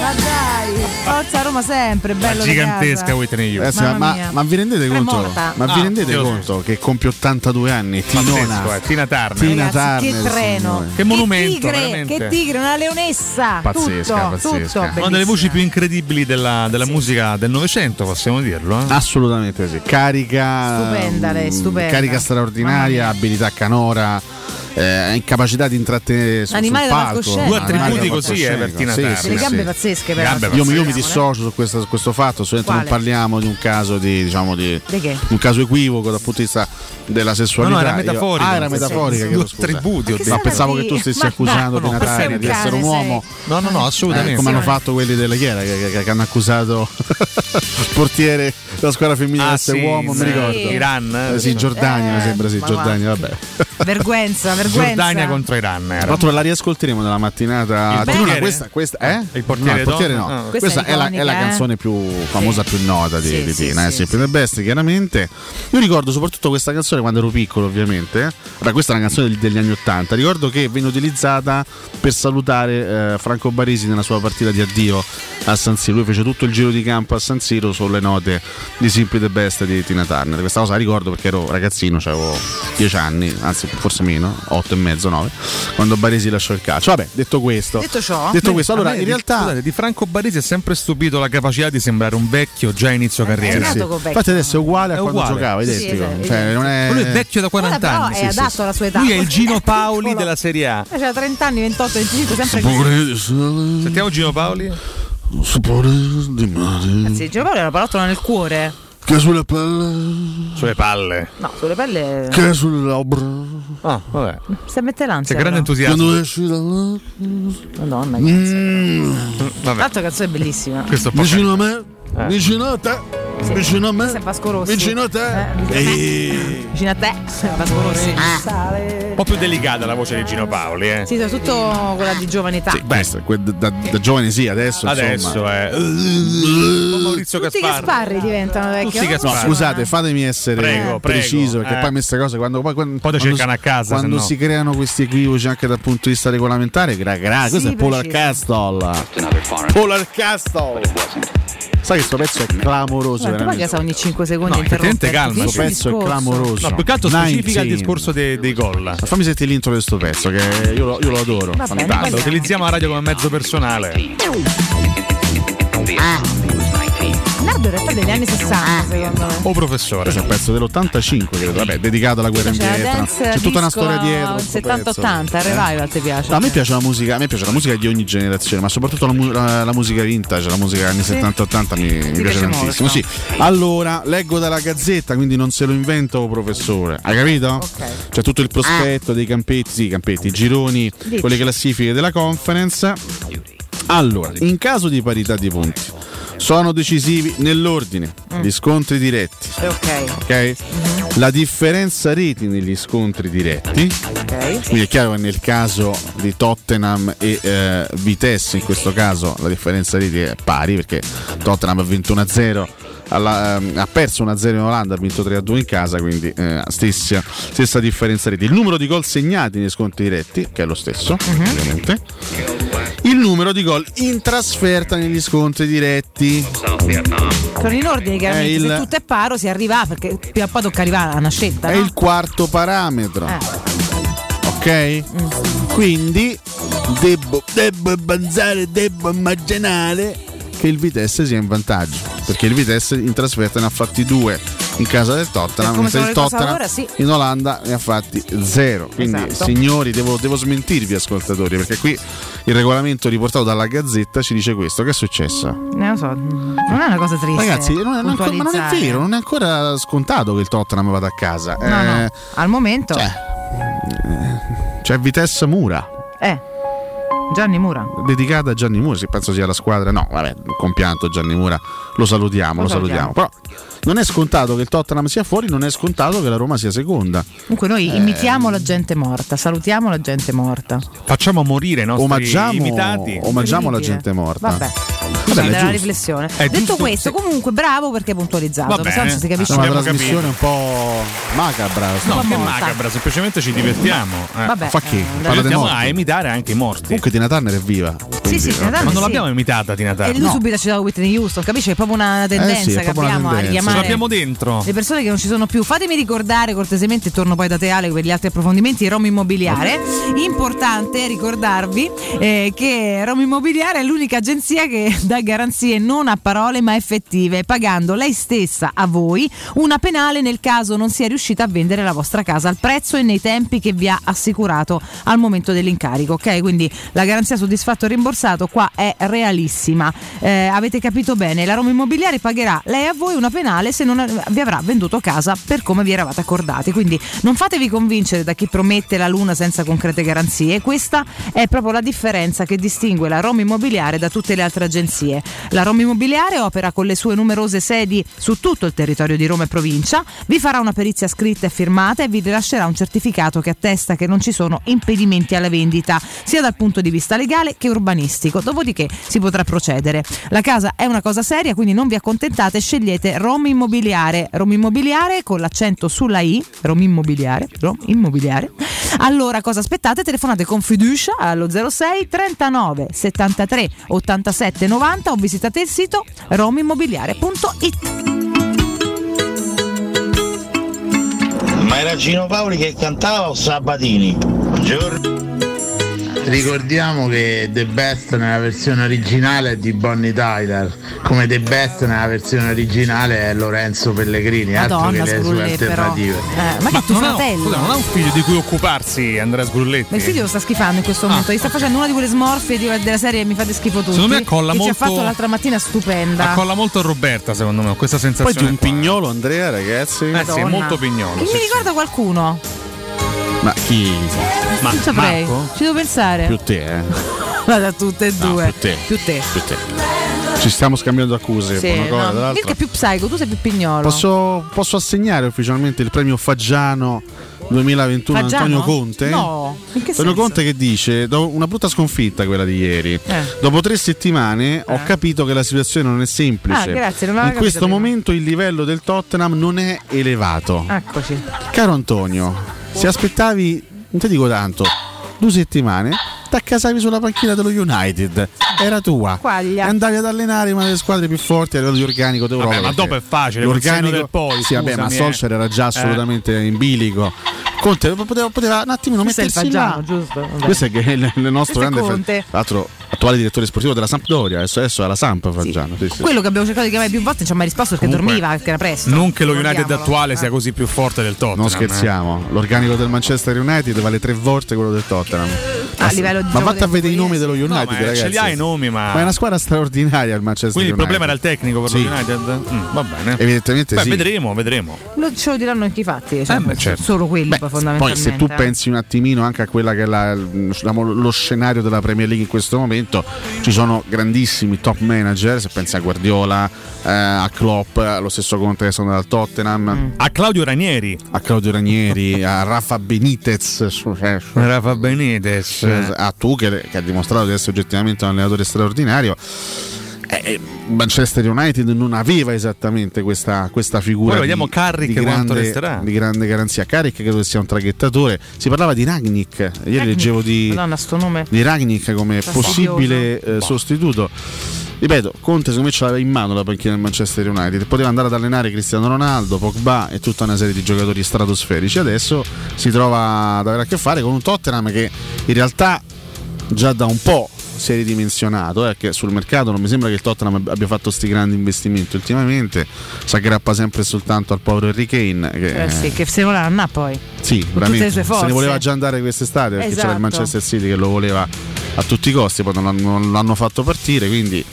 S6: Ma dai, forza Roma sempre, bello
S9: La gigantesca. Whitney Houston.
S8: Ragazzi, ma,
S6: mia.
S8: ma vi rendete conto? Ma vi
S9: Ah,
S8: rendete
S9: Dio
S8: conto che compie 82 anni? Tinona.
S9: Pazzesco, eh, Tina Turner.
S8: Tina
S6: Ragazzi, che
S8: Turner,
S6: treno,
S8: signore.
S9: Che monumento,
S6: tigre,
S9: veramente.
S6: che tigre, una leonessa.
S9: Pazzesca,
S6: tutto,
S9: pazzesca.
S6: tutto,
S9: Una delle voci più incredibili della, della musica del Novecento, possiamo dirlo. eh?
S8: Assolutamente sì. Carica.
S6: Stupenda lei,
S8: mm,
S6: stupenda.
S8: Carica straordinaria, abilità canora. Eh, incapacità di intrattenere su,
S6: Animale
S8: sul palco.
S9: Due attributi così, eh, per Tina
S8: Sì, sì,
S6: Le gambe
S8: sì.
S6: pazzesche però.
S9: Gambe
S8: Io, io mi dissocio su questo, su questo fatto, non parliamo di un caso di, diciamo, di,
S6: Di che?
S8: un caso equivoco dal punto di vista della sessualità.
S9: No, no, era
S8: Io-
S9: metaforico.
S8: ah, era metaforica. chiedo scusa.
S9: attributi,
S8: Ma
S9: detto.
S8: pensavo che tu stessi
S6: Ma
S8: accusando
S9: per
S8: Turner
S9: sempre
S8: di essere un uomo.
S9: No, no, no,
S8: eh,
S9: assolutamente.
S8: come hanno fatto quelli della Chiera che, che- che hanno accusato il portiere della squadra femminile di
S9: Ah,
S8: essere
S9: sì,
S8: uomo,
S9: sì.
S8: mi ricordo.
S9: Iran, eh?
S8: Eh, sì, Giordania,
S6: Eh,
S8: mi sembra, sì,
S6: ma
S8: Giordania, vabbè.
S6: Vergüenza, vergüenza.
S9: Giordania contro Iran.
S8: Tra l'altro la riascolteremo nella mattinata.
S9: Il
S8: questa, questa, eh?
S9: Il portiere
S8: no, il portiere
S9: Don?
S8: no.
S9: Ah.
S8: Questa,
S6: Questa è
S8: è, la, è la
S6: eh?
S8: canzone più famosa, più nota di,
S6: Sì,
S8: di
S6: sì,
S8: Tina,
S6: sì,
S8: eh, Simple the Best, chiaramente. Io ricordo soprattutto questa canzone quando ero piccolo, ovviamente. eh. Vabbè, questa è una canzone degli- anni Ottanta. Ricordo che venne utilizzata per salutare eh, Franco Barisi nella sua partita di addio a San Siro. Lui fece tutto il giro di campo a San Siro sulle note di Simple the Best di Tina Turner. Questa cosa la ricordo perché ero ragazzino, avevo 10 anni, anzi forse meno, 8 e mezzo, 9, quando Baresi lasciò il calcio. Vabbè, detto questo,
S6: Detto ciò,
S8: detto questo, allora in
S9: di-
S8: realtà
S9: scusate, di Franco Baresi è sempre stupito la capacità di sembrare un vecchio già a inizio
S6: È
S9: carriera.
S6: nato
S8: sì. Infatti adesso è uguale a
S9: È
S8: quando
S9: uguale.
S8: giocava, identico.
S6: sì,
S8: Cioè, non è...
S9: Ma lui è vecchio da
S6: Ora
S9: 40
S6: però
S9: anni.
S6: è
S9: sì,
S6: adatto
S9: sì.
S6: alla sua età.
S9: Lui è il Gino
S6: È
S9: Paoli
S6: piccolo.
S9: della Serie A.
S6: Eh, C'ha 30 anni, 28, 25, sempre così.
S9: Sentiamo Gino Paoli.
S8: sapore di mare
S6: Sì, Gino Paolo è una palottola nel cuore.
S8: che sulle pelle,
S9: Sulle palle.
S6: No, sulle pelle.
S8: che sulle labbra.
S9: Ah, vabbè.
S6: Si mette l'ansia.
S9: C'è grande
S6: però.
S9: entusiasmo.
S8: Quando esci dalla...
S6: Madonna, che
S8: Mm,
S9: Vabbè.
S6: l'altro canzone è bellissima.
S9: Questo
S8: vicino a me,
S9: Eh.
S8: vicino a te.
S6: Sì.
S8: Vicino a me? Vicino a te?
S6: Eh, vicino a
S8: Ehi.
S6: te. Vicino a te. Vasco Rossi.
S9: Un po' più delicata la voce di Gino Paoli, eh.
S6: Sì, soprattutto quella di giovane età.
S8: Sì, que- da, da- da giovane sì, adesso.
S9: Adesso
S8: insomma.
S9: è. Maurizio
S6: Tutti
S9: Gasparri.
S6: Gasparri diventano vecchi.
S9: Tutti i
S6: non
S8: No,
S9: Gasparri.
S8: scusate, fatemi essere
S9: Prego,
S8: preciso
S9: prego,
S8: perché
S9: eh.
S8: poi queste cose quando poi quando,
S9: Poi cercano
S8: si-
S9: a casa,
S8: quando
S9: se no.
S8: si creano questi equivoci anche dal punto di vista regolamentare, gra, gra,
S6: Sì,
S8: questo è Polar. Castle. Polar Castle. Sai che sto pezzo è clamoroso,
S6: Ma tu casa ogni 5 secondi
S9: No,
S6: interromperti.
S9: calma.
S8: Questo pezzo è clamoroso.
S9: No, più che altro specifica il
S8: 19.
S9: discorso dei, dei gol.
S8: Ma Fammi sentire l'intro di sto pezzo, che io lo, io lo adoro.
S6: Va bene,
S8: Fantastico.
S9: Lo utilizziamo a radio come mezzo personale.
S6: Nardo in realtà degli anni 60, secondo me.
S9: O professore.
S8: Questo è un pezzo dell'85, credo. Vabbè, dedicato alla guerra in Vietnam. C'è tutta una storia dietro. sto
S6: 70-80,
S8: pezzo.
S6: il revival ti piace?
S8: No, a me piace la musica, a me piace la musica di ogni generazione, ma soprattutto la, mu- la- la musica vintage, la musica anni
S6: Sì.
S8: 70-80 mi, mi piace,
S6: piace
S8: tantissimo.
S6: molto.
S8: Sì. Allora, leggo dalla gazzetta, quindi non se lo invento, professore. Hai capito? C'è tutto il prospetto dei campetti, sì, i campetti, i gironi
S6: Dici.
S8: con le classifiche della conference. Allora, in caso di parità di punti, sono decisivi nell'ordine gli scontri diretti.
S6: Eh, Ok.
S8: Ok? La differenza reti negli scontri diretti.
S6: Ok.
S8: Quindi è chiaro che nel caso di Tottenham e eh, Vitesse, in questo caso la differenza reti è pari perché Tottenham ha vinto 1-0. alla- ehm, ha perso 1-0 in Olanda, ha vinto 3-2 in casa, quindi eh, stessa, stessa differenza reti. Il numero di gol segnati nei scontri diretti, che è lo stesso, ovviamente. Numero di gol in trasferta negli scontri diretti.
S6: Sono in ordine, chiaramente.
S8: È il-
S6: Se tutto è paro si arriva, perché prima o poi tocca arrivare a una scelta.
S8: È
S6: no?
S8: il quarto parametro.
S6: Eh.
S8: Ok? Quindi devo, devo pensare, devo immaginare che il Vitesse sia in vantaggio. Perché il Vitesse in trasferta ne ha fatti due in casa del Tottenham, mentre il Tottenham
S6: ora, sì.
S8: in Olanda ne ha fatti zero. Quindi
S6: Esatto.
S8: signori, devo, devo smentirvi ascoltatori, perché qui il regolamento riportato dalla Gazzetta ci dice questo. Che è successo?
S6: Eh, lo so, non è una cosa triste.
S8: Ragazzi, non è, non ma non è vero, non è ancora scontato che il Tottenham vada a casa.
S6: No, no,
S8: Eh,
S6: al momento.
S8: cioè, C'è Vitesse Mura,
S6: Eh, Gianni Mura.
S8: dedicata a Gianni Mura, che penso sia la squadra. No, vabbè, compianto Gianni Mura, lo salutiamo,
S6: Lo
S8: lo, salutiamo.
S6: salutiamo.
S8: Però non è scontato che il Tottenham sia fuori, non è scontato che la Roma sia seconda.
S6: Comunque noi
S8: Eh.
S6: imitiamo la gente morta, salutiamo la gente morta.
S9: Facciamo morire i nostri
S8: Omaggiamo,
S9: imitati.
S8: omaggiamo la gente morta.
S6: Vabbè.
S8: Vabbè, è
S6: Scusate, la
S8: giusto.
S6: riflessione.
S9: È
S6: Detto
S9: giusto,
S6: questo, comunque bravo perché hai puntualizzato.
S9: Va bene.
S6: tanto si
S8: È
S6: capisce
S8: una
S9: Abbiamo
S8: trasmissione un po' macabra.
S9: No, che
S6: po' morta.
S9: macabra, semplicemente ci divertiamo. Eh.
S6: Vabbè,
S8: Fa chi?
S6: eh,
S8: morti.
S9: a imitare anche i morti.
S8: Comunque Tina Turner è viva.
S6: Sì, sì, Tina Turner
S9: Ma non
S6: sì.
S9: l'abbiamo imitata Tina
S6: E
S9: Turner.
S6: lui
S8: No.
S6: subito ha citato Whitney Houston, capisci? È proprio una tendenza
S8: Eh sì, è
S6: che
S8: una
S6: abbiamo a
S8: tendenza.
S9: Ce
S6: richiamare
S9: l'abbiamo dentro.
S6: le persone che non ci sono più. Fatemi ricordare cortesemente, torno poi da te Ale per gli altri approfondimenti, Roma Immobiliare. Importante ricordarvi eh, che Roma Immobiliare è l'unica agenzia che dà garanzie non a parole ma effettive, pagando lei stessa a voi una penale nel caso non sia riuscita a vendere la vostra casa al prezzo e nei tempi che vi ha assicurato al momento dell'incarico. Ok, quindi la garanzia soddisfatto e rimborsato qua è realissima. Eh, avete capito bene, la Roma Immobiliare pagherà lei a voi una penale se non vi avrà venduto casa per come vi eravate accordati. Quindi non fatevi convincere da chi promette la luna senza concrete garanzie. Questa è proprio la differenza che distingue la Roma Immobiliare da tutte le altre agenzie. La Roma Immobiliare opera con le sue numerose sedi su tutto il territorio di Roma e provincia, vi farà una perizia scritta e firmata e vi rilascerà un certificato che attesta che non ci sono impedimenti alla vendita, sia dal punto di vista legale che urbanistico. Dopodiché si potrà procedere. La casa è una cosa seria, quindi non vi accontentate, scegliete Roma Immobiliare. Roma Immobiliare con l'accento sulla I, Roma Immobiliare, Roma Immobiliare. Allora cosa aspettate? Telefonate con fiducia allo 06 39 73 87 90 o visitate il sito romimmobiliare.it.
S55: Ma era Gino Paoli che cantava o Sabatini? Buongiorno.
S56: Ricordiamo che The Best nella versione originale è di Bonnie Tyler, come The Best nella versione originale è Lorenzo Pellegrini, altro
S6: Madonna,
S56: che le sue alternative.
S6: Eh, ma che tuo
S9: non ha,
S6: fratello?
S9: scusa, non ha un figlio di cui occuparsi Andrea Sgrulletti?
S6: Ma il figlio lo sta schifando in questo momento, gli sta facendo una di quelle smorfie di- della serie mi fate schifo tutti.
S9: Ah. Secondo me accolla
S6: che ci ha
S9: molto-
S6: fatto l'altra mattina stupenda.
S9: Accolla molto Roberta, secondo me, ho questa
S8: Poi
S9: sensazione.
S8: di un pignolo, Andrea, ragazzi.
S9: Eh sì,
S6: Madonna.
S9: molto pignolo.
S6: Chi
S9: sì,
S6: mi
S9: sì.
S6: ricorda qualcuno?
S8: Ma chi?
S9: Ma
S6: non saprei.
S9: Marco?
S6: Ci devo pensare.
S8: Più te, eh.
S6: Vada tutte e
S8: No,
S6: due.
S8: più te.
S6: Più te.
S8: Più te. Ci stiamo scambiando accuse.
S6: Sì,
S8: buona cosa,
S6: no. è più psycho, tu sei più pignolo.
S8: Posso, posso assegnare ufficialmente il premio Faggiano 2021 a
S6: Faggiano?
S8: Antonio Conte?
S6: No,
S8: Antonio? Conte che dice: una brutta sconfitta quella di ieri.
S6: Eh.
S8: Dopo tre settimane ho capito che la situazione non è semplice.
S6: Ah, grazie, non
S8: In questo
S6: prima.
S8: momento il livello del Tottenham non è elevato.
S6: Eccoci.
S8: Caro Antonio, se aspettavi, non ti dico tanto, due settimane, ti accasavi sulla panchina dello United. Era tua.
S6: Quaglia.
S8: Andavi ad allenare una delle squadre più forti a livello di organico d'Europa.
S9: Vabbè, ma dopo è facile,
S8: L'organico
S9: del poi,
S8: Sì, vabbè, ma
S9: scusami, eh.
S8: Solskjaer era già assolutamente in bilico. Conte poteva, poteva un attimino
S6: Questo è il
S8: mettersi là.
S6: Faggiano, giusto? Vabbè.
S8: Questo è che il, il nostro
S6: Questo
S8: grande tra l'altro attuale direttore sportivo della Sampdoria, adesso, adesso è alla Samp Faggiano. sì, sì.
S6: Quello che abbiamo cercato di chiamare più volte non ci ha mai risposto perché
S9: Comunque,
S6: dormiva, perché era presto.
S9: Non che lo United
S6: Ricordiamolo.
S9: attuale sia così più forte del Tottenham.
S8: Non scherziamo, l'organico del Manchester United vale tre volte quello del Tottenham.
S6: A livello di
S8: ma vatte a vedere i nomi dello United,
S9: No, ma
S8: ragazzi.
S9: ce li ha i nomi, ma.
S8: Ma è una squadra straordinaria il Manchester
S9: Quindi il
S8: United.
S9: problema era il tecnico per
S8: Sì.
S9: lo United? Mm, va bene.
S8: Evidentemente
S9: Beh,
S8: sì.
S9: vedremo, vedremo.
S6: Lo, ce lo diranno anche i fatti, cioè,
S9: Eh, beh, certo.
S6: solo quelli poi
S8: Poi se tu
S6: eh.
S8: pensi un attimino anche a quella che è la- lo scenario della Premier League in questo momento, ci sono grandissimi top manager, se pensi a Guardiola, eh, a Klopp, lo stesso Conte che sono dal Tottenham,
S6: Mm.
S9: A Claudio Ranieri.
S8: a Claudio Ranieri, a Rafa Benitez, eh,
S9: Rafa Benitez.
S8: a Tuchel che ha dimostrato di essere oggettivamente un allenatore straordinario. Eh, eh, Manchester United non aveva esattamente questa, questa figura
S9: Poi vediamo
S8: di,
S9: Carrick
S8: di grande,
S9: resterà.
S8: di grande garanzia. Carrick credo che sia un traghettatore. Si parlava di Ragnick, ieri
S6: Ragnick.
S8: leggevo di,
S6: Madonna, sto nome.
S8: di Ragnick come
S6: Fastidioso.
S8: possibile eh, sostituto. Ripeto, Conte secondo me ce l'aveva in mano la panchina del Manchester United. Poteva andare ad allenare Cristiano Ronaldo, Pogba e tutta una serie di giocatori stratosferici. Adesso si trova ad avere a che fare con un Tottenham che in realtà già da un po' si è ridimensionato, eh, che sul mercato non mi sembra che il Tottenham abbia fatto sti grandi investimenti ultimamente, si aggrappa sempre soltanto al povero Harry Kane che,
S6: Eh sì, che se non l'hanno poi.
S8: sì, veramente. Se ne voleva già andare quest'estate perché c'era il
S6: Esatto.
S8: Manchester City che lo voleva a tutti i costi, poi non l'hanno, fatto partire, quindi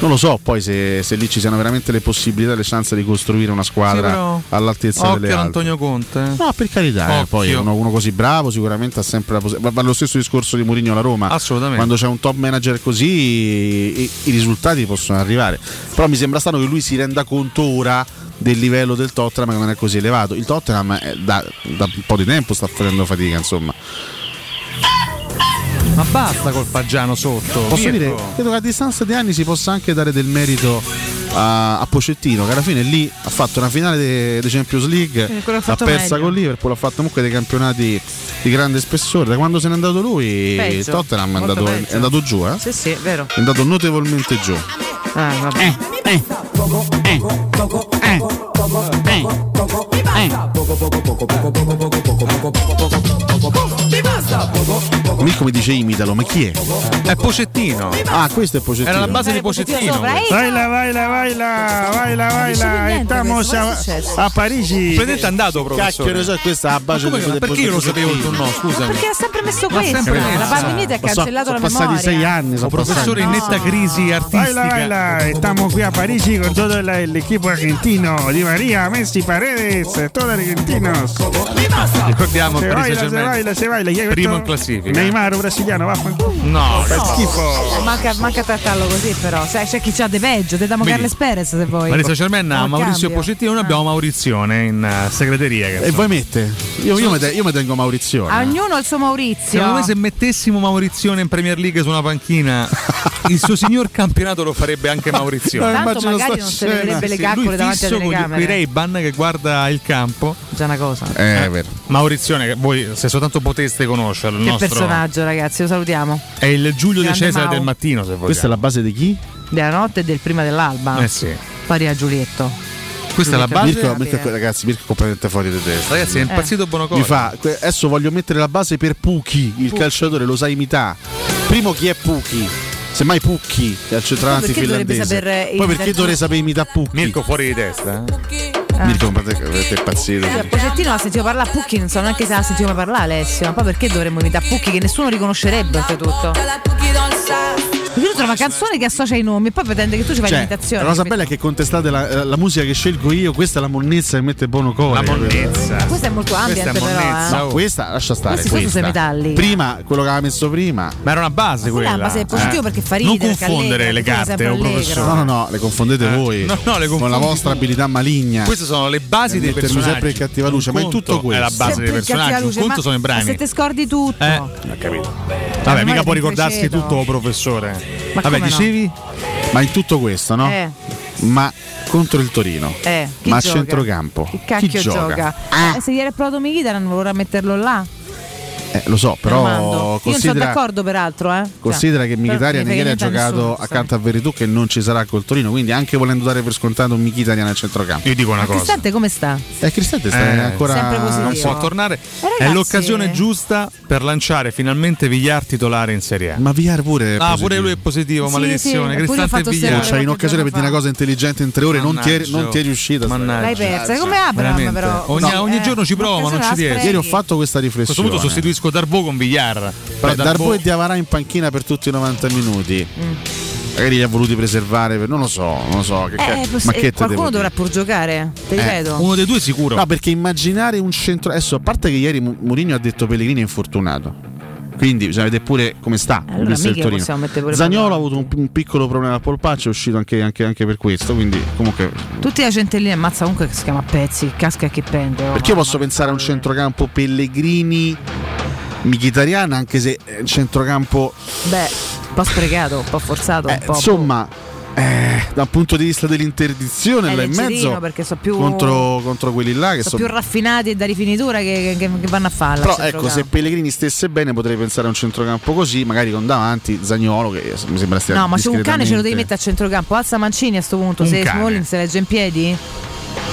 S8: non lo so poi se, se lì ci siano veramente le possibilità le chance di costruire una squadra
S9: Sì, però-
S8: all'altezza
S9: Occhio
S8: delle altre.
S9: Antonio Conte.
S8: No, per carità, eh, poi uno, uno così bravo sicuramente ha sempre la possibilità. Va lo stesso discorso di Mourinho alla Roma.
S9: Assolutamente.
S8: Quando c'è un top manager così i, i risultati possono arrivare. Però mi sembra strano che lui si renda conto ora del livello del Tottenham che non è così elevato. Il Tottenham eh, da, da un po' di tempo sta facendo fatica, insomma.
S9: Ma basta col Faggiano sotto.
S8: Posso
S9: Mirko.
S8: dire, credo che a distanza di anni si possa anche dare del merito a, a Pocettino, che alla fine lì ha fatto una finale dei Champions League,
S6: ha
S8: l'ha persa
S6: meglio.
S8: con Liverpool, ha fatto comunque dei campionati di grande spessore. Da quando se n'è andato lui,
S6: Peggio,
S8: il Tottenham è andato, è andato giù, eh?
S6: Sì, sì, è vero.
S8: È andato notevolmente giù.
S6: Ah, vabbè.
S8: Mirko mi dice imitalo, ma chi è?
S9: È Pocettino.
S8: Ah, questo è Pocettino.
S9: Era la base di Pocettino.
S57: Baila, baila, baila, baila, baila. Estamos a, a Parigi.
S9: Presidente è andato, professore.
S8: Cacchio, so, questa è la base
S9: Come-
S8: di
S9: ma perché io lo sapevo il tuo no? Scusami.
S6: Perché ha sempre messo questo.
S9: sempre
S6: La pandemia ti ha
S8: Ma so-
S6: cancellato
S8: sono
S6: la
S8: passati
S6: memoria.
S8: sei anni. Sono
S9: Professore in netta crisi artistica.
S57: Baila, baila. Estamos qui a Parigi con todo el, el equipo argentino. Di María, Messi, Paredes, todos argentinos.
S9: Ricordiamo
S57: Se se
S9: Saint-Germain.
S57: baila, se baila. Chi è
S9: Primo in classifica.
S57: Neymar, brasiliano, vaffanculo.
S9: No,
S57: Fa
S9: no.
S57: schifo.
S6: Manca, manca trattarlo così, però. Sai, c'è chi c'ha de peggio. Te
S9: Vedi.
S6: Carles Perez se vuoi.
S9: Paris Saint-Germain ha Maurizio
S6: cambio.
S9: Pocettino, noi abbiamo Maurizione in eh, segreteria.
S8: E voi mette? Io, io, mi te- io tengo Maurizio.
S6: A ognuno il suo Maurizio.
S9: Secondo me se mettessimo Maurizione in Premier League su una panchina, il suo signor campionato lo farebbe anche Maurizione.
S6: Tanto
S8: immagino
S6: magari non se ne vedrebbe le caccole
S9: lui
S6: davanti
S9: fisso
S6: alle
S9: con gli
S6: telecamere.
S9: Ray-Ban che guarda il campo.
S6: Già una cosa.
S8: Eh, vero.
S9: Maurizione, che voi se soltanto poteste conoscerlo, il
S6: Che
S9: nostro
S6: personaggio, ragazzi, lo salutiamo.
S9: è il Giulio De
S6: Grande
S9: Cesare
S6: Mau.
S9: del mattino, se vogliamo.
S8: Questa è la base di chi?
S6: Della notte e del prima dell'alba.
S9: Eh sì.
S6: Pari a Giulietto.
S9: Questa è la base.
S8: Mirko, Mirko- ragazzi, Mirko è completamente fuori di testa.
S9: Ragazzi, è impazzito buono
S8: Mi fa, adesso voglio mettere la base per Pucchi, il calciatore, lo sa imitare. Primo chi è Pucchi? Semmai Pucchi,
S6: dovrebbe
S8: finlandese. Poi perché dovrei sapere imitare Pucchi?
S9: Mirko fuori di testa. eh?
S8: Mirko completamente impazzito.
S6: Cioè, Pocettino l'ha sentito parlare a Pucchi, non so neanche se l'ha sentito parlare Alessio. Ma poi perché dovremmo imitare Pucchi che nessuno riconoscerebbe oltretutto? Perché tu trova canzoni che associa i nomi e poi pretende che tu ci fai
S8: cioè,
S6: l'imitazione.
S8: La cosa bella è che contestate la, eh, la, musica che scelgo io, questa è la monnezza che mette buono core.
S9: La monnezza.
S6: Questa è molto ambient questa è però. Eh.
S8: No, questa lascia stare.
S6: Questi,
S8: questi
S6: sono metalli.
S8: Prima, quello che aveva messo prima.
S9: Ma era una base
S6: quella. Era una base positivo eh. perché fa ridere. Non
S9: confondere le carte,
S6: un
S9: professore.
S8: No, no, no, le confondete
S9: eh.
S8: voi.
S9: No, no, le confondete.
S8: Con la vostra abilità maligna.
S9: Queste sono le basi dei personaggi.
S8: sempre in cattiva luce, ma è tutto
S9: questo. È la base dei personaggi, un conto sono i brani.
S6: Se te scordi tutto.
S9: Eh, ho capito. Vabbè, mica può ricordarsi tutto, oh, professore.
S6: Ma
S9: Vabbè,
S6: dicevi? No?
S8: Ma in tutto questo, no?
S6: Eh.
S8: Ma contro il Torino,
S6: eh,
S8: ma a centrocampo,
S6: chi,
S8: chi
S6: gioca? gioca? Ah. Eh, se ieri è provato Michita, vorrà metterlo là.
S8: Eh, lo so, però
S6: Armando.
S8: considera,
S6: Io sono d'accordo peraltro, eh.
S8: Considera
S6: cioè,
S8: che Mkhitaryan ieri ha giocato
S6: nessuno,
S8: accanto a Veritù che non ci sarà col Torino, quindi anche volendo dare per scontato un Mkhitaryan al centrocampo.
S9: Io dico una
S6: Ma
S9: cosa.
S6: Cristante come sta?
S8: Eh, Cristante sta
S9: eh,
S8: ancora
S9: non può tornare.
S6: Eh, ragazzi...
S9: È l'occasione eh. giusta per lanciare finalmente Vigliar titolare in Serie A.
S8: Ma Vigliar pure
S9: Ah, pure lui è positivo,
S6: sì,
S9: maledizione.
S6: Sì,
S9: Cristante e
S6: Vigliar.
S8: C'hai cioè, un'occasione per dire una cosa intelligente in tre ore, non ti, è, non ti, è, riuscita.
S9: Mannaggia.
S6: L'hai persa, come
S9: Abram
S6: però.
S9: Ogni,
S6: eh,
S9: giorno ci prova, non ci
S6: riesce.
S8: Ieri ho fatto questa riflessione.
S9: A questo punto sostituisco Mesco Darbo con Villar. Però
S8: Beh, Darbo... e Diavarà in panchina per tutti i 90 minuti. Mm. Magari li ha voluti preservare, per... non lo so, non lo so. Che
S6: eh, poss-
S8: ma che eh,
S6: qualcuno dovrà pur giocare, ti
S8: eh.
S6: ripeto.
S9: Uno dei due sicuro.
S8: No, perché immaginare un centro. Adesso, a parte che ieri Mourinho ha detto Pellegrini è infortunato quindi bisogna vedere pure come sta
S6: allora,
S8: Zagnolo ha avuto un, un, piccolo problema al polpaccio è uscito anche, anche, anche, per questo quindi comunque
S6: tutti la centellina ammazza comunque che si chiama pezzi casca che pende oh,
S8: perché io posso pensare a un centrocampo Pellegrini Michitarian, anche se il centrocampo...
S6: Beh, un po' sprecato, un po' forzato.
S8: Eh, un
S6: po',
S8: insomma... Eh, dal punto di vista dell'interdizione là in mezzo
S6: perché so più,
S8: contro, contro, quelli là che
S6: sono.
S8: so
S6: più raffinati e da rifinitura che, che, che vanno a farla
S8: però ecco se Pellegrini stesse bene potrei pensare a un centrocampo così magari con davanti Zagnolo che mi sembra stia
S6: no ma c'è un cane ce lo devi mettere a centrocampo alza Mancini a questo punto
S8: un
S6: se
S8: cane.
S6: Smalling si legge in piedi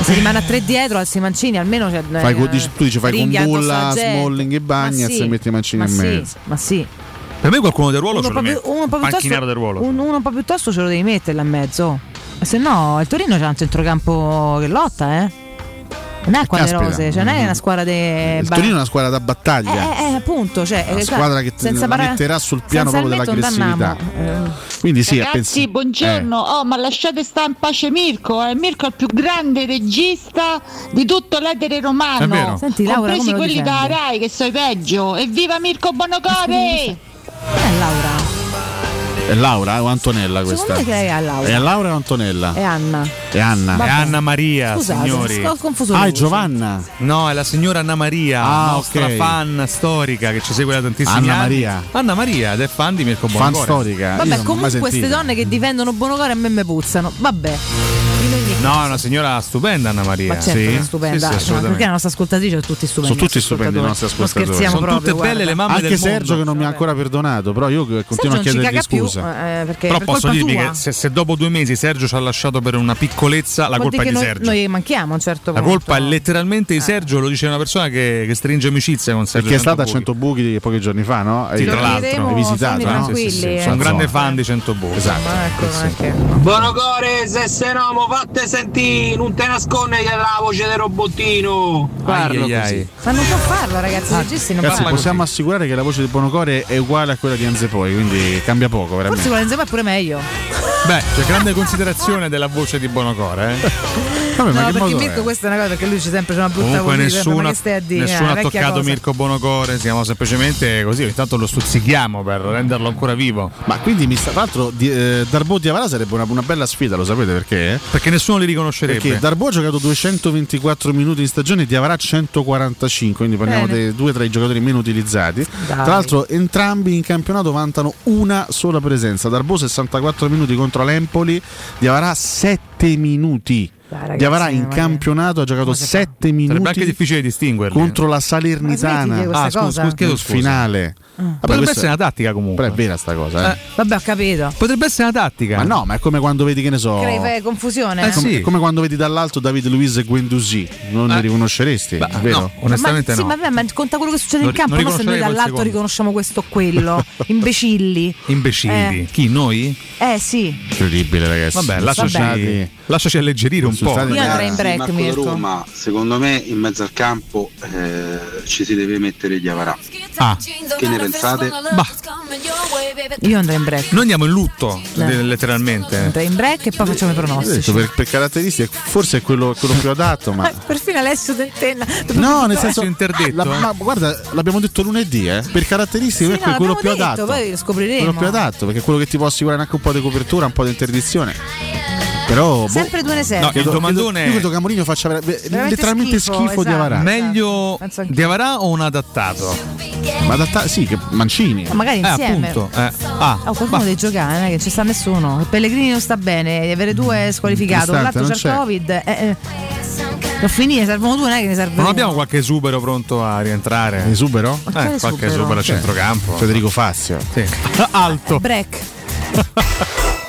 S6: se rimane a tre dietro alzi Mancini almeno cioè,
S8: eh, fai,
S6: eh,
S8: tu dici fai con
S6: nulla,
S8: Smalling e
S6: Bagnaz sì,
S8: e metti Mancini
S6: ma
S8: in mezzo.
S6: ma sì.
S9: Per me qualcuno del ruolo
S6: uno
S9: ce lo mette.
S6: uno
S9: del ruolo.
S6: un, uno un po' piuttosto ce lo devi mettere là in mezzo. Se no il Torino c'ha un centrocampo che lotta eh non è
S8: quale
S6: rose, cioè non è una squadra di.
S8: De... Torino è una squadra da battaglia.
S6: è eh appunto, cioè,
S8: una
S6: eh, cioè,
S8: squadra che
S6: senza
S8: la metterà sul piano proprio dell'aggressività. Quindi sì,
S58: Ragazzi,
S8: pensi...
S58: buongiorno. Eh. Oh, ma lasciate stare in pace Mirko. Eh. Mirko è il più grande regista di tutto l'etere romano.
S8: È vero.
S6: Senti, Laura,
S58: Compresi quelli
S6: difende?
S58: da Rai che so peggio. Evviva Mirko Bonocore!
S6: Eh, Laura.
S8: È Laura o Antonella questa?
S6: Secondo me che è Laura.
S8: È Laura o Antonella?
S6: È Anna.
S8: È Anna.
S6: Vabbè.
S9: È Anna Maria,
S6: Scusate,
S9: signori.
S6: Ho confuso
S8: ah, è Giovanna.
S9: No, è la signora Anna Maria,
S8: ah,
S9: nostra
S8: okay.
S9: fan storica che ci segue da tantissimi
S8: Anna
S9: anni.
S8: Maria.
S9: Anna Maria ed è fan di Mirko
S8: Bonocore.
S9: Fan
S8: storica.
S6: Vabbè, comunque queste donne che difendono Bonocore a me mi puzzano. Vabbè.
S9: No, è una signora stupenda Anna Maria.
S6: Ma certo,
S9: sì?
S6: stupenda.
S9: Sì, sì,
S6: no, perché la nostra ascoltatrice è tutti stupendi.
S8: Sono tutti stupendi i nostri ascoltatori.
S6: Non scherziamo
S9: sono
S6: proprio,
S9: tutte belle le mamme
S8: Anche Sergio
S9: mondo.
S8: che non mi ha ancora perdonato, però io continuo
S6: Sergio
S8: a chiedergli
S6: scusa. Più, eh, eh
S9: però
S6: per
S9: posso dirmi
S6: tua.
S9: che se, se, dopo due mesi Sergio ci ha lasciato per una piccolezza, la
S6: Vuol
S9: colpa è di
S6: noi,
S9: Sergio.
S6: Noi manchiamo a un certo punto.
S9: La colpa è letteralmente di eh. Sergio, lo dice una persona che, che stringe amicizia con Sergio.
S8: Perché è stata a 100 buchi pochi giorni fa, no?
S9: Sì, tra l'altro.
S8: Visitato,
S6: eh.
S9: Sono un grande fan di 100
S8: buchi.
S6: Esatto. Ecco, Buono
S59: Cores, se no, fate senti, non te nascondere che la voce del robottino.
S9: Parlo ai, ai, ai.
S6: Ma non può farlo, ragazzi. Ah, ragazzi non
S8: ragazzi, possiamo assicurare che la voce di Bonocore è uguale a quella di Anzepoi, quindi cambia poco, veramente.
S6: Forse con di Anzepoi è pure meglio.
S9: Beh, c'è grande considerazione della voce di Bonocore, eh.
S8: Vabbè,
S6: no, perché Mirko
S8: è?
S6: questa è una cosa perché lui c'è sempre c'è una brutta voce
S9: nessuno,
S6: sempre, dire,
S9: nessuno ha toccato
S6: cosa.
S9: Mirko Bonocore siamo semplicemente così intanto lo stuzzichiamo per renderlo ancora vivo
S8: ma quindi mi sta, tra l'altro di, eh, Darbo di Avara sarebbe una, una, bella sfida lo sapete perché?
S9: perché nessuno non li riconoscerebbe.
S8: Perché Darbo ha giocato 224 minuti in stagione e Di Avarà 145, quindi parliamo
S6: Bene.
S8: dei due tra i giocatori meno utilizzati.
S6: Dai.
S8: Tra l'altro entrambi in campionato vantano una sola presenza. Darbo 64 minuti contro l'Empoli, Di Avarà 7 7 minuti.
S6: Dai,
S8: Diavarà in campionato ha giocato 7 minuti.
S9: Sarebbe anche difficile distinguere
S8: Contro
S6: eh. la
S8: Salernitana.
S9: Ah, scusa, scusa, scusa.
S8: Finale. Ah. Vabbè,
S9: potrebbe essere una tattica comunque.
S8: Però è vera sta cosa, eh.
S6: Eh, Vabbè, ho capito.
S9: Potrebbe essere una tattica.
S8: Ma no, ma è come quando vedi che ne so.
S6: Creve confusione.
S8: Eh, com-
S9: sì.
S8: È come quando vedi dall'alto David Luiz e Guendouzi, non li eh. riconosceresti,
S9: bah,
S8: vero?
S9: No, onestamente
S6: ma,
S9: no.
S6: Sì, vabbè, ma conta quello che succede
S9: non,
S6: in campo, non,
S9: non
S6: se noi dall'alto
S9: secondo.
S6: riconosciamo questo o quello. Imbecilli.
S9: Imbecilli.
S6: Eh.
S9: Chi noi?
S6: Eh, sì.
S8: Incredibile, ragazzi.
S9: Vabbè,
S8: l'associati.
S9: Lasciaci alleggerire un po'.
S6: Io andrei in break, Mirko.
S56: Roma, secondo me in mezzo al campo eh, ci si deve mettere Chiavarà.
S9: Ah.
S60: Che ne pensate?
S9: Bah.
S6: Io andrei in break.
S9: Noi andiamo in lutto, no. letteralmente.
S6: Andrei in break e poi facciamo i pronostici.
S8: Per, per, caratteristiche, forse è quello, quello più adatto. Ma...
S6: Perfino Alessio Dentenna.
S8: No, nel senso
S9: interdetto.
S8: La, eh. ma guarda, l'abbiamo detto lunedì, eh. Per caratteristiche
S6: sì, no,
S8: è quello più
S6: detto,
S8: adatto.
S6: Poi lo scopriremo.
S8: Quello più adatto, perché è quello che ti può assicurare anche un po' di copertura, un po' di interdizione. Però. boh,
S6: Sempre due ne serve.
S9: No, il
S8: credo-
S9: domandone
S8: credo- Io credo che Amorino faccia letteralmente
S6: schifo,
S8: schifo, di
S6: esatto.
S8: Avarà.
S9: Meglio di Avarà o un adattato?
S8: Ma adatta- sì, che Mancini.
S6: Ma magari
S9: Eh,
S6: insieme.
S9: appunto. eh. Ah,
S6: Oh, qualcuno deve giocare, non è che ci sta nessuno. Pellegrini non sta bene, di avere due squalificato,
S9: Distante,
S6: l'altro
S9: non
S6: c'è il. Covid. Eh, eh. Devo finire, servono due, non è che ne serve
S9: non
S6: uno.
S9: abbiamo qualche esubero pronto a rientrare?
S8: Esubero?
S9: Eh, qualche
S6: esubero?
S9: esubero a
S8: Cioè,
S9: centrocampo.
S8: Federico Fazio.
S9: Sì. Alto.
S6: Break.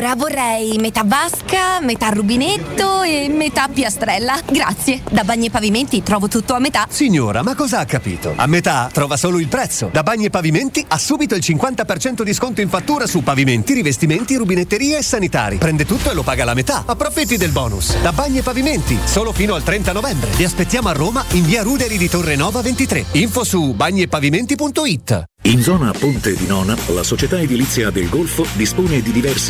S21: Allora vorrei metà vasca, metà rubinetto e metà piastrella. Grazie. Da Bagni e Pavimenti trovo tutto a metà.
S61: Signora, ma cosa ha capito? A metà trova solo il prezzo. Da Bagni e Pavimenti ha subito il 50% di sconto in fattura su pavimenti, rivestimenti, rubinetterie e sanitari. Prende tutto e lo paga la metà. Approfitti del bonus. Da Bagni e Pavimenti, solo fino al 30 novembre. Vi aspettiamo a Roma in via Ruderi di Torre Nova 23. Info su bagniepavimenti.it.
S15: In zona Ponte di Nona, la società edilizia del Golfo dispone di diversi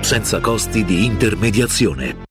S15: senza costi di intermediazione.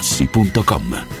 S62: artigianamaterassi.com.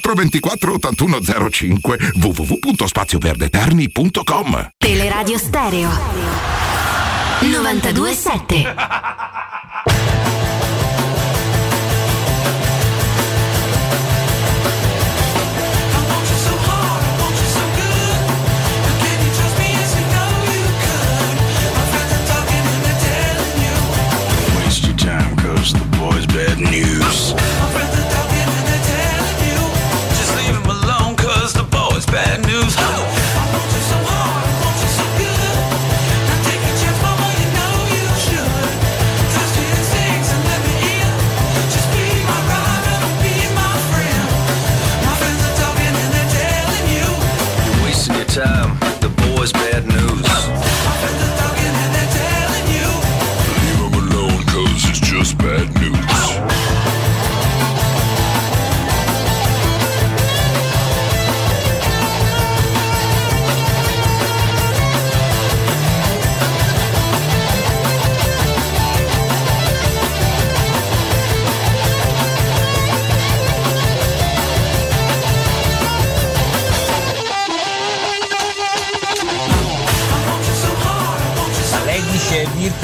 S60: 24 81 05 www.spazioverdeterni.com
S16: Teleradio Stereo 927
S63: Waste your time, cause the boy's bad news. Bad news. You're wasting your time, the boy's bad news.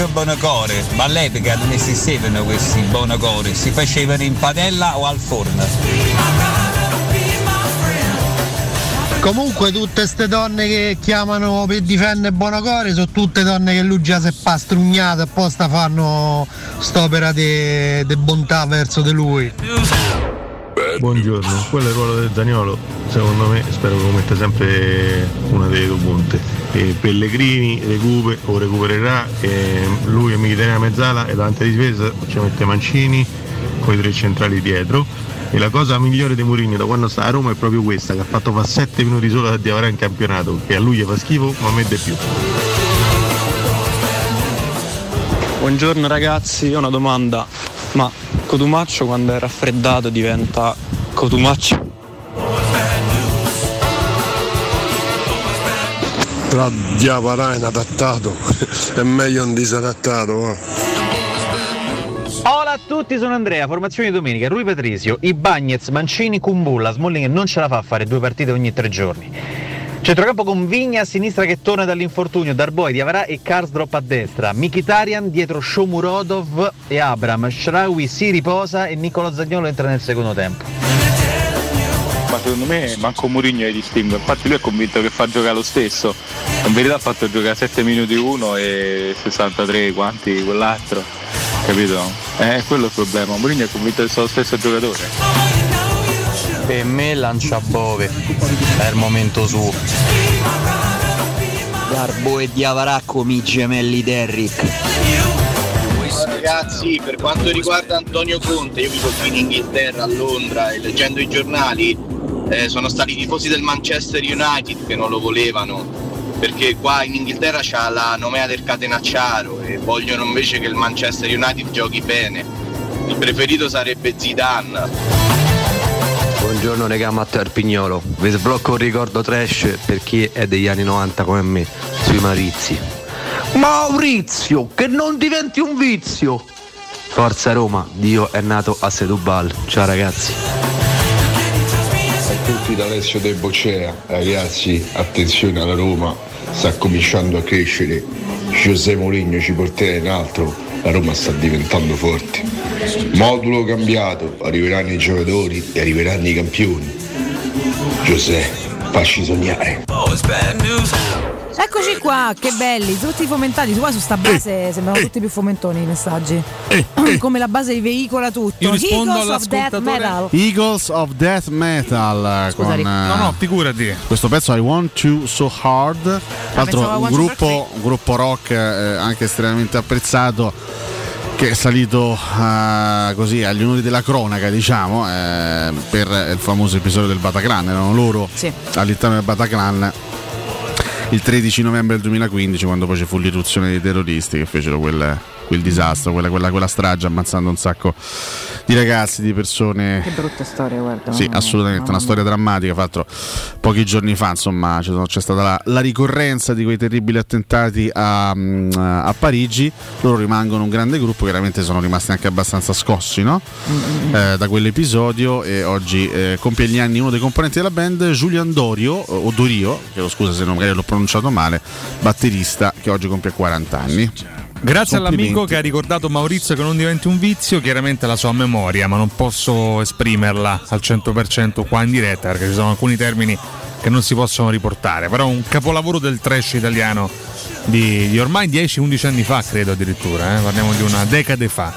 S64: Dice Mirko Bonacore, ma all'epoca non esistevano questi Bonacore, si facevano in padella o al forno.
S65: Comunque tutte ste donne che chiamano per difendere Bonacore sono tutte donne che lui già si è pastrugnata apposta fanno st'opera di bontà verso di lui.
S66: Buongiorno, quello è il ruolo del Zaniolo, secondo me spero che lo metta sempre una delle due punte. E Pellegrini recupera o recupererà, e lui e Mkhitaryan a mezzala e davanti alla difesa ci mette Mancini con i tre centrali dietro. E la cosa migliore di Mourinho da quando sta a Roma è proprio questa, che ha fatto fa 7 minuti solo da Diavara in campionato, che a lui gli fa schifo ma a me di più.
S67: Buongiorno ragazzi, ho una domanda, ma Cotumaccio quando è raffreddato diventa Cotumaccio?
S68: Tra Diavara inadattato è meglio un disadattato. va.
S69: Hola a tutti, sono Andrea, formazione di domenica, Rui Patrizio, Ibagnez, Mancini, Kumbulla, Smalling non ce la fa a fare due partite ogni tre giorni. Centrocampo con Vigna a sinistra che torna dall'infortunio, Darboy, Diavarà e Karsdrop a destra, Mikitarian dietro Shomurodov e Abram, Shrawi si riposa e Nicolo Zagnolo entra nel secondo tempo.
S70: Ma secondo me manco Mourinho li distingue, infatti lui è convinto che fa giocare lo stesso. In verità ha fatto giocare 7 minuti uno e 63 quanti quell'altro. Capito? Eh, quello è il problema. Mourinho è convinto che sia lo stesso giocatore.
S67: Per me lancia Bove, è il momento suo.
S71: Garbo e Diavarà come i gemelli Derrick.
S72: Ragazzi, per quanto riguarda Antonio Conte, io vivo qui in Inghilterra, a Londra, e leggendo i giornali eh, sono stati i tifosi del Manchester United che non lo volevano, perché qua in Inghilterra c'ha la nomea del catenacciaro e vogliono invece che il Manchester United giochi bene. Il preferito sarebbe Zidane.
S73: Buongiorno regà Matteo Arpignolo, vi sblocco un ricordo trash per chi è degli anni 90 come me, sui Marizi. Maurizio, che non diventi un vizio! Forza Roma, Dio è nato a Setubal. Ciao ragazzi.
S74: A tutti da Alessio De Bocea, ragazzi, attenzione alla Roma, sta cominciando a crescere. José Mourinho ci porterà in alto, la Roma sta diventando forte. Modulo cambiato, arriveranno i giocatori e arriveranno i campioni. José, facci sognare.
S6: Eccoci qua, che belli, tutti fomentati. Qua su sta base
S8: Eh,
S6: sembrano tutti più fomentoni i messaggi. Come la base veicola tutto.
S8: Io rispondo
S6: Eagles of Death Metal.
S8: Eagles of Death Metal
S6: Scusa,
S8: con eh,
S6: No, no,
S9: figurati.
S8: questo pezzo I Want You So Hard tra l'altro un gruppo, un gruppo rock eh, anche estremamente apprezzato che è salito eh, così agli onori della cronaca diciamo eh, per il famoso episodio del Bataclan erano loro
S6: Sì.
S8: all'interno del Bataclan il 13 novembre del 2015 quando poi ci fu l'irruzione dei terroristi che fecero quel, quel disastro, quella, quella, quella strage ammazzando un sacco di ragazzi, di persone
S6: Che brutta storia, guarda.
S8: sì, assolutamente, una storia drammatica. Fra l'altro, pochi giorni fa, insomma, c'è, c'è stata la, la ricorrenza di quei terribili attentati a, mm, a Parigi. Loro rimangono un grande gruppo, chiaramente sono rimasti anche abbastanza scossi no? Eh, da quell'episodio. E oggi eh, compie gli anni uno dei componenti della band, Julian Dorio, o Dorio, chiedo scusa se non magari l'ho pronunciato male, batterista che oggi compie 40 anni.
S9: Grazie all'amico che ha ricordato Maurizio che non diventi un vizio, chiaramente la sua memoria, ma non posso esprimerla al 100% qua in diretta perché ci sono alcuni termini che non si possono riportare, però un capolavoro del trash italiano di, di ormai 10-11 anni fa, credo addirittura, eh? parliamo di una decade fa.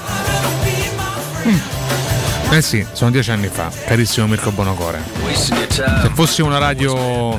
S9: Eh sì, sono dieci anni fa, carissimo Mirko Bonocore. Se fossi una radio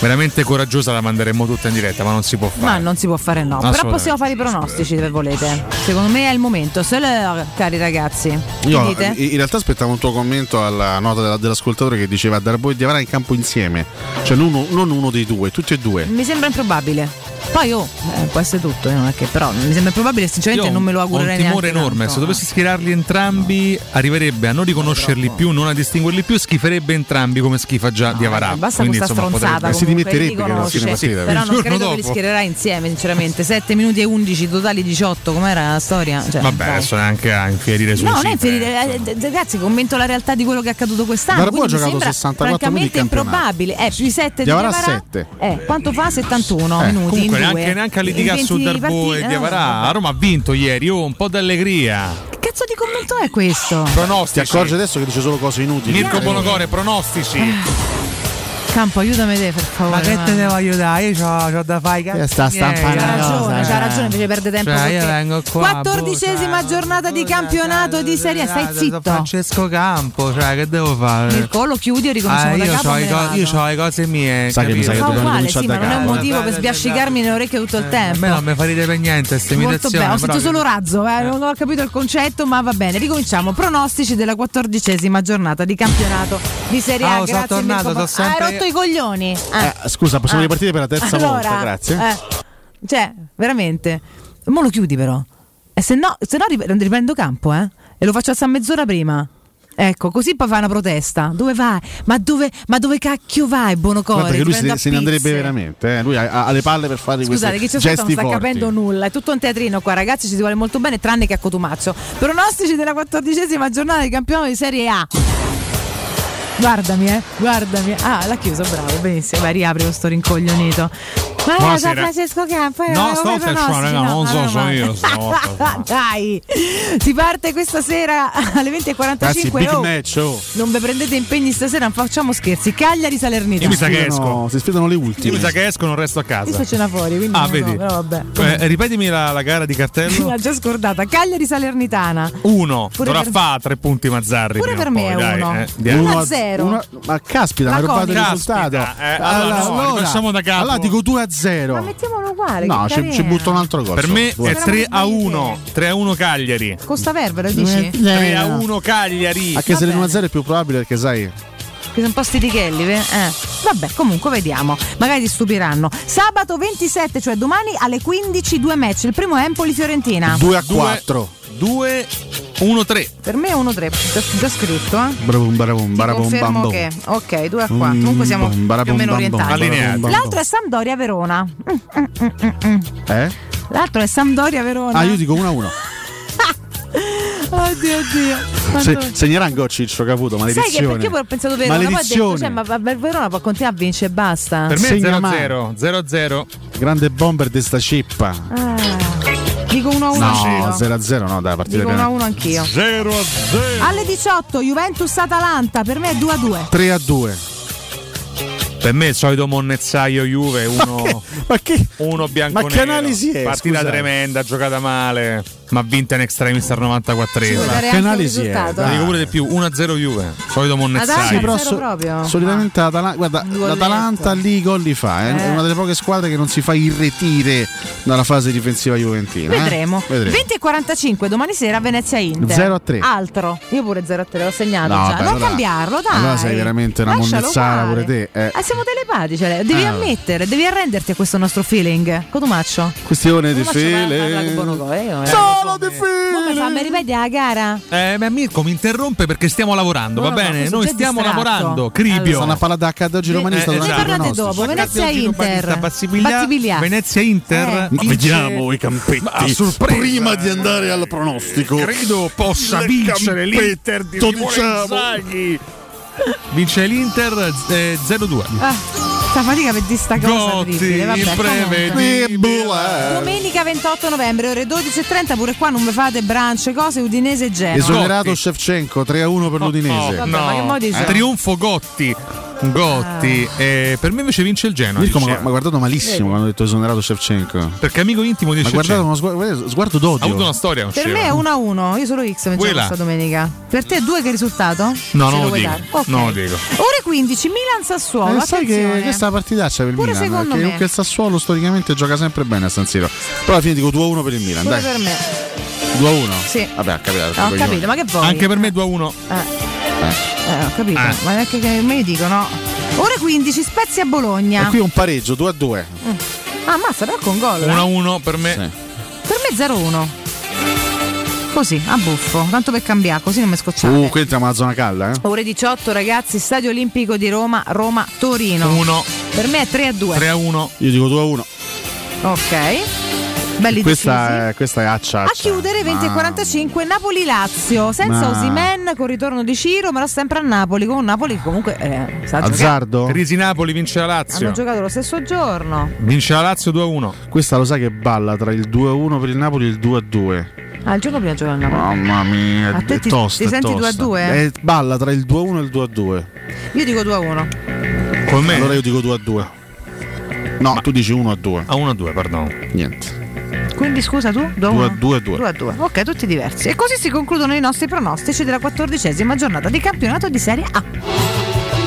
S9: veramente coraggiosa la manderemmo tutta in diretta, ma non si può fare.
S6: Ma non si può fare no. Però possiamo fare i pronostici se volete. Secondo me è il momento. Se le- cari ragazzi.
S8: Io
S6: dite?
S8: in in realtà aspettavo un tuo commento alla nota della- dell'ascoltatore che diceva Darbo e Diavara in campo insieme, cioè non uno, non uno dei due, tutti e due.
S6: Mi sembra improbabile. Poi oh, eh, può essere tutto, eh, non è che però mi sembra improbabile, sinceramente
S9: Io
S6: non me lo
S9: ho
S6: augurerei
S9: un timore
S6: neanche
S9: enorme.
S6: tanto.
S9: Se dovessi schierarli entrambi, arriverebbe a non riconoscerli più, non a distinguerli più, schiferebbe entrambi come schifa già Diavarà.
S6: Basta
S9: Quindi,
S6: questa
S9: insomma,
S6: stronzata
S9: potrebbe-
S6: comunque, li riconosce, però non
S9: Il giorno
S6: credo che li
S9: dopo.
S6: schiererai insieme sinceramente 7 minuti e 11 totali 18 com'era la storia? Cioè,
S9: Vabbè,
S6: dai.
S9: adesso neanche a infierire su
S6: No, non è infierire, eh, ragazzi, commento la realtà di quello che è accaduto quest'anno.
S8: Darbo ha giocato
S6: sembra
S8: 64 minuti
S6: francamente
S8: di campionato.
S6: improbabile. Eh, più i 7 di
S8: Diavarà. 7.
S6: Eh, quanto fa? 71
S9: Eh,
S6: minuti.
S9: Comunque neanche, neanche a litigare su
S6: 20
S9: Darbo e
S6: no,
S9: Diavarà.
S6: vabbè.
S9: A Roma ha vinto ieri, oh, un po' d'allegria.
S6: Che cazzo di commento è questo?
S9: Pronostici.
S8: Ti accorgi adesso che dice solo cose inutili.
S9: Mirko Bonocore, pronostici.
S6: Campo, aiutami te per favore.
S9: Ma che te
S6: devo
S9: aiutare? Io ho, da fare
S8: Eh, sta stampando
S6: C'ha ragione, c'ha
S8: eh.
S6: ragione, invece perde tempo
S9: Cioè, io vengo qua,
S6: Quattordicesima giornata di campionato di Serie A, stai zitto.
S9: Francesco Campo, cioè che devo fare?
S6: Mirko, lo chiudi o ricominciamo
S9: Ah,
S6: da
S9: io
S6: capo?
S9: ho
S6: ne vado.
S9: le cose mie.
S8: Sai che mi sa che
S6: uguale,
S8: cominciare
S6: sì, ma
S8: da
S6: non è un motivo per sbiascicarmi le orecchie tutto il tempo.
S9: A me non mi farete per niente queste imitazioni.
S6: ho sentito solo razzo, eh, non ho capito il concetto, ma va bene. Ricominciamo. Pronostici della quattordicesima giornata di campionato di Serie A.
S9: Ah, sono
S6: Grazie
S9: tornato,
S6: Mirko.
S9: sono
S6: Ah, hai
S9: sempre-
S6: rotto i coglioni. Ah.
S8: Eh, scusa, possiamo
S6: Ah.
S8: ripartire per la terza
S6: Allora,
S8: volta, grazie.
S6: eh, cioè, veramente. Mo lo chiudi però. E se no, se no rip- riprendo campo, eh? E lo faccio alzare mezz'ora prima. Ecco, così poi fai una protesta. Dove vai? Ma dove, ma dove cacchio vai, Bonocore?
S8: Guarda che lui se,
S6: a
S8: se ne andrebbe veramente. eh. Lui ha, ha le palle per fare
S6: Scusate, chi
S8: questi
S6: ci ascolta non sta
S8: forti.
S6: capendo nulla, è tutto un teatrino qua, ragazzi, ci si vuole molto bene, tranne che a Cotumaccio. Pronostici della quattordicesima giornata di campionato di Serie A. Guardami, eh, guardami. Ah, l'ha chiuso, bravo, benissimo. Vai, riapri questo rincoglionito. Ma
S9: Buonasera.
S6: San Francesco Campo. eh,
S9: No,
S6: pronostici?
S9: suono, raga, non so,
S6: vabbè,
S9: sono io stavolta.
S6: Dai, si parte questa sera alle 20.45.
S8: Ragazzi, big
S6: oh.
S8: match, oh.
S6: Non vi prendete impegni stasera, non facciamo scherzi. Cagliari Salernitana.
S9: Io mi sa che
S8: Sfidano-
S9: esco.
S8: Si sfidano le
S9: Io
S8: ultime.
S9: mi sa che esco, non resto a
S6: Io
S9: casa.
S6: sto cena fuori, quindi
S9: Ah,
S6: non so,
S9: vedi?
S6: però vabbè.
S9: Eh, ripetimi la, la gara di cartello.
S6: L'ha già scordata. Cagliari Salernitana.
S9: Uno,
S6: Pure
S9: dovrà
S6: per-
S9: fare tre punti Mazzarri.
S6: Pure per me
S9: poi,
S6: è
S9: dai,
S6: uno.
S9: eh. Diamo-
S6: Uno a zero.
S8: uno- ma caspita, mi ha rubato il risultato.
S9: Eh, allora no, ricominciamo da capo.
S8: allora dico 2 a 0.
S6: Ma mettiamolo uguale.
S8: No, ci, ci butto un altro gol.
S9: Per me
S8: Due.
S9: è 3 a 1. 3 a 1 Cagliari.
S6: Costa Verbera, dici?
S9: 3 a 1 Cagliari.
S8: Anche se
S6: Va
S8: l'1 a
S6: bene.
S8: 0 è più probabile perché sai.
S6: Che sono un po' stitichelli? Eh. Vabbè, comunque vediamo. Magari ti stupiranno. Sabato 27, cioè domani alle 15, due match. Il primo è Empoli-Fiorentina.
S8: 2 a
S9: Due.
S8: 4.
S9: 2 1 3.
S6: Per me è 1-3, già, già scritto, eh.
S8: Bravum, bravum, barabum,
S6: confermo
S8: bambum.
S6: che ok 2 a 4
S8: Mm,
S6: comunque siamo
S8: bom,
S6: più o
S8: barabum,
S6: meno orientati
S9: Allineati.
S8: barabum,
S6: l'altro è Sampdoria Verona Mm, mm, mm, mm, mm.
S8: Eh?
S6: l'altro è Sampdoria Verona
S8: Ah, io dico 1 a 1.
S6: oddio oddio
S8: Se, segnerà un Ciccio Caputo,
S6: sai
S8: maledizione.
S6: che perché poi ho pensato Verona poi ho detto
S8: Maledizione.
S6: cioè, ma ma Verona può continuare a vincere e basta
S9: Per me è
S8: Segna
S9: 0
S8: male.
S9: 0. 0 0.
S8: Grande bomber di sta cippa.
S6: Ah. dico 1 a 1
S8: No, 0 a 0 no, dai, partita
S6: dico 1 a
S8: piena.
S6: 1 anch'io
S9: 0 a 0.
S6: alle 18 Juventus Atalanta per me è 2 a 2
S8: 3 a 2.
S9: Per me il solito monnezzaio Juve, uno,
S8: ma che,
S9: uno bianco
S8: ma che analisi è,
S9: Partita
S8: scusate?
S9: tremenda, giocata male, ma vinta in extremis al 94
S6: Sì,
S9: esimo
S6: dare anche un risultato.
S9: Dico pure di più, 1-0 Juve, solito.
S6: Sì, però
S8: so-
S6: proprio.
S8: solitamente l'Atala- guarda,
S6: golletto.
S8: l'Atalanta lì gol li fa, eh. è
S6: Eh.
S8: una delle poche squadre che non si fa irretire dalla fase difensiva juventina. eh.
S6: Vedremo.
S8: Vedremo.
S6: 20 e 45 domani sera Venezia Inter.
S8: 0 a 3.
S6: Altro. Io pure 0 a 3, l'ho segnato
S8: No,
S6: già.
S8: vabbè,
S6: non
S8: allora-
S6: cambiarlo, dai.
S8: allora sei veramente una
S6: Lascialo
S8: monnezzara pure te, eh.
S6: Ah, siamo telepatici, cioè, devi
S8: Ah.
S6: ammettere, devi arrenderti a questo nostro feeling. Cotumaccio.
S8: Questione di
S6: Cotumaccio parla- parla eh, eh.
S8: Solo di
S6: Come fa? Mi ripeti la gara?
S9: Eh, ma Mirko mi interrompe perché stiamo lavorando,
S6: No,
S9: va
S6: no,
S9: bene? Noi stiamo
S6: distratto.
S9: lavorando. Cribio.
S8: Stanno a parlare da accadde oggi romanista
S9: Eh, esatto.
S8: ai
S6: parlate dopo. Venezia Inter.
S9: Bassibilia-
S6: Bassibilia.
S9: Venezia Inter.
S6: Eh.
S8: Vediamo i campetti.
S9: Sorpresa.
S8: Prima di andare al pronostico.
S9: Credo possa vincere l'Inter di Simone
S8: diciamo.
S9: Inzaghi. Vince l'Inter eh, 0-2.
S6: Ah, sta fatica per dire sta cosa terribile. Vabbè, comunque. Domenica 28 novembre, ore 12.30, pure qua non mi fate brance, cose, Udinese e Genoa.
S8: Esonerato Shevchenko 3 a 1 per l'Udinese.
S6: vabbè, ma che modi sono?
S9: Trionfo Gotti. Gotti. Eh, per me invece vince il Genoa.
S8: Mirko mi ha guardato malissimo quando ha detto esonerato Shevchenko.
S9: Perché amico intimo di
S8: Ma
S9: Shevchenko.
S8: uno sguardo, sguardo
S9: Ha
S8: d'odio.
S9: avuto una storia.
S6: Per me è 1-1, io solo X
S9: Quella.
S6: questa domenica. Per te due che risultato?
S9: No, non lo dico.
S6: dare? Ok.
S9: Non lo dico.
S6: Ore 15, Milan Sassuolo.
S8: Eh, sai che questa partitaccia per il
S6: Pure
S8: Milan
S6: secondo
S8: perché
S6: me.
S8: comunque il Sassuolo storicamente gioca sempre bene a San Siro però alla fine dico 2-1 per il Milan
S6: Pure
S8: dai
S6: per me.
S8: 2-1
S6: Sì.
S8: vabbè ha capito,
S6: ho capito, ma che vuoi?
S9: Anche per me 2-1.
S6: Eh, eh, ho capito, ma non è che, che me dicono. Ore 15, Spezia Bologna.
S8: e qui un pareggio 2-2
S6: Ah, ammazza, però con gol. eh.
S9: 1-1 per me.
S6: Per me 0-1. Così, a buffo, tanto per cambiare, così non mi scocciate.
S8: uh qui entriamo alla zona calda eh
S6: Ore 18 ragazzi, Stadio Olimpico di Roma, Roma, Torino.
S9: 1.
S6: Per me è 3 a 2.
S9: 3-1.
S8: io dico 2-1
S6: Ok. Belli
S8: questa è, questa è accia
S6: A chiudere 20 e 45 Napoli-Lazio senza
S8: Ma-
S6: Osimen con ritorno di Ciro però sempre a Napoli con un Napoli che comunque eh, sa.
S8: Azzardo
S9: Crisi Napoli vince la Lazio.
S6: hanno giocato lo stesso giorno
S9: Vince la Lazio 2-1.
S8: questa lo sai che balla tra il 2-1 per il Napoli e il 2-2
S6: ah il giorno prima giocava il Napoli
S8: mamma mia
S6: A te
S8: è
S6: ti-
S8: tosta
S6: ti senti
S8: tosta.
S6: 2-2?
S8: Eh, balla tra il 2-1 e il 2-2
S6: io dico 2 a 1
S9: Con me?
S8: allora io dico 2-2 no tu dici 1-2
S9: A 1-2, perdono.
S8: niente
S6: quindi scusa tu? 2 a
S8: 2
S6: 1
S8: a 2 a 2
S6: 2 a 2 ok tutti diversi. E così si concludono i nostri pronostici della quattordicesima giornata di campionato di Serie A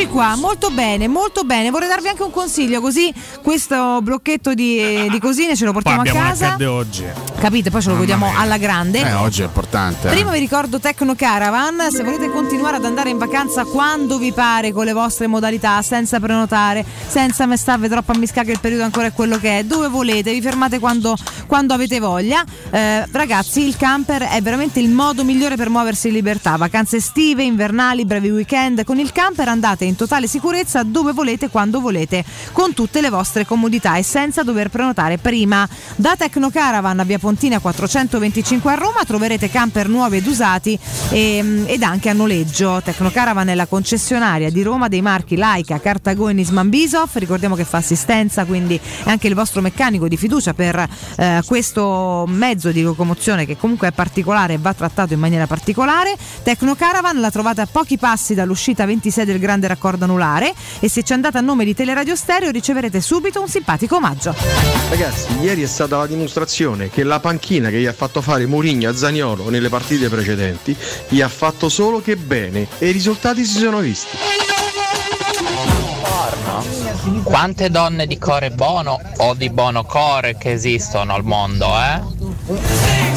S6: Eccoci qua, molto bene, molto bene. Vorrei darvi anche un consiglio, così questo blocchetto di, di cosine ce lo
S9: Poi
S6: portiamo a
S9: abbiamo
S6: casa.
S9: oggi.
S6: Capite? Poi ce lo godiamo alla grande.
S8: eh oggi è importante eh.
S6: Prima vi ricordo Tecno Caravan, se volete continuare ad andare in vacanza quando vi pare con le vostre modalità, senza prenotare, senza me starvi troppo a miscare che il periodo ancora è quello che è, dove volete, vi fermate quando, quando avete voglia. Eh, ragazzi, il camper è veramente il modo migliore per muoversi in libertà. Vacanze estive, invernali, brevi weekend. Con il camper andate in totale sicurezza dove volete, quando volete, con tutte le vostre comodità e senza dover prenotare prima. Da Tecno Caravan a Via Pontina 425 a Roma troverete camper nuovi ed usati ehm, ed anche a noleggio. Tecno Caravan è la concessionaria di Roma dei marchi Laika, Cartago e Nisman Bisoff. Ricordiamo che fa assistenza, quindi è anche il vostro meccanico di fiducia per eh, questo mezzo di locomozione che comunque è particolare e va trattato in maniera particolare. Tecno Caravan la trovate a pochi passi dall'uscita 26 del grande raccordo anulare e se ci andate a nome di Teleradio Stereo riceverete subito un simpatico omaggio.
S75: Ragazzi, ieri è stata la dimostrazione che la panchina che gli ha fatto fare Mourinho a Zaniolo nelle partite precedenti gli ha fatto solo che bene e i risultati si sono visti.
S76: Quante donne di core bono o di bono core che esistono al mondo, eh?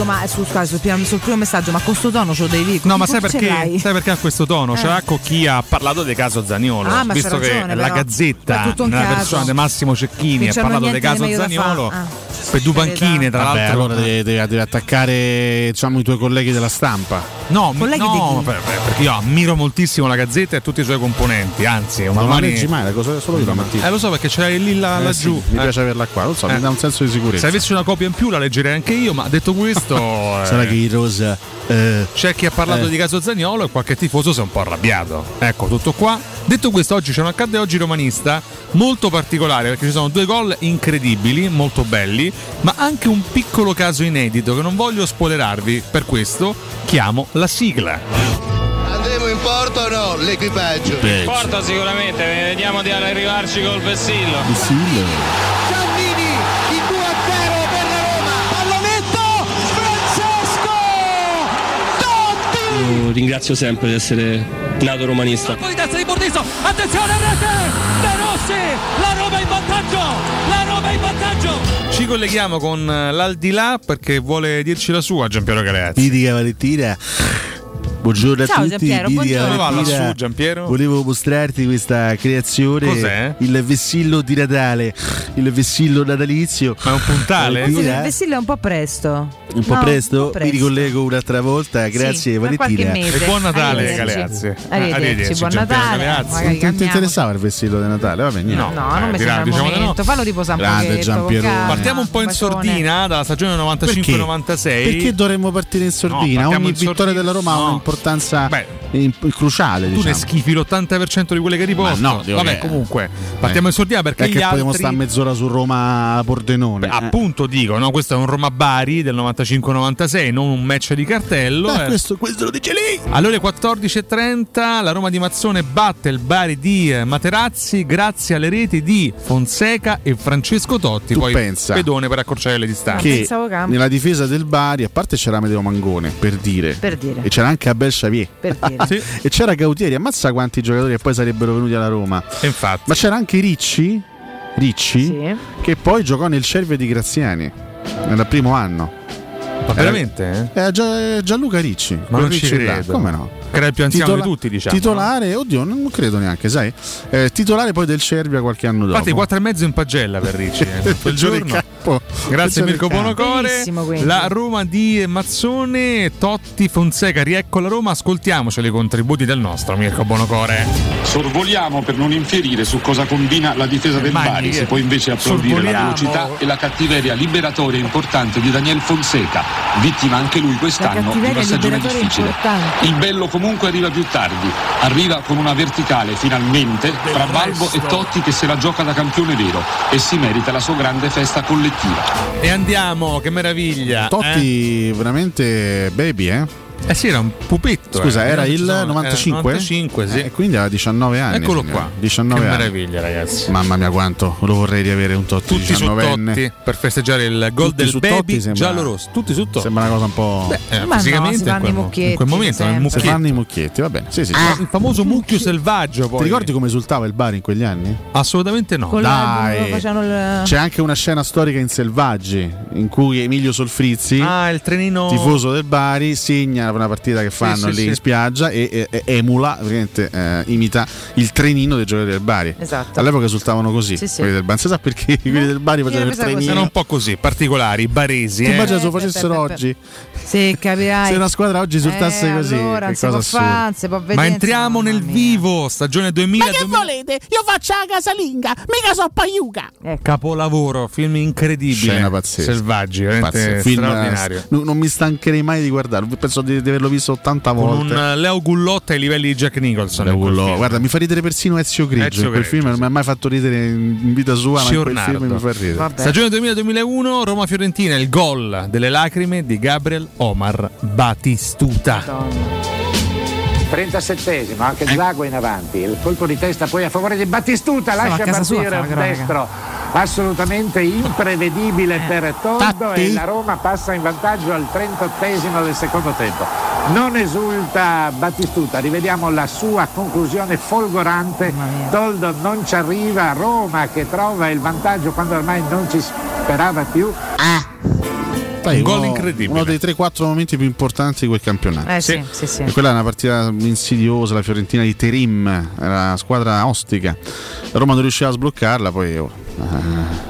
S6: Dico, ma su, scusa, sul, primo, sul primo messaggio, ma con sto tono ce lo devi dire?
S9: No, ma
S6: Che
S9: sai perché, sai perché ha questo tono?
S6: Eh.
S9: l'ha con chi ha parlato del caso Zaniolo.
S6: Ah, ma
S9: visto che
S6: ragione,
S9: la
S6: però. Ma
S9: Gazzetta, nella
S6: caso.
S9: persona di Massimo Cecchini, ha parlato del caso Zaniolo.
S6: Ah.
S9: Per due panchine, tra
S8: Vabbè,
S9: l'altro.
S8: allora devi, devi- devi attaccare diciamo, i tuoi colleghi della stampa.
S9: No,
S6: Colleghi
S9: no,
S6: di chi?
S9: per- per- perché io ammiro moltissimo la Gazzetta e tutti i suoi componenti. Anzi, un
S8: Ma non la
S9: domani.
S8: leggi mai, la cosa solo io la mattina.
S9: Eh, lo so perché c'è lì là,
S8: Eh,
S9: laggiù.
S8: sì, mi
S9: Eh.
S8: piace averla qua, non so,
S9: Eh.
S8: mi dà un senso di sicurezza.
S9: Se avessi una copia in più la leggerei anche io, ma detto questo. eh,
S8: Sarà che i rosa. eh,
S9: C'è chi ha parlato
S8: Eh.
S9: di caso Zagnolo e qualche tifoso si è un po' arrabbiato. Ecco, tutto qua. Detto questo, oggi c'è un accadde oggi romanista molto particolare perché ci sono due gol incredibili, molto belli, ma anche un piccolo caso inedito che non voglio spoilerarvi, per questo chiamo la sigla.
S77: importa o no l'equipaggio?
S78: Porta sicuramente, vediamo di arrivarci col vessillo.
S77: Giannini,
S79: Io ringrazio sempre di essere nato romanista.
S80: Poi testa di Bordiso, attenzione a rete! De Rossi, la Roma in vantaggio! La Roma in vantaggio!
S9: Ci colleghiamo con eh, l'aldilà perché vuole dirci la sua Giampiero Galeazzi.
S8: Pidica Valentina. Buongiorno
S9: Ciao,
S8: a tutti,
S9: Giampiero,
S8: Pidica
S9: buongiorno. Va lassù, Giampiero?
S8: Volevo mostrarti questa creazione,
S9: Cos'è?
S8: il vessillo di Natale, il vessillo natalizio.
S9: Ma è un puntale?
S6: Scusi, il vessillo è un po' presto.
S8: Un po'
S6: No,
S8: presto,
S6: un po' presto.
S8: mi ricollego un'altra volta, grazie
S6: qualche
S8: Valentina.
S9: E buon Natale,
S6: Arrivederci.
S9: Galeazzi.
S6: Arrivederci,
S9: Arrivederci,
S6: buon
S9: Giampiero
S6: Natale.
S8: Non ti- ti interessava il vessillo di Natale? Vabbè, niente.
S9: No,
S6: No, non mi
S9: Eh,
S6: sembra il
S9: diciamo di no.
S6: momento. Fallo riposare un
S8: Grande. Giampiero.
S9: Partiamo un po' in sordina dalla stagione 95-96.
S8: Perché dovremmo partire in sordina?
S9: No,
S8: Ogni vittoria della Roma ha
S9: No.
S8: Un'importanza in- cruciale.
S9: Tu
S8: diciamo.
S9: ne schifi l'80% di quelle che riposto.
S8: Ma no,
S9: Vabbè,
S8: che-
S9: comunque, partiamo in sordina perché
S8: che
S9: altri
S8: potremmo stare mezz'ora su Roma Pordenone.
S9: Beh, appunto dico, no? questo è un Roma Bari del 95-96, non un match di cartello.
S8: Beh,
S9: eh.
S8: questo, questo lo dice lì.
S9: Alle ore 14.30 la Roma di Mazzone batte il Bari di eh, Materazzi grazie alle reti di Fonseca e Francesco Totti.
S8: Tu
S9: poi
S8: pensa
S9: pedone per accorciare le distanze.
S8: che nella difesa del Bari, a parte c'era Medeo Mangone, per dire,
S6: Per dire.
S8: e c'era anche Abel Xavier.
S9: Sì.
S8: e c'era Gautieri, ammazza quanti giocatori che poi sarebbero venuti alla Roma.
S9: Infatti.
S8: Ma c'era anche Ricci, Ricci
S6: Sì.
S8: che poi giocò nel Cervio di Graziani, nel primo anno.
S9: Ma veramente? eh?
S8: Eh, Gia- Gianluca Ricci,
S9: Ma non ci
S8: Ricci là,
S9: credo.
S8: come no?
S9: Che era il più anziano
S8: Titola-
S9: di tutti, diciamo.
S8: Titolare, oddio, non credo neanche, sai? Eh, titolare poi del Cervia qualche anno dopo.
S9: Infatti, 4 e mezzo in pagella per Ricci. eh, quel
S8: Giorno.
S9: Grazie Mirko. Bonocore.
S6: Quindi.
S9: La Roma di Mazzone, Totti, Fonseca, riecco la Roma. Ascoltiamoceli i contributi del nostro Mirko Bonocore.
S81: Sorvoliamo per non infierire su cosa combina la difesa del
S9: Magni,
S81: Bari, si può invece applaudire la velocità e la cattiveria liberatoria importante di Daniel Fonseca, vittima anche lui quest'anno di una stagione difficile.
S6: importante.
S81: Il bello comunque arriva più tardi, arriva con una verticale finalmente tra Balbo e Totti che se la gioca da campione vero e si merita la sua grande festa collettiva.
S9: E andiamo, che meraviglia.
S8: Totti veramente baby, eh?
S9: Eh sì, era un pupetto.
S8: Scusa,
S9: eh.
S8: era
S9: Non
S8: il
S9: ci sono-
S8: 95?
S9: era 95, sì.
S8: Eh, quindi aveva 19 anni.
S9: Eccolo
S8: signore.
S9: qua.
S8: 19
S9: che
S8: anni.
S9: meraviglia, ragazzi.
S8: Mamma mia, quanto lo vorrei riavere un Totti
S9: Tutti su
S8: 19enne.
S9: Totti per festeggiare il gol
S8: Tutti
S9: del baby
S8: Totti sembra-
S9: giallo-rosso. Tutti su Totti.
S8: Sembra una cosa un po'.
S9: Eh,
S6: Ma no,
S9: fisicamente
S6: si fanno
S9: in quel, in quel momento
S8: Si fanno i mucchietti, va bene. Sì, sì, sì.
S9: Il famoso mucchio selvaggio poi.
S8: Ti ricordi come esultava il Bari in quegli anni?
S9: Assolutamente no.
S6: Con
S8: Dai.
S6: il-
S8: C'è anche una scena storica in Selvaggi in cui Emilio Solfrizzi,
S9: Ah, il trenino
S8: tifoso del Bari, segna una partita che fanno
S9: sì,
S8: lì
S9: sì.
S8: in spiaggia e, e- e emula, eh, imita il trenino dei giocatori del Bari.
S6: Esatto.
S8: All'epoca esultavano così.
S6: Sì, sì.
S8: quelli del Bari. Si sa perché quelli del Bari facevano il
S6: pensa così.
S8: trenino.
S9: Erano un po' così, particolari, baresi.
S8: Tu
S9: eh.
S8: immagina se lo
S6: Eh,
S8: facessero oggi.
S6: Sì, capirai.
S8: Se una squadra oggi esultasse
S6: Eh,
S8: così,
S6: allora,
S8: che cosa
S6: può vedere,
S9: Ma entriamo nel
S6: mia.
S9: vivo, stagione 2000.
S82: Ma che volete? Io faccio la casalinga, mica so paiuca.
S9: Capolavoro, film incredibile.
S8: Scena pazzesca.
S9: Selvaggi, veramente
S8: Pazzesco. Film,
S9: straordinario.
S8: eh, non, non mi stancherei mai di guardarlo. Penso di, di averlo visto 80
S9: Con
S8: volte.
S9: un eh, Leo Gullotta ai livelli di Jack Nicholson.
S8: Leo
S9: in quel
S8: Gullo-
S9: film.
S8: Guarda, mi fa ridere persino Ezio Grigio.
S9: Ezio
S8: in quel
S9: Grigio,
S8: film non mi ha mai fatto ridere in vita sua, ma in quel film mi fa ridere.
S9: Stagione 2000-2001, Roma-Fiorentina, il gol delle lacrime di Gabriel Omar Batistuta.
S76: 37esimo, anche Zago in avanti, il colpo di testa poi a favore di Battistuta,
S6: Stava
S76: lascia
S6: sua,
S76: partire
S6: la
S76: un destro assolutamente imprevedibile
S6: Eh.
S76: per Toldo e la Roma passa in vantaggio al 38esimo del secondo tempo. Non esulta Battistuta, rivediamo la sua conclusione folgorante, Toldo non ci arriva, Roma che trova il vantaggio quando ormai non ci sperava più.
S8: Dai,
S9: Un gol incredibile.
S8: Uno dei 3-4 momenti più importanti di quel campionato.
S6: Eh sì, sì, sì.
S8: E quella è una partita insidiosa, la Fiorentina di Terim, era una squadra ostica. La Roma non riusciva a sbloccarla, poi oh, eh,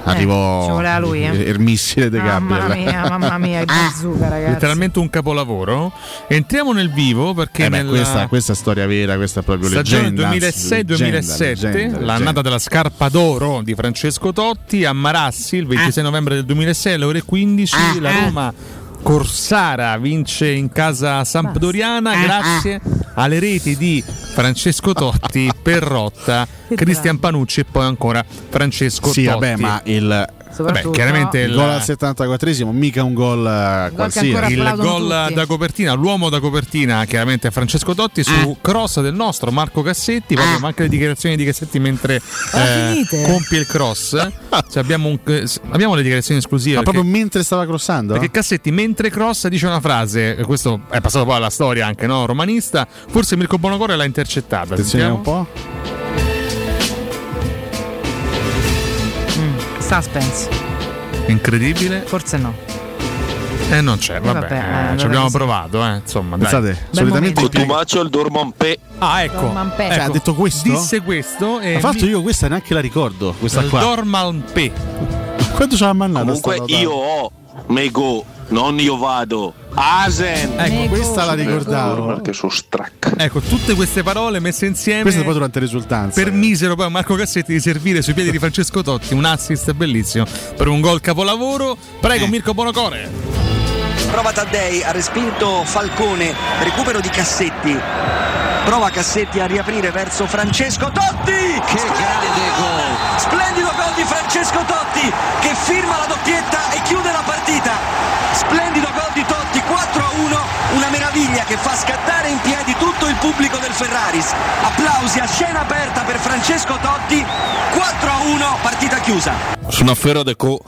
S8: arrivò
S6: voleva lui, eh.
S8: il, il missile De
S6: Mamma
S8: Gabriel.
S6: mia, mamma mia, il bazooka, ragazzi.
S9: Letteralmente un capolavoro. Entriamo nel vivo perché
S8: Eh beh,
S9: nella
S8: questa, questa è storia vera, questa è proprio
S9: stagione
S8: leggenda. anzi,
S9: 2006-2007,
S8: leggenda, leggenda,
S9: l'annata
S8: leggenda.
S9: della scarpa d'oro di Francesco Totti a Marassi il 26 novembre del 2006 alle ore 15 la Roma Corsara vince in casa Sampdoriana grazie alle reti di Francesco Totti, Perrotta, Cristian Panucci e poi ancora Francesco
S8: Sì,
S9: Totti.
S8: vabbè, ma il
S6: soprattutto.
S9: chiaramente
S8: il
S9: il-
S8: gol al 74esimo, mica un gol eh, qualsiasi.
S9: il gol da copertina, l'uomo da copertina, chiaramente è Francesco Totti su
S8: Eh.
S9: cross del nostro Marco Cassetti. Proprio ma anche le dichiarazioni di Cassetti mentre eh, compie il cross. Cioè, abbiamo, un- abbiamo le dichiarazioni esclusive.
S8: Ma
S9: perché-
S8: proprio mentre stava crossando?
S9: Perché Cassetti mentre crossa dice una frase, e questo è passato poi alla storia anche no? romanista, forse Mirko Bonocore l'ha intercettata.
S8: Attenzione
S9: Sentiamo.
S8: un po'.
S6: Suspense.
S9: Incredibile.
S6: Forse no.
S9: E non c'è, vabbè,
S6: vabbè,
S9: eh,
S6: allora
S9: ci abbiamo
S6: sì.
S9: provato, eh, insomma, dai.
S8: Pensate, solitamente
S83: Cotumaccio il Dormonpe.
S9: Ah, ecco.
S6: Dormanpe.
S8: Cioè, ha detto questo?
S9: Disse questo e
S8: Ha fatto
S9: mi-
S8: io questa neanche la ricordo, questa
S9: il
S8: qua.
S9: Dormalpe.
S8: Quanto ci ha mandato
S83: Comunque io ho Mego, non io vado. Asen.
S8: Ecco, questa la ricordavo.
S9: Ecco, tutte queste parole messe insieme
S8: Questa poi durante le risultanze.
S9: permisero poi a Marco Cassetti di servire sui piedi di Francesco Totti un assist bellissimo per un gol capolavoro. Prego, Mirko Bonocore.
S2: Prova Taddei, ha respinto Falcone, recupero di Cassetti. Prova Cassetti a riaprire verso Francesco Totti! Che grande gol! Splendido gol di Francesco Totti che firma la doppietta e chiude la partita. Splendido gol di Totti, 4 a 1, una meraviglia che fa scattare in piedi tutto il pubblico del Ferraris. Applausi a scena aperta per Francesco Totti, 4 a 1, partita chiusa.
S83: Sono a Ferro de Co.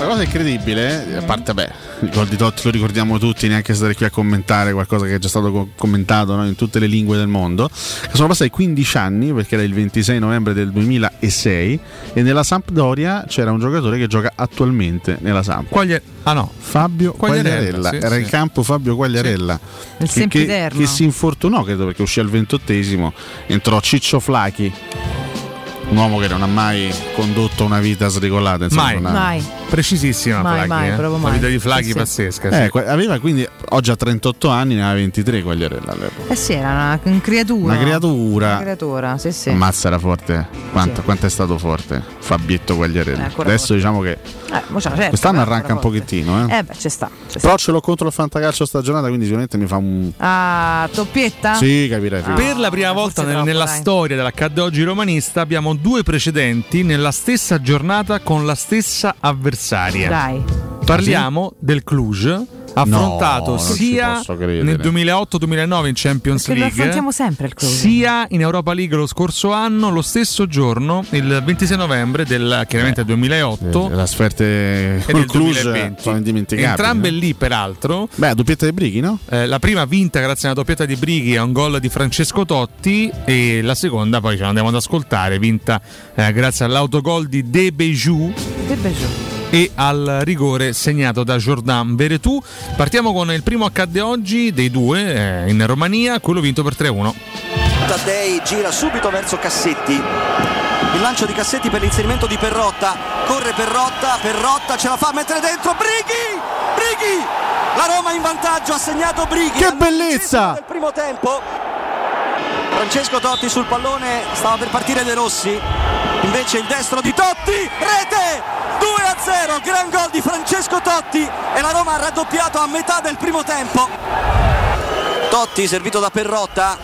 S8: La cosa incredibile, eh, a parte, beh, il gol di Totti lo ricordiamo tutti, neanche stare qui a commentare qualcosa che è già stato co- commentato no, in tutte le lingue del mondo. Sono passati 15 anni, perché era il 26 novembre del 2006, e nella Sampdoria c'era un giocatore che gioca attualmente nella Samp.
S9: Quaglia- ah no.
S8: Fabio
S9: Quagliarella,
S8: Quagliarella,
S9: sì,
S8: era
S9: sì.
S8: in campo Fabio Quagliarella
S6: Il
S8: che, che, che si infortunò credo perché uscì al ventottesimo entrò Ciccio Flachi un uomo che non ha mai condotto una vita sregolata insomma,
S9: Mai.
S8: ha-
S6: Mai.
S9: Precisissima
S6: Mai,
S9: Flaghi,
S6: mai,
S9: eh.
S6: proprio
S9: La
S6: mai.
S9: vita di Flaghi
S6: Sì, sì.
S9: pazzesca.
S8: Eh,
S9: sì.
S8: que- aveva quindi oggi ha 38 anni, ne aveva 23 Quagliarella all'epoca.
S6: Eh sì, era una, una creatura.
S8: Una creatura.
S6: Una creatura, sì, sì.
S8: Ammazza era forte. Quanto, quanto è stato forte Fabietto Quagliarella.
S6: Eh,
S8: Adesso
S6: forte.
S8: diciamo che
S6: Eh, certo,
S8: quest'anno
S6: però
S8: arranca un pochettino. Eh.
S6: Eh beh, ci sta. ci sta.
S8: Però ce l'ho contro il fantacalcio stagionata, quindi sicuramente mi fa un.
S6: Ah, doppietta?
S8: Sì, capirai. figo.
S9: Per la prima volta nel-
S6: troppo,
S9: nella
S6: dai.
S9: storia dell'Accadde Oggi romanista abbiamo due precedenti nella stessa giornata con la stessa avversaria.
S6: Dai.
S9: Parliamo del Cluj, affrontato
S8: ci
S9: sia nel 2008-2009 in Champions
S6: Perché lo
S9: League,
S6: affrontiamo sempre
S9: sia in Europa League lo scorso anno, lo stesso giorno, il 26 novembre del chiaramente 2008.
S8: Le trasferte
S9: e
S8: col
S9: del
S8: Cluj
S9: 2020.
S8: sono indimenticabili.
S9: Entrambe
S8: eh.
S9: lì, peraltro.
S8: Beh, a doppietta dei Brighi, no?
S9: Eh, la prima vinta grazie a una doppietta di Brighi a un gol di Francesco Totti e la seconda poi ce la andiamo ad ascoltare vinta eh, grazie all'autogol di De Bejoux
S6: Che bello.
S9: E al rigore segnato da Jordan Veretù. Partiamo con il primo accadde oggi dei due eh, in Romania, quello vinto per 3-1.
S2: Taddei gira subito verso Cassetti. Il lancio di Cassetti per l'inserimento di Perrotta. Corre Perrotta, Perrotta ce la fa a mettere dentro. Brighi! Brighi! La Roma in vantaggio, ha segnato Brighi.
S8: Che bellezza!
S2: del primo tempo. Francesco Totti sul pallone, stava per partire De Rossi. Invece il destro di Totti, rete! 2-0, gran gol di Francesco Totti e la Roma ha raddoppiato a metà del primo tempo. Totti servito da Perrotta,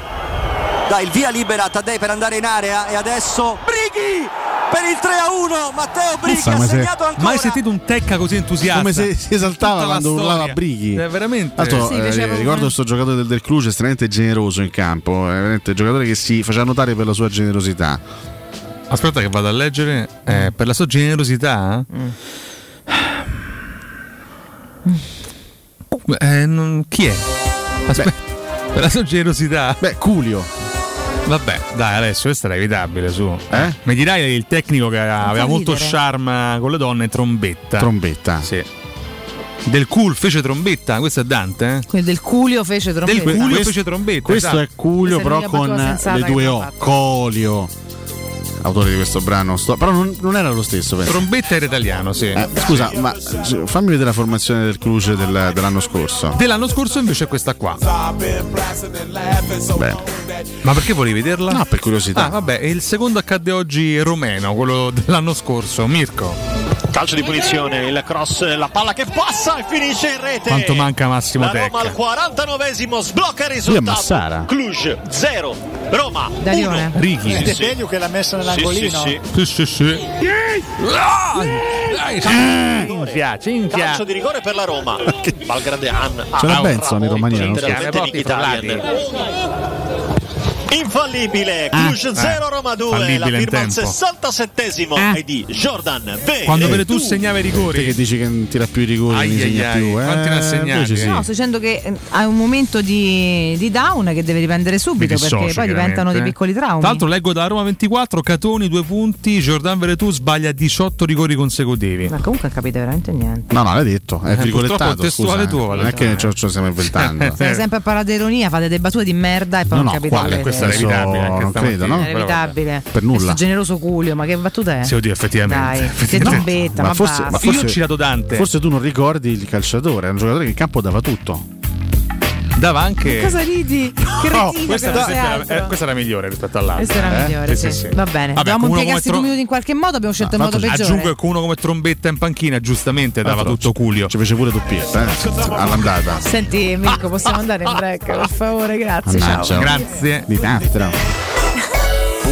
S2: dà il via libera a Taddei per andare in area e adesso Brighi per il 3-1, Matteo Brighi
S8: Mazza,
S2: ha
S8: come se-
S2: segnato ancora.
S9: Mai sentito un tecca così entusiasta?
S8: Come se si esaltava quando urlava. Brighi.
S9: È veramente.
S8: L'altro,
S6: Sì,
S8: eh, ricordo questo giocatore del, del Cluj estremamente generoso in campo, è veramente un giocatore che si faceva notare per la sua generosità.
S9: Aspetta che vado a leggere. Eh, per la sua generosità. Eh, non- chi è? Aspetta. per la sua generosità.
S8: Beh, Culio.
S9: Vabbè, dai, adesso questo era evitabile su.
S8: Eh?
S9: Mi dirai il tecnico che aveva
S6: fa
S9: molto
S6: ridere.
S9: charme con le donne, trombetta.
S8: Trombetta.
S9: Sì. Del cool fece trombetta, questo è Dante, eh?
S6: Quindi del Culio fece trombetta.
S9: Del Culio
S8: Questo-
S9: fece trombetta.
S8: Questo
S9: esatto.
S8: è Culio,
S6: Questa
S8: però con le due O.
S6: fatto.
S8: Colio. Autore di questo brano. sto- Però non, non era lo stesso, penso.
S9: Trombetta era italiano, sì.
S8: Eh, scusa, ma eh, fammi vedere la formazione del Cluj del- dell'anno scorso.
S9: Dell'anno scorso invece è questa qua.
S8: Bene.
S9: Ma perché volevi vederla?
S8: No, per curiosità.
S9: Ah, vabbè, e il secondo accadde oggi romeno, quello dell'anno scorso, Mirko.
S84: Calcio di punizione, il cross, la palla che passa e finisce in rete.
S9: Quanto manca Massimo
S84: La Roma al 49esimo sblocca il risultato. Cluj 0, Roma
S6: Darione.
S84: 1.
S9: Righi.
S85: Ed è Belio che l'ha messa nell'angolino.
S84: Sì, sì,
S9: Sì,
S84: sì.
S9: sì, Mi piace, mi
S84: Calcio di rigore per la Roma. Valgradean.
S8: C'è la
S84: Ah,
S8: Benson in
S84: bravo,
S8: Romania, non so.
S84: letteralmente
S9: Pochi
S84: Nick Italian. Infallibile, Cluj
S9: Ah,
S84: 0 Roma 2, la firma al
S9: tempo.
S84: 67esimo
S6: Ah.
S84: è di Jordan Veretout.
S9: Quando Veretù segnava i
S8: Te che
S9: rigori.
S8: dici che non tira più i rigori,
S9: Ai,
S8: non
S9: ai,
S8: segna
S9: ai,
S8: più.
S9: quanti ne ha
S8: Eh,
S9: segnati,
S8: sì.
S6: No, sto dicendo che eh, ha un momento di, di down che deve riprendere subito
S9: Mi
S6: perché
S9: dissocio,
S6: poi diventano dei
S9: chiaramente.
S6: piccoli traumi.
S9: Tra l'altro leggo da Roma 24, Catoni due punti, Jordan Veretù sbaglia 18 rigori consecutivi.
S6: Ma comunque non capite veramente niente.
S8: No, no, l'hai detto, è
S9: Eh,
S8: virgolettato.
S9: testuale tuo,
S8: Non è che lo stiamo inventando.
S6: State sempre a parlare di ironia, fate delle battute di merda e poi
S8: No,
S6: non
S8: no,
S6: capite
S9: inevitabile anche
S8: non credo, no?
S6: È inevitabile.
S8: Per nulla.
S6: Questo generoso Culio, ma che battuta è?
S9: Sì, oddio, effettivamente.
S6: Dai, che
S9: Effettivamente.
S6: trombetta, ma,
S8: forse,
S6: basta.
S8: ma forse-
S9: Io ho citato Dante.
S8: Forse tu non ricordi il calciatore, è un giocatore che in campo dava tutto.
S9: Dava anche.
S6: Cosa ridi? Che
S9: No, questa,
S6: altro.
S9: era, eh, questa era migliore rispetto all'altra.
S6: Questa era
S9: eh?
S6: migliore, sì. Va bene.
S9: Vabbè,
S6: Dobbiamo impiegarsi
S9: come
S6: due
S9: Tro-
S6: minuti in qualche modo, abbiamo scelto il modo peggiore.
S9: Aggiungo che con uno come Trombetta in panchina, giustamente dava
S8: Però
S9: tutto Culio.
S8: Ci fece pure doppietta eh, all'andata.
S6: Senti Mirko, possiamo andare in break, per favore, grazie. Ciao.
S9: Grazie.
S8: Di tatro.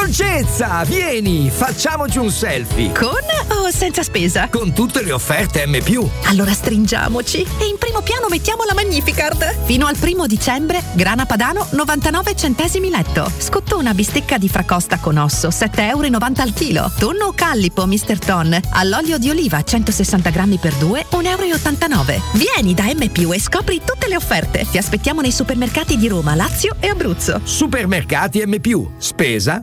S86: Dolcezza, vieni, facciamoci un selfie.
S21: Con o senza spesa?
S86: Con tutte le offerte M.
S21: Allora stringiamoci e in primo piano mettiamo la Magnificard. Fino al primo dicembre, grana padano 99 centesimi letto. Scottona bistecca di fracosta con osso 7,90 euro al chilo. Tonno callipo Mr. Ton all'olio di oliva 160 grammi per 2 1,89 euro. Vieni da M e scopri tutte le offerte. Ti aspettiamo nei supermercati di Roma, Lazio e Abruzzo.
S86: Supermercati M. Spesa,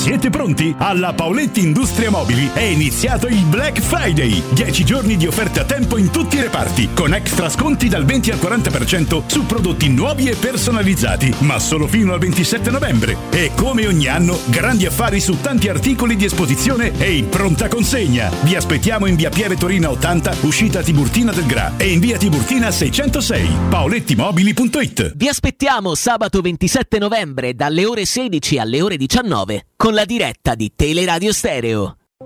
S87: Siete pronti? Alla Paoletti Industria Mobili è iniziato il Black Friday. 10 giorni di offerte a tempo in tutti i reparti, con extra sconti dal 20 al 40% su prodotti nuovi e personalizzati, ma solo fino al 27 novembre. E come ogni anno, grandi affari su tanti articoli di esposizione e in pronta consegna. Vi aspettiamo in via Pieve Torina 80, uscita Tiburtina del Gra e in via Tiburtina 606. paolettimobili.it
S2: Vi aspettiamo sabato 27 novembre dalle ore 16 alle ore 19 con la diretta di Teleradio Stereo.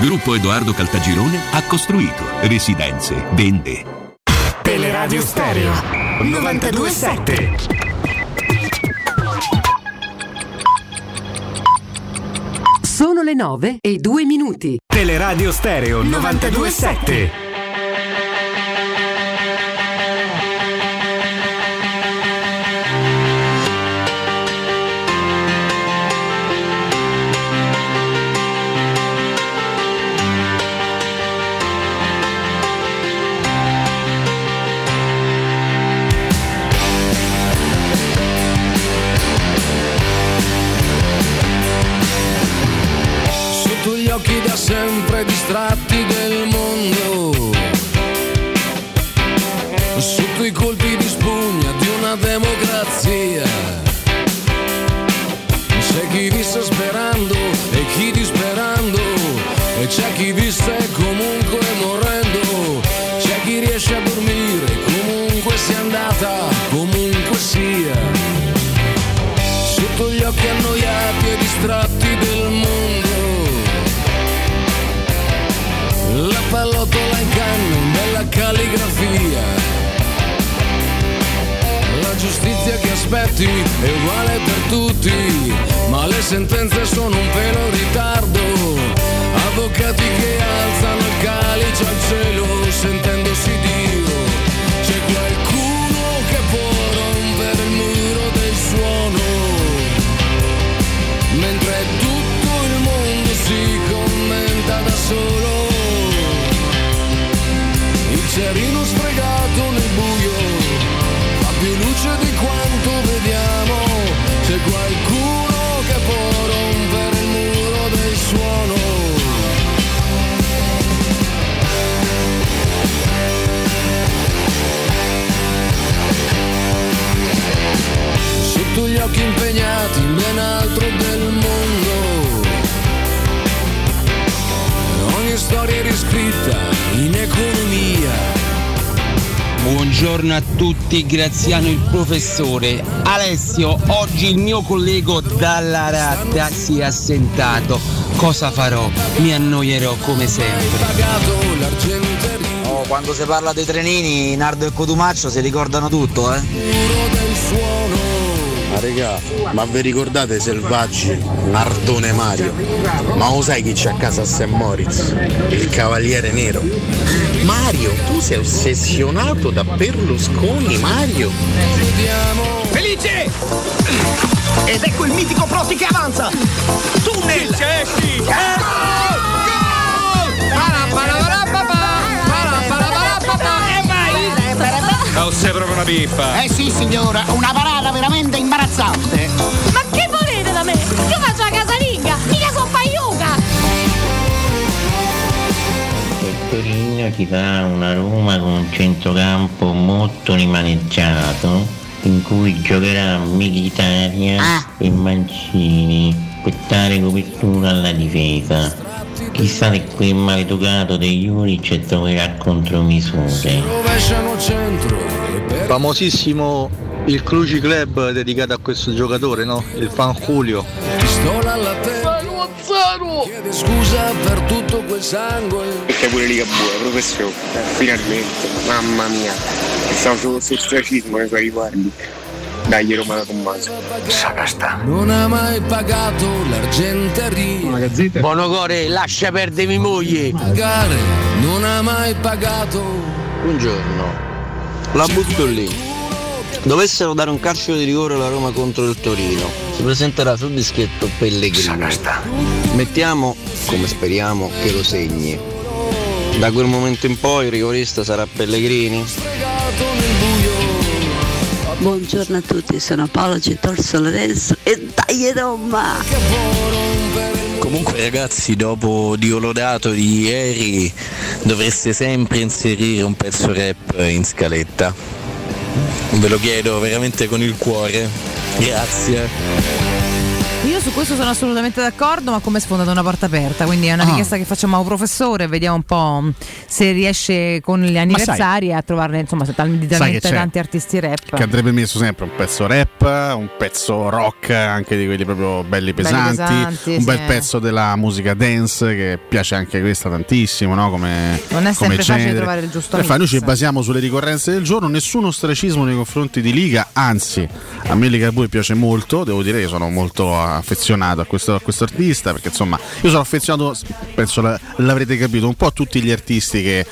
S62: Gruppo Edoardo Caltagirone ha costruito residenze, vende.
S88: Teleradio Stereo 927.
S89: Sono le 9 e 2 minuti.
S88: Teleradio Stereo 927.
S90: Distratti del mondo. Sotto i colpi di spugna di una democrazia. C'è chi visse sperando e chi disperando. E c'è chi visse comunque morendo. C'è chi riesce a dormire comunque sia andata, comunque sia. Sotto gli occhi annoiati e distratti calligrafia. La giustizia che aspetti è uguale per tutti, ma le sentenze sono un pelo in ritardo. Avvocati che alzano il calice al cielo sentendosi Il cerino sfregato nel buio fa più luce di quanto vediamo. C'è qualcuno che può rompere il muro del suono. Sotto gli occhi impegnati ben altro del mondo. Ogni storia è riscritta in economia.
S52: Buongiorno a tutti, Graziano il professore. Alessio, oggi il mio collega dalla ratta si è assentato. Cosa farò? Mi annoierò come sempre.
S91: Oh, quando si parla dei trenini, Nardo e Cotumaccio si ricordano tutto, eh?
S56: Ma regà, ma vi ricordate Selvaggi, Nardone Mario? Ma lo sai chi c'è a casa a St. Moritz? Il cavaliere nero. Mario, tu sei ossessionato da Berlusconi, Mario?
S92: Felice! Ed ecco il mitico Prosti che avanza! Tunnel! Ceschi! E vai!
S93: Oh, sei proprio una pippa.
S94: Eh sì signora, una parata veramente imbarazzante.
S16: Ma che volete da me? Io faccio la casalinga, mica sono paiuca!
S87: Il Torino ti fa una Roma con un centrocampo molto rimaneggiato in cui giocherà Militaria e Mancini per dare copertura alla difesa. Chissà se quel maleducato degli Juric troverà contromisure.
S90: E
S54: Famosissimo il Cluji Club dedicato a questo giocatore, no? Il fan Julio.
S90: pistola alla testa. Chiede scusa per tutto quel sangue.
S95: Perché pure Liga buona, professore. Finalmente, mamma mia. Stavo sullo ostracismo nei suoi riguardi. Dai Roma da Tommaso. Sagasta.
S90: Non ha mai pagato l'argenteria.
S52: Bonocore, lascia perdere mia moglie.
S90: Pagare, non ha mai pagato.
S54: Buongiorno. La butto lì. Dovessero dare un calcio di rigore alla Roma contro il Torino, si presenterà sul dischetto Pellegrini. Mettiamo, come speriamo, che lo segni. Da quel momento in poi il rigorista sarà Pellegrini?
S96: Buongiorno a tutti, sono Paolo Citorso Lorenzo e dai Roma!
S97: Comunque ragazzi, dopo Dio lodato di ieri dovreste sempre inserire un pezzo rap in scaletta. Ve lo chiedo veramente con il cuore. Grazie.
S6: Io su questo sono assolutamente d'accordo, ma come sfondata una porta aperta, quindi è una
S8: Ah.
S6: richiesta che facciamo a un professore, vediamo un po' se riesce con gli anniversari a trovarne insomma
S8: Sai
S6: talmente tanti artisti rap.
S8: Che andrebbe messo sempre un pezzo rap, un pezzo rock, anche di quelli proprio belli pesanti,
S6: pesanti,
S8: un bel
S6: sì.
S8: pezzo della musica dance che piace anche questa tantissimo, no? Come,
S6: Non è sempre facile trovare il giusto
S8: fa, noi
S6: mix.
S8: ci basiamo sulle ricorrenze del giorno, nessun ostracismo nei confronti di Liga, anzi a me Liga 2 piace molto, devo dire che sono molto affezionato a questo, a questo artista perché insomma io sono affezionato, penso la- l'avrete capito, un po' a tutti gli artisti che,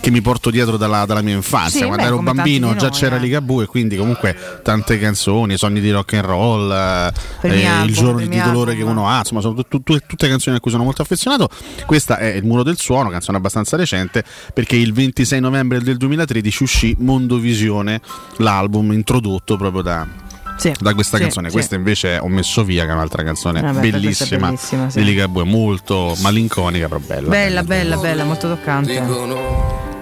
S8: che mi porto dietro dalla, dalla mia infanzia.
S6: Sì,
S8: Quando
S6: beh,
S8: ero bambino già
S6: noi,
S8: c'era
S6: eh.
S8: Liga Bue, quindi comunque tante canzoni, sogni di rock and roll, eh, eh,
S6: album,
S8: il giorno di dolore
S6: album.
S8: che uno ha, insomma sono tut- tut- tutte canzoni a cui sono molto affezionato. Questa è Il muro del suono, canzone abbastanza recente, perché il 26 novembre del 2013 uscì Mondovisione, l'album introdotto proprio da, da questa
S6: sì,
S8: canzone.
S6: sì.
S8: Questa invece ho messo via, che è un'altra canzone
S6: è
S8: bellissima,
S6: bellissima, sì.
S8: di Ligabue, molto malinconica, però bella.
S6: Bella, bella, bella, molto toccante.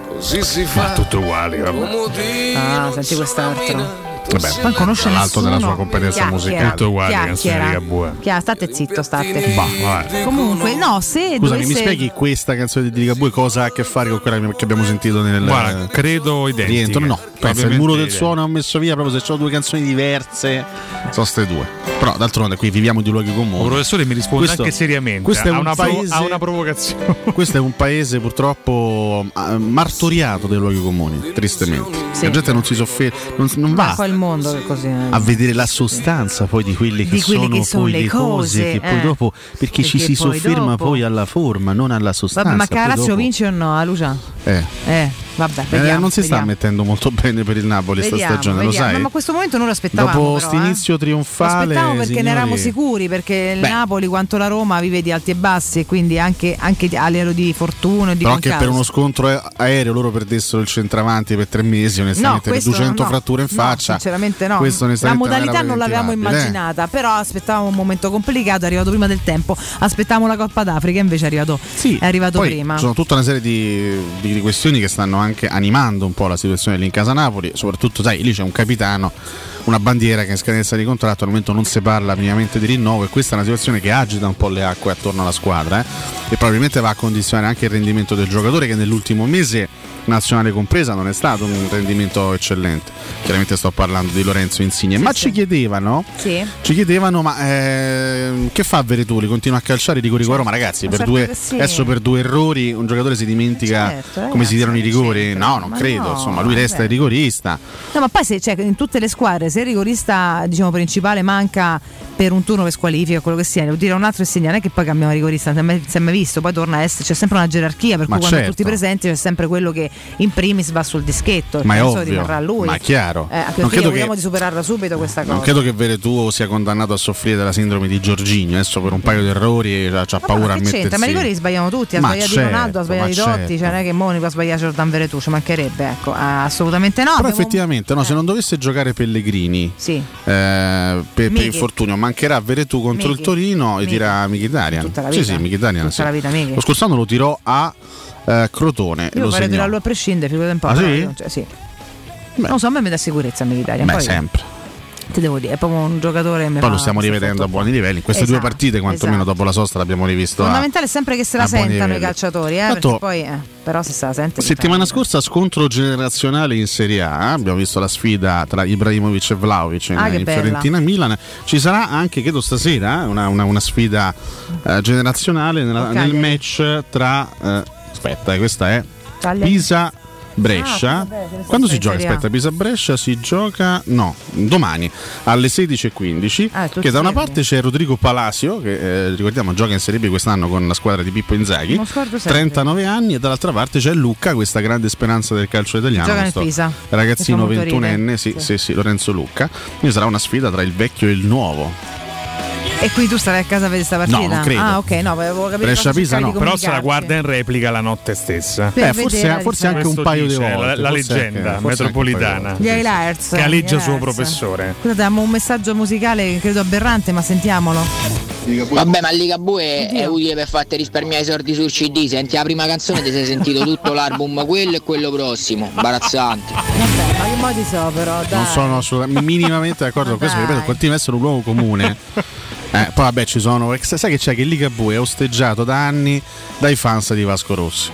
S90: Così si
S8: Ma
S90: fa.
S8: tutte uguali, vabbè.
S6: Ah, senti quest'altro.
S8: Vabbè,
S6: Poi conosce
S8: dall'alto della sua competenza musicale.
S6: Chiacchiera.
S8: canzoni di Ligabue.
S6: Chiaro, state zitto, state.
S8: Bah.
S6: Comunque, no, se
S8: Scusami,
S6: dovesse...
S8: mi spieghi questa canzone di Ligabue cosa ha a che fare con quella che abbiamo sentito nel
S9: Guarda, credo identiche.
S8: rientro? No, pensa, il muro del suono ho messo via proprio se c'ho due canzoni diverse, sono ste due. Però d'altronde qui viviamo di luoghi comuni.
S9: Un professore mi risponde
S8: Questo-
S9: anche seriamente.
S8: Questo è un
S9: una pro-
S8: paese,
S9: a una provocazione.
S8: questo è un paese purtroppo eh, martoriato dei luoghi comuni, tristemente.
S6: Sì.
S8: La gente non si sofferma, non, non va
S6: mondo che così è.
S8: a vedere la sostanza poi di quelle che
S6: Di quelle
S8: sono
S6: che sono
S8: poi
S6: le
S8: cose,
S6: cose,
S8: che poi
S6: eh.
S8: dopo perché, ci
S6: Perché
S8: si
S6: poi
S8: sofferma
S6: dopo-
S8: poi alla forma, non alla sostanza.
S6: Vabbè, ma
S8: dopo-
S6: vince o no, a Lucia?
S8: Eh.
S6: Eh, vabbè,
S8: Eh,
S6: vediamo.
S8: non si sta
S6: vediamo.
S8: mettendo molto bene per il Napoli sta
S6: Vediamo,
S8: stagione, lo
S6: vediamo.
S8: sai?
S6: Ma a questo momento noi lo aspettavamo.
S8: Dopo questo
S6: eh.
S8: inizio
S6: Lo
S8: trionfale,
S6: aspettavamo perché ne
S8: signori,
S6: eravamo sicuri, perché il
S8: Beh.
S6: Napoli quanto la Roma vive di alti e bassi e quindi anche, anche a livello di fortuna e di
S8: Però che
S6: concausa.
S8: per uno scontro aereo loro perdessero il centravanti per tre mesi, onestamente, per
S6: questo
S8: 200
S6: no,
S8: fratture in
S6: no,
S8: faccia.
S6: Sinceramente no. La modalità
S8: era
S6: non l'avevamo
S8: preventivabile, eh.
S6: immaginata, però aspettavamo un momento complicato, è arrivato prima del tempo. Aspettavamo la Coppa d'Africa, invece è arrivato, è arrivato prima.
S8: Sono tutta una serie di, di- di questioni che stanno anche animando un po' la situazione lì in casa Napoli, soprattutto sai, lì c'è un capitano, una bandiera che è in scadenza di contratto, al momento non si parla minimamente di rinnovo e questa è una situazione che agita un po' le acque attorno alla squadra eh, e probabilmente va a condizionare anche il rendimento del giocatore che nell'ultimo mese nazionale compresa non è stato un rendimento eccellente. Chiaramente sto parlando di Lorenzo Insigne, ma ci chiedevano
S6: Sì.
S8: ci chiedevano, ma ehm, che fa Veretuli? Continua a calciare i rigori la Roma, ragazzi.
S6: ma
S8: Per
S6: certo
S8: due,
S6: sì.
S8: Adesso per due errori un giocatore si dimentica
S6: Certo,
S8: come
S6: ragazzi,
S8: si tirano i rigori? No, non
S6: Ma
S8: credo.
S6: no,
S8: Insomma, lui resta
S6: vabbè.
S8: il rigorista.
S6: No, ma poi se, cioè, in tutte le squadre, se il rigorista diciamo, principale manca per un turno per squalifica quello che sia, devo dire un altro non è che poi cambiamo rigorista, non si è mai- si è mai visto, poi torna a essere, c'è sempre una gerarchia, per
S8: Ma
S6: cui quando
S8: certo.
S6: tutti presenti c'è sempre quello che in primis va sul dischetto,
S8: Ma è ovvio,
S6: rimarrà lui.
S8: ma è chiaro.
S6: Eh,
S8: Non credo che-
S6: di superarla subito questa cosa.
S8: Non credo che Veretù sia condannato a soffrire della sindrome di Giorginio. Adesso per un paio di errori c'ha, c'ha paura a mettersi.
S6: c'entra? Ma i rigori li sbagliamo tutti, ha
S8: Ma
S6: sbagliato
S8: certo,
S6: Ronaldo, ha sbagliato
S8: ma
S6: i Totti,
S8: certo.
S6: cioè non è che Moni può sbagliare Jordan Veretù, ci mancherebbe, ecco, assolutamente no.
S8: Però
S6: abbiamo-
S8: effettivamente, no, se non dovesse giocare Pellegrini
S6: Sì.
S8: eh, per, per infortunio, mancherà Veretù contro
S6: Mighi.
S8: il Torino e Mkhitaryan.
S6: Tutta la
S8: Sì,
S6: vita.
S8: sì,
S6: Tutta
S8: sì.
S6: la vita, Mighi.
S8: Lo scorso anno lo tirò a eh, Crotone
S6: Io
S8: lo segnò.
S6: tirarlo a prescindere, figurati un po'.
S8: Ah, sì?
S6: io- cioè, sì. Non so, a me mi dà sicurezza Mkhitaryan.
S8: Beh,
S6: poi,
S8: sempre.
S6: Ti devo dire, è proprio un giocatore
S8: Poi
S6: fa
S8: lo stiamo rivedendo a buoni livelli. In queste
S6: Esatto,
S8: due partite, quantomeno
S6: esatto.
S8: dopo la sosta, l'abbiamo rivisto. a-
S6: Fondamentale è sempre che se la sentano i calciatori, eh, poi, eh, però se se la sente.
S8: Settimana scorsa scontro generazionale in Serie A, abbiamo visto la sfida tra Ibrahimovic e Vlaovic in,
S6: Ah,
S8: in. Fiorentina e Milan. Ci sarà anche, credo stasera, eh, una, una- una sfida eh, generazionale nella- nel match tra... eh, aspetta, eh, questa è. Pisa... Brescia,
S6: Ah, vabbè,
S8: quando si gioca? Aspetta, Pisa Brescia si gioca no, domani alle 16.15.
S6: Ah,
S8: che da una parte c'è Rodrigo Palacio, che eh, ricordiamo gioca in Serie B quest'anno con la squadra di Pippo Inzaghi,
S6: Non scordo sempre.
S8: 39 anni, e dall'altra parte c'è Luca, questa grande speranza del calcio italiano.
S6: Gioca
S8: questo
S6: Pisa.
S8: Ragazzino
S6: Mi fa molto
S8: 21enne,
S6: ridere.
S8: sì,
S6: Sì.
S8: sì, sì, Lorenzo Lucca. Quindi sarà una sfida tra il vecchio e il nuovo.
S6: E quindi tu starai a casa a vedere questa partita?
S9: No, non credo.
S6: Ah, ok, no, avevo capito.
S8: Brescia Pisa no.
S9: Però se la guarda in replica la notte stessa.
S6: Per Eh, forse-
S8: forse anche un paio di volte,
S9: La, la leggenda
S8: anche-
S9: metropolitana.
S6: Gli highlights.
S9: Che aleggia
S6: gli
S9: il suo professore.
S6: Scusate, abbiamo un messaggio musicale credo aberrante, ma sentiamolo.
S98: Vabbè, ma Ligabue è utile per farti risparmiare i soldi sul CD. Senti la prima canzone, ti sei sentito tutto l'album, quello e quello prossimo. Imbarazzante.
S6: Ma che modi so però, dai.
S8: Non sono assolutamente minimamente d'accordo con questo, ripeto, continua a essere un luogo comune. Eh, poi vabbè ci sono. Sai che c'è che Ligabue è osteggiato da anni dai fans di Vasco Rossi.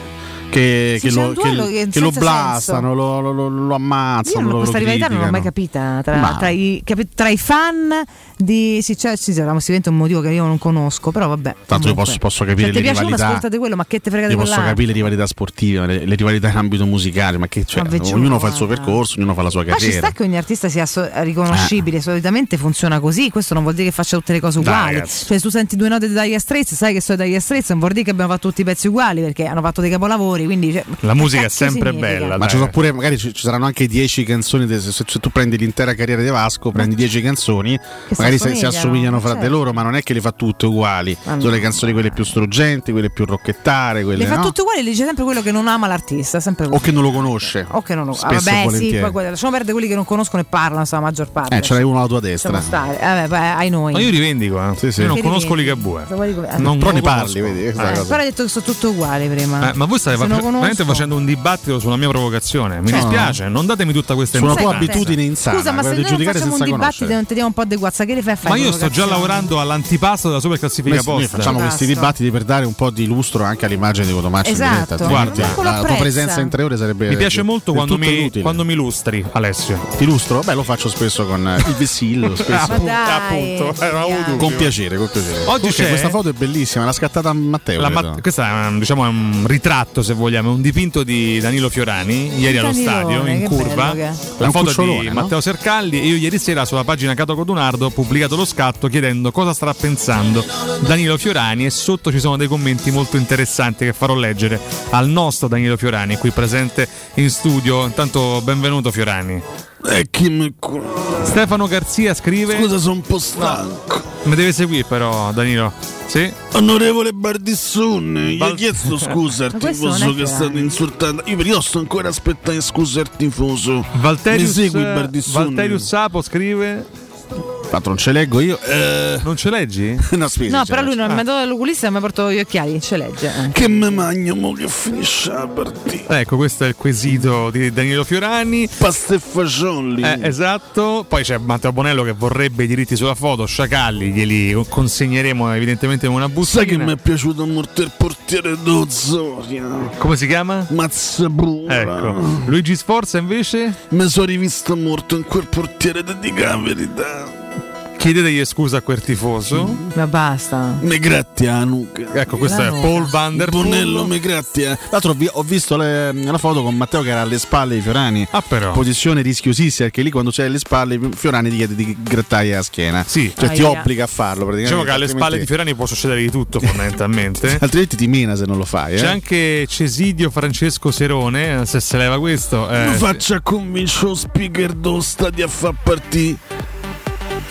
S8: Che,
S6: Sì,
S8: che lo, che-
S6: che
S8: lo blastano, lo, lo- lo-
S6: Io
S8: ammazzano.
S6: non-
S8: lo,
S6: questa rivalità non l'ho mai capita tra, tra i, capi- tra i fan di sì, cioè, sì, sicuramente un motivo che io non conosco, però vabbè.
S8: Tanto io posso, posso capire
S6: Cioè,
S8: le rivalità.
S6: ascoltate quello, ma che te frega di
S8: Io posso capire le rivalità sportive, le, le rivalità in ambito musicale, ma che cioè,
S6: Ma
S8: ognuno fa il suo percorso, ognuno fa la sua
S6: Ma ci
S8: carriera.
S6: sta che ogni artista sia so- riconoscibile, solitamente funziona così, questo non vuol dire che faccia tutte le cose
S8: Dai,
S6: uguali.
S8: ragazzi.
S6: cioè, se tu senti due note di Dire Straits, sai che sono Dire Straits, non vuol dire che abbiamo fatto tutti i pezzi uguali perché hanno fatto dei capolavori, quindi cioè,
S9: La
S6: che
S9: musica è sempre
S6: significa?
S9: bella.
S8: Ma ci sono pure, magari ci, ci saranno anche 10 canzoni. de- se, se tu prendi l'intera carriera di Vasco, prendi 10 canzoni,
S6: si
S8: magari si, si
S6: assomigliano,
S8: fra
S6: certo.
S8: di loro, ma non è che le fa tutte uguali.
S6: Ma no.
S8: Sono le canzoni quelle più struggenti, quelle più rocchettare, quelle
S6: Le fa
S8: no?
S6: tutte uguali, le dice sempre quello che non ama l'artista, sempre
S8: o che non lo conosce.
S6: O che non lo ah,
S8: Spesso e
S6: Vabbè, sì,
S8: volentieri.
S6: poi lasciamo perdere quelli che non conoscono e parlano, sta la maggior parte.
S8: Eh, ce n'hai uno alla tua destra.
S6: Stare. Eh, vabbè, poi, ai noi.
S9: Ma io rivendico, eh.
S8: Sì, sì.
S9: Io non
S6: Che
S9: conosco
S6: rivendichi?
S9: Ligabue.
S6: Eh.
S9: Non
S8: Però
S9: non
S8: ne parli, vedi?
S9: Eh.
S6: Però hai detto che sono tutte uguali prima.
S9: Eh, ma voi state
S6: non conosco-
S9: veramente facendo un dibattito sulla mia provocazione. Mi
S8: No,
S9: dispiace, non datemi tutta questa
S8: Su una tua abitudine insana,
S6: Scusa, ma se noi facciamo un
S8: senza
S6: dibattito
S8: conoscere.
S6: non ti diamo un po' di guazza, che li fai a fare?
S9: Ma io sto già lavorando all'antipasto della super classifica
S8: Noi, noi
S9: posta.
S8: facciamo questi dibattiti per dare un po' di lustro anche all'immagine di Cotomaccio
S6: Esatto.
S8: diretta.
S9: Guarda,
S8: la tua presenza in tre ore sarebbe
S9: Mi piace molto quando mi, quando mi lustri, Alessio.
S8: Ti lustro? Beh, lo faccio spesso con eh, il vessillo, spesso.
S9: Appunto, dubbio.
S8: Con piacere, con piacere.
S9: Oggi c'è-
S8: questa foto è bellissima, l'ha scattata Matteo.
S9: È un, diciamo, è un ritratto, se vogliamo, è un dipinto di Danilo Fiorani ieri allo stadio in curva.
S6: bello
S9: La foto di
S8: no?
S9: Matteo Sercalli e io ieri sera sulla pagina Cato Codunardo ho pubblicato lo scatto chiedendo cosa starà pensando Danilo Fiorani e sotto ci sono dei commenti molto interessanti che farò leggere al nostro Danilo Fiorani qui presente in studio. Intanto benvenuto Fiorani.
S8: Eh, chi mi...
S9: Stefano Garzia scrive
S8: Scusa, sono un po' stanco.
S9: Mi deve seguire però Danilo. Sì?
S8: Onorevole Bardissone, gli
S9: Bal-
S8: ho chiesto scusa al tifoso che è stato insultato. Io però sto ancora aspettando scusa al tifoso.
S9: Valterius,
S8: Mi segui Bardissone?
S9: Valterius Sapo scrive
S8: Tanto non ce leggo io. Eh,
S9: Non ce leggi?
S8: no, aspetta,
S6: No,
S8: ce
S6: però lui non mi ha dato dall'oculista e mi ha portato gli occhiali, ce legge. eh.
S8: Che me magno mo che finisce la partita.
S9: Ecco, questo è il quesito di Danilo Fiorani.
S8: Pasta e fagioli.
S9: Eh, esatto. Poi c'è Matteo Bonello che vorrebbe i diritti sulla foto. Sciacalli glieli consegneremo evidentemente in una busta.
S8: Sai che mi è piaciuto molto il portiere d'Ozoria?
S9: Come si chiama?
S8: Mazzapura.
S9: Ecco. Luigi Sforza invece
S8: Mi sono rivisto molto in quel portiere di dica la verità.
S9: Chiedetegli scusa a quel tifoso.
S6: Ma basta.
S8: Mi gratti a nuca.
S9: Ecco, questo
S6: La
S9: è
S6: nuca.
S9: Paul Van der
S8: Bonello
S9: Poel.
S8: mi gratti. a- Tra l'altro ho vi- ho visto le- la foto con Matteo che era alle spalle di Fiorani.
S9: Ah, però.
S8: Posizione rischiosissima perché lì quando c'è alle spalle Fiorani ti chiede di grattare la schiena.
S9: Sì.
S8: Cioè ti
S6: Aia.
S8: obbliga a farlo praticamente.
S9: Diciamo che alle spalle di Fiorani può succedere di tutto, fondamentalmente.
S8: Altrimenti ti mena se non lo fai.
S9: C'è
S8: Eh?
S9: anche Cesidio Francesco Serone, se se leva questo. eh,
S8: Non faccia convincere lo speaker dello stadio a far partire.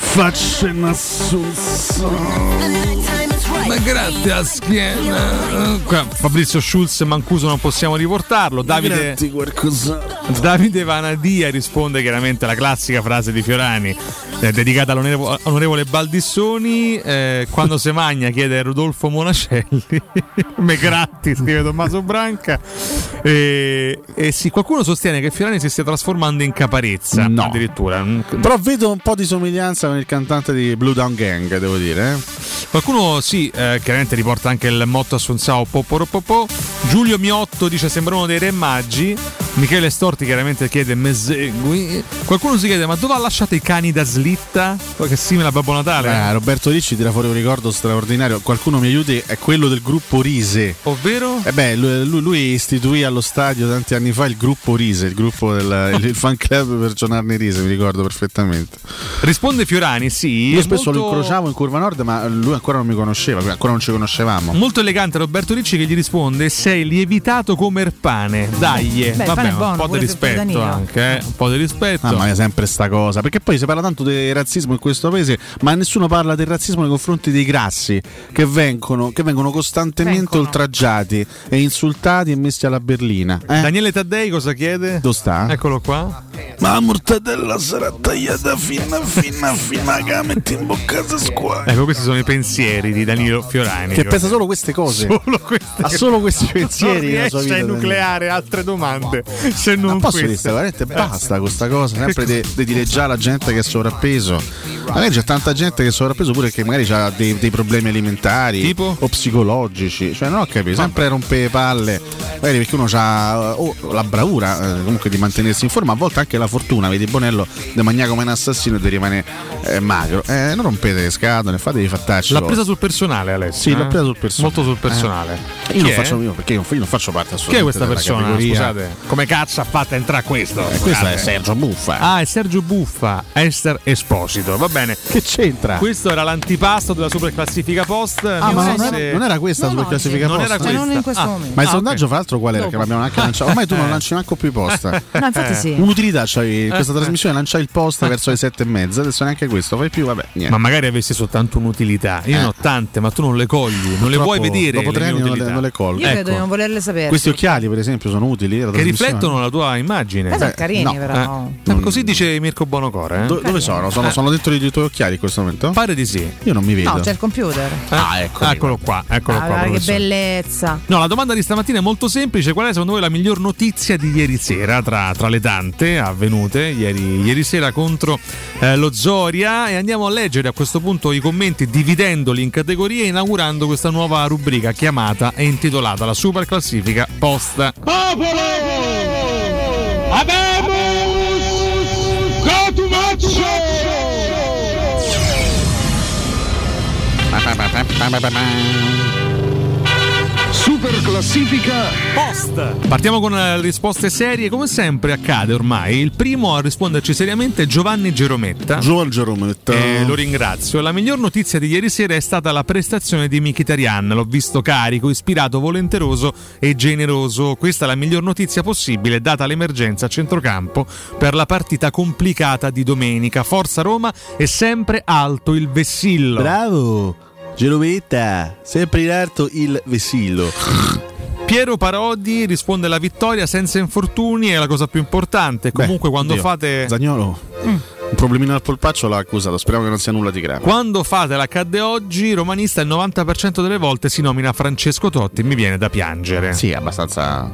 S8: Faccia un assunzione.
S9: Ma grazie a schiena. Fabrizio Schulz Mancuso non possiamo riportarlo. Davide. Davide Vanadia risponde chiaramente alla classica frase di Fiorani eh, dedicata all'onorevole onorevole Baldissoni. eh, quando se magna chiede Rodolfo Monacelli. Me gratti, scrive Tommaso Branca. E, e sì, qualcuno sostiene che Fiorani si stia trasformando in caparezza.
S8: No.
S9: Addirittura.
S8: Però vedo un po' di somiglianza con il cantante di Blue Down Gang, devo dire. eh.
S9: Qualcuno sì, eh, chiaramente riporta anche il motto assunzao Poporopopò. Giulio Miotto dice sembra uno dei re maggi. Michele Storti chiaramente chiede me segui. Qualcuno si chiede ma dove ha lasciato i cani da slitta? Poi Che simile a Babbo Natale.
S8: Eh, Roberto Ricci tira fuori un ricordo straordinario. Qualcuno mi aiuti, è quello del gruppo Rise.
S9: Ovvero?
S8: Eh beh, lui, lui- lui istituì allo stadio tanti anni fa il gruppo Rise, il gruppo del il, il fan club per Giornarne Rise, mi ricordo perfettamente.
S9: Risponde Fiorani, sì.
S8: Io spesso lo
S9: molto-
S8: incrociavo in Curva Nord, ma lui ancora non mi conosceva, ancora non ci conoscevamo.
S9: Molto elegante Roberto Ricci che gli risponde: Sei lievitato come il pane. Dai,
S6: Beh, il
S9: vabbè,
S6: è
S9: un
S6: buono,
S9: po' di rispetto anche, eh, un po' di rispetto.
S8: Mamma mia, sempre sta cosa. Perché poi si parla tanto del razzismo in questo paese, ma nessuno parla del razzismo nei confronti dei grassi che vengono, che vengono costantemente
S6: Vengono.
S8: oltraggiati e insultati e messi alla berlina. Eh?
S9: Daniele Taddei cosa chiede?
S8: Dove sta?
S9: Eccolo qua.
S8: Ma la mortadella sarà tagliata fina fina fina che la metti in bocca a squadra.
S9: Ecco, questi sono i pensieri di Danilo Fiorani.
S8: Che pensa solo queste cose.
S9: Solo queste.
S8: Ha solo questi pensieri
S9: non riesce
S8: vita.
S9: a nucleare altre domande se non
S8: Ma posso dire,
S9: queste.
S8: veramente basta con questa cosa, sempre di, di dire già alla gente che è sovrappeso. Magari c'è tanta gente che è sovrappeso pure che magari ha dei, dei problemi alimentari o psicologici. Cioè, non ho capito, sempre rompe le palle. Magari perché uno ha la bravura eh, comunque di mantenersi in forma, a volte anche la fortuna, vedi Bonello de mangia come un assassino e ti rimane eh, magro. Eh, non rompete le scatole, fatevi fattacci.
S9: L'ha presa sul personale Alessio.
S8: Sì, l'ha
S9: eh?
S8: presa sul personale.
S9: Molto sul personale.
S8: Eh, io non faccio io perché io, io non faccio parte
S9: Chi è
S8: assolutamente
S9: questa persona?
S8: categoria.
S9: Scusate, come cazzo ha fatto entrare questo?
S8: Eh, questo è Sergio Buffa.
S9: Ah, è Sergio Buffa, Esther Esposito. Va bene.
S8: Che c'entra?
S9: Questo era l'antipasto della super classifica post.
S8: Ah, ma non
S9: se-
S8: era, non era questa la super classifica
S9: Non
S8: posta?
S9: era questa.
S6: non in questo
S9: Ah.
S6: momento.
S8: Ma il
S9: Ah,
S8: sondaggio,
S9: ok.
S8: fra l'altro, qual era? Che l'abbiamo anche lanciato. Ormai tu non lanci manco più i post.
S6: No, infatti sì.
S8: Un'utilità c'hai in questa
S9: Eh,
S8: trasmissione, lanciai il post verso le sette e mezza. Adesso neanche questo, fai più, vabbè. Niente.
S9: Ma magari avessi soltanto un'utilità. Io
S8: Eh.
S9: ne ho tante, ma tu non le cogli, non le vuoi
S8: Purtroppo,
S9: vedere.
S8: Dopo tre anni non le, non le colgo.
S6: Io credo
S9: Ecco.
S6: di non volerle sapere.
S8: Questi occhiali, per esempio, sono utili. la
S9: Che riflettono la tua immagine.
S6: Eh, sono carini,
S8: no.
S6: però.
S9: Eh, Così dice Mirko Bonocore. Eh?
S8: Do- dove sono? Sono, sono dentro i tuoi occhiali in questo momento?
S9: Pare di sì.
S8: Io non mi vedo.
S6: No, c'è il computer.
S8: Ah, ecco.
S9: Eccolo qua, eccolo
S6: Ah,
S9: qua.
S6: che bellezza.
S9: No, la domanda di stamattina è molto semplice. Qual è secondo voi la miglior notizia di ieri sera tra, tra le tante avvenute ieri, ieri sera contro eh, lo Zoria? E andiamo a leggere a questo punto i commenti dividendoli in categorie e inaugurando questa nuova rubrica chiamata e intitolata La Super Classifica Post.
S99: Popolo! Abemus! Cotumaccio!
S100: Super classifica
S9: Post. Partiamo con eh, le risposte serie, come sempre accade ormai. Il primo a risponderci seriamente è Giovanni Gerometta.
S8: Giovanni Gerometta.
S9: E lo ringrazio. La miglior notizia di ieri sera è stata la prestazione di Mkhitaryan. L'ho visto carico, ispirato, volenteroso e generoso. Questa è la miglior notizia possibile, data l'emergenza a centrocampo per la partita complicata di domenica. Forza Roma e sempre alto il vessillo.
S8: Bravo! Gerovetta, sempre in alto il vessillo.
S9: Piero Parodi risponde alla vittoria senza infortuni è la cosa più importante. Comunque quando
S8: oddio,
S9: fate
S8: Zagnolo, un problemino al polpaccio l'ha accusato. Speriamo che non sia nulla di grave.
S9: Quando fate l'accadde oggi, romanista il 90% delle volte si nomina Francesco Totti, mi viene da piangere.
S8: Sì, è abbastanza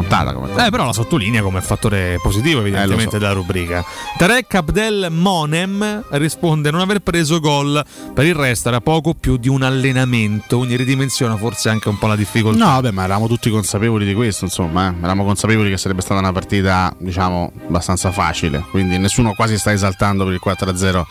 S8: scontata come cosa.
S9: Eh, però la sottolinea come fattore positivo, evidentemente,
S8: Eh, so.
S9: della rubrica. Tarek Abdel Monem risponde non aver preso gol. Per il resto era poco più di un allenamento, quindi ridimensiona forse anche un po' la difficoltà.
S8: No, vabbè, ma eravamo tutti consapevoli di questo, insomma, eh. eravamo consapevoli che sarebbe stata una partita, diciamo, abbastanza facile, quindi nessuno quasi sta esaltando per il 4-0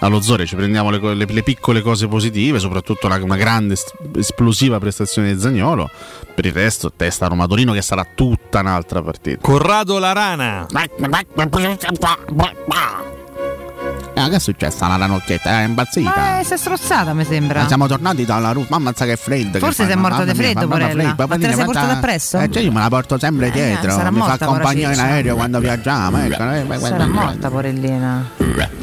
S8: allo Zore, ci prendiamo le, le- le piccole cose positive, soprattutto la- una grande esplosiva prestazione di Zagnolo, per il resto testa Roma Torino che sarà tutta un'altra partita.
S9: Corrado Larana.
S8: Eh, che è successo alla ranocchietta? È impazzita.
S6: Ma si è strozzata, mi sembra.
S8: Eh, Siamo tornati dalla Russia, mamma sa che è freddo.
S6: Forse
S8: che
S6: si è morta di freddo, porella.
S8: freddo,
S6: Ma te la sei portata appresso?
S8: Eh, cioè io me la porto sempre
S6: Eh,
S8: dietro,
S6: sarà
S8: mi fa compagnia in aereo quando viaggiamo. ecco, eh,
S6: Sarà morta, porellina.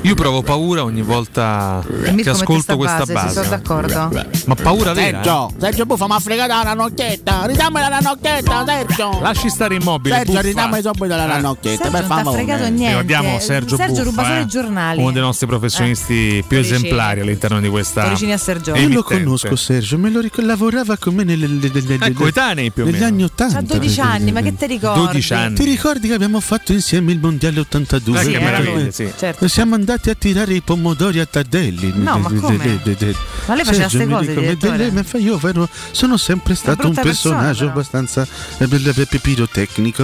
S9: Io provo paura ogni volta che ascolto questa
S6: sta base,
S9: base.
S6: sì, sono d'accordo.
S9: Ma paura vera?
S101: Sergio, Sergio Buffa mi ha fregato la ranocchietta. Ridammi la ranocchietta, Sergio.
S9: Lasci stare immobile.
S101: Sergio, ridammi subito la ranocchietta,
S6: Sergio
S101: per
S6: non ti ha
S101: favore.
S6: fregato niente.
S9: Sergio,
S6: ruba solo i giornali.
S9: Nostri professionisti più
S6: Toricini.
S9: esemplari all'interno di questa.
S6: Toricini a Sergio.
S8: Io lo conosco Sergio, me lo ricordo, lavorava con me nelle, nelle- nelle-
S9: Eh, coetanei più o
S8: negli
S9: meno.
S8: anni 80.
S6: Ha 12 anni, ma che ti ricordi?
S9: 12 anni.
S8: Ti ricordi che abbiamo fatto insieme il mondiale 82?
S9: Eh, che
S8: Eh, eh,
S9: sì.
S6: Certo.
S8: Siamo andati a tirare i pomodori a Tardelli.
S6: No, ma come? Ma lei faceva
S8: Sergio,
S6: ste
S8: mi
S6: cose, direttore?
S8: delle- ma fa- Io sono sempre stato un personaggio abbastanza eh, pirotecnico.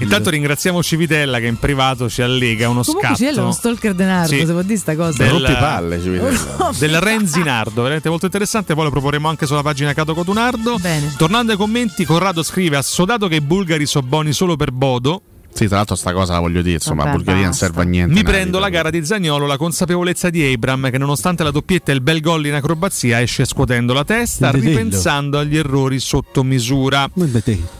S9: Intanto ringraziamo Civitella che in privato ci allega uno
S6: Comunque
S9: scatto.
S6: Cielo è uno stalker denaro,
S9: Sì.
S6: se può dire sta cosa.
S9: Del-
S8: Rompi palle, Civitella.
S9: del Renzinardo, veramente molto interessante. Poi lo proporremo anche sulla pagina Cato Cotunardo. Tornando ai commenti, Corrado scrive: Assodato che i bulgari sono buoni solo per Bodo.
S8: Sì, tra l'altro sta cosa la voglio dire, insomma,
S9: Vabbè,
S8: Bulgaria non
S9: basta.
S8: serve a niente.
S9: Mi prendo la gara di Zagnolo, la consapevolezza di Abram che nonostante la doppietta e il bel gol in acrobazia esce scuotendo la testa, ripensando agli errori sotto misura.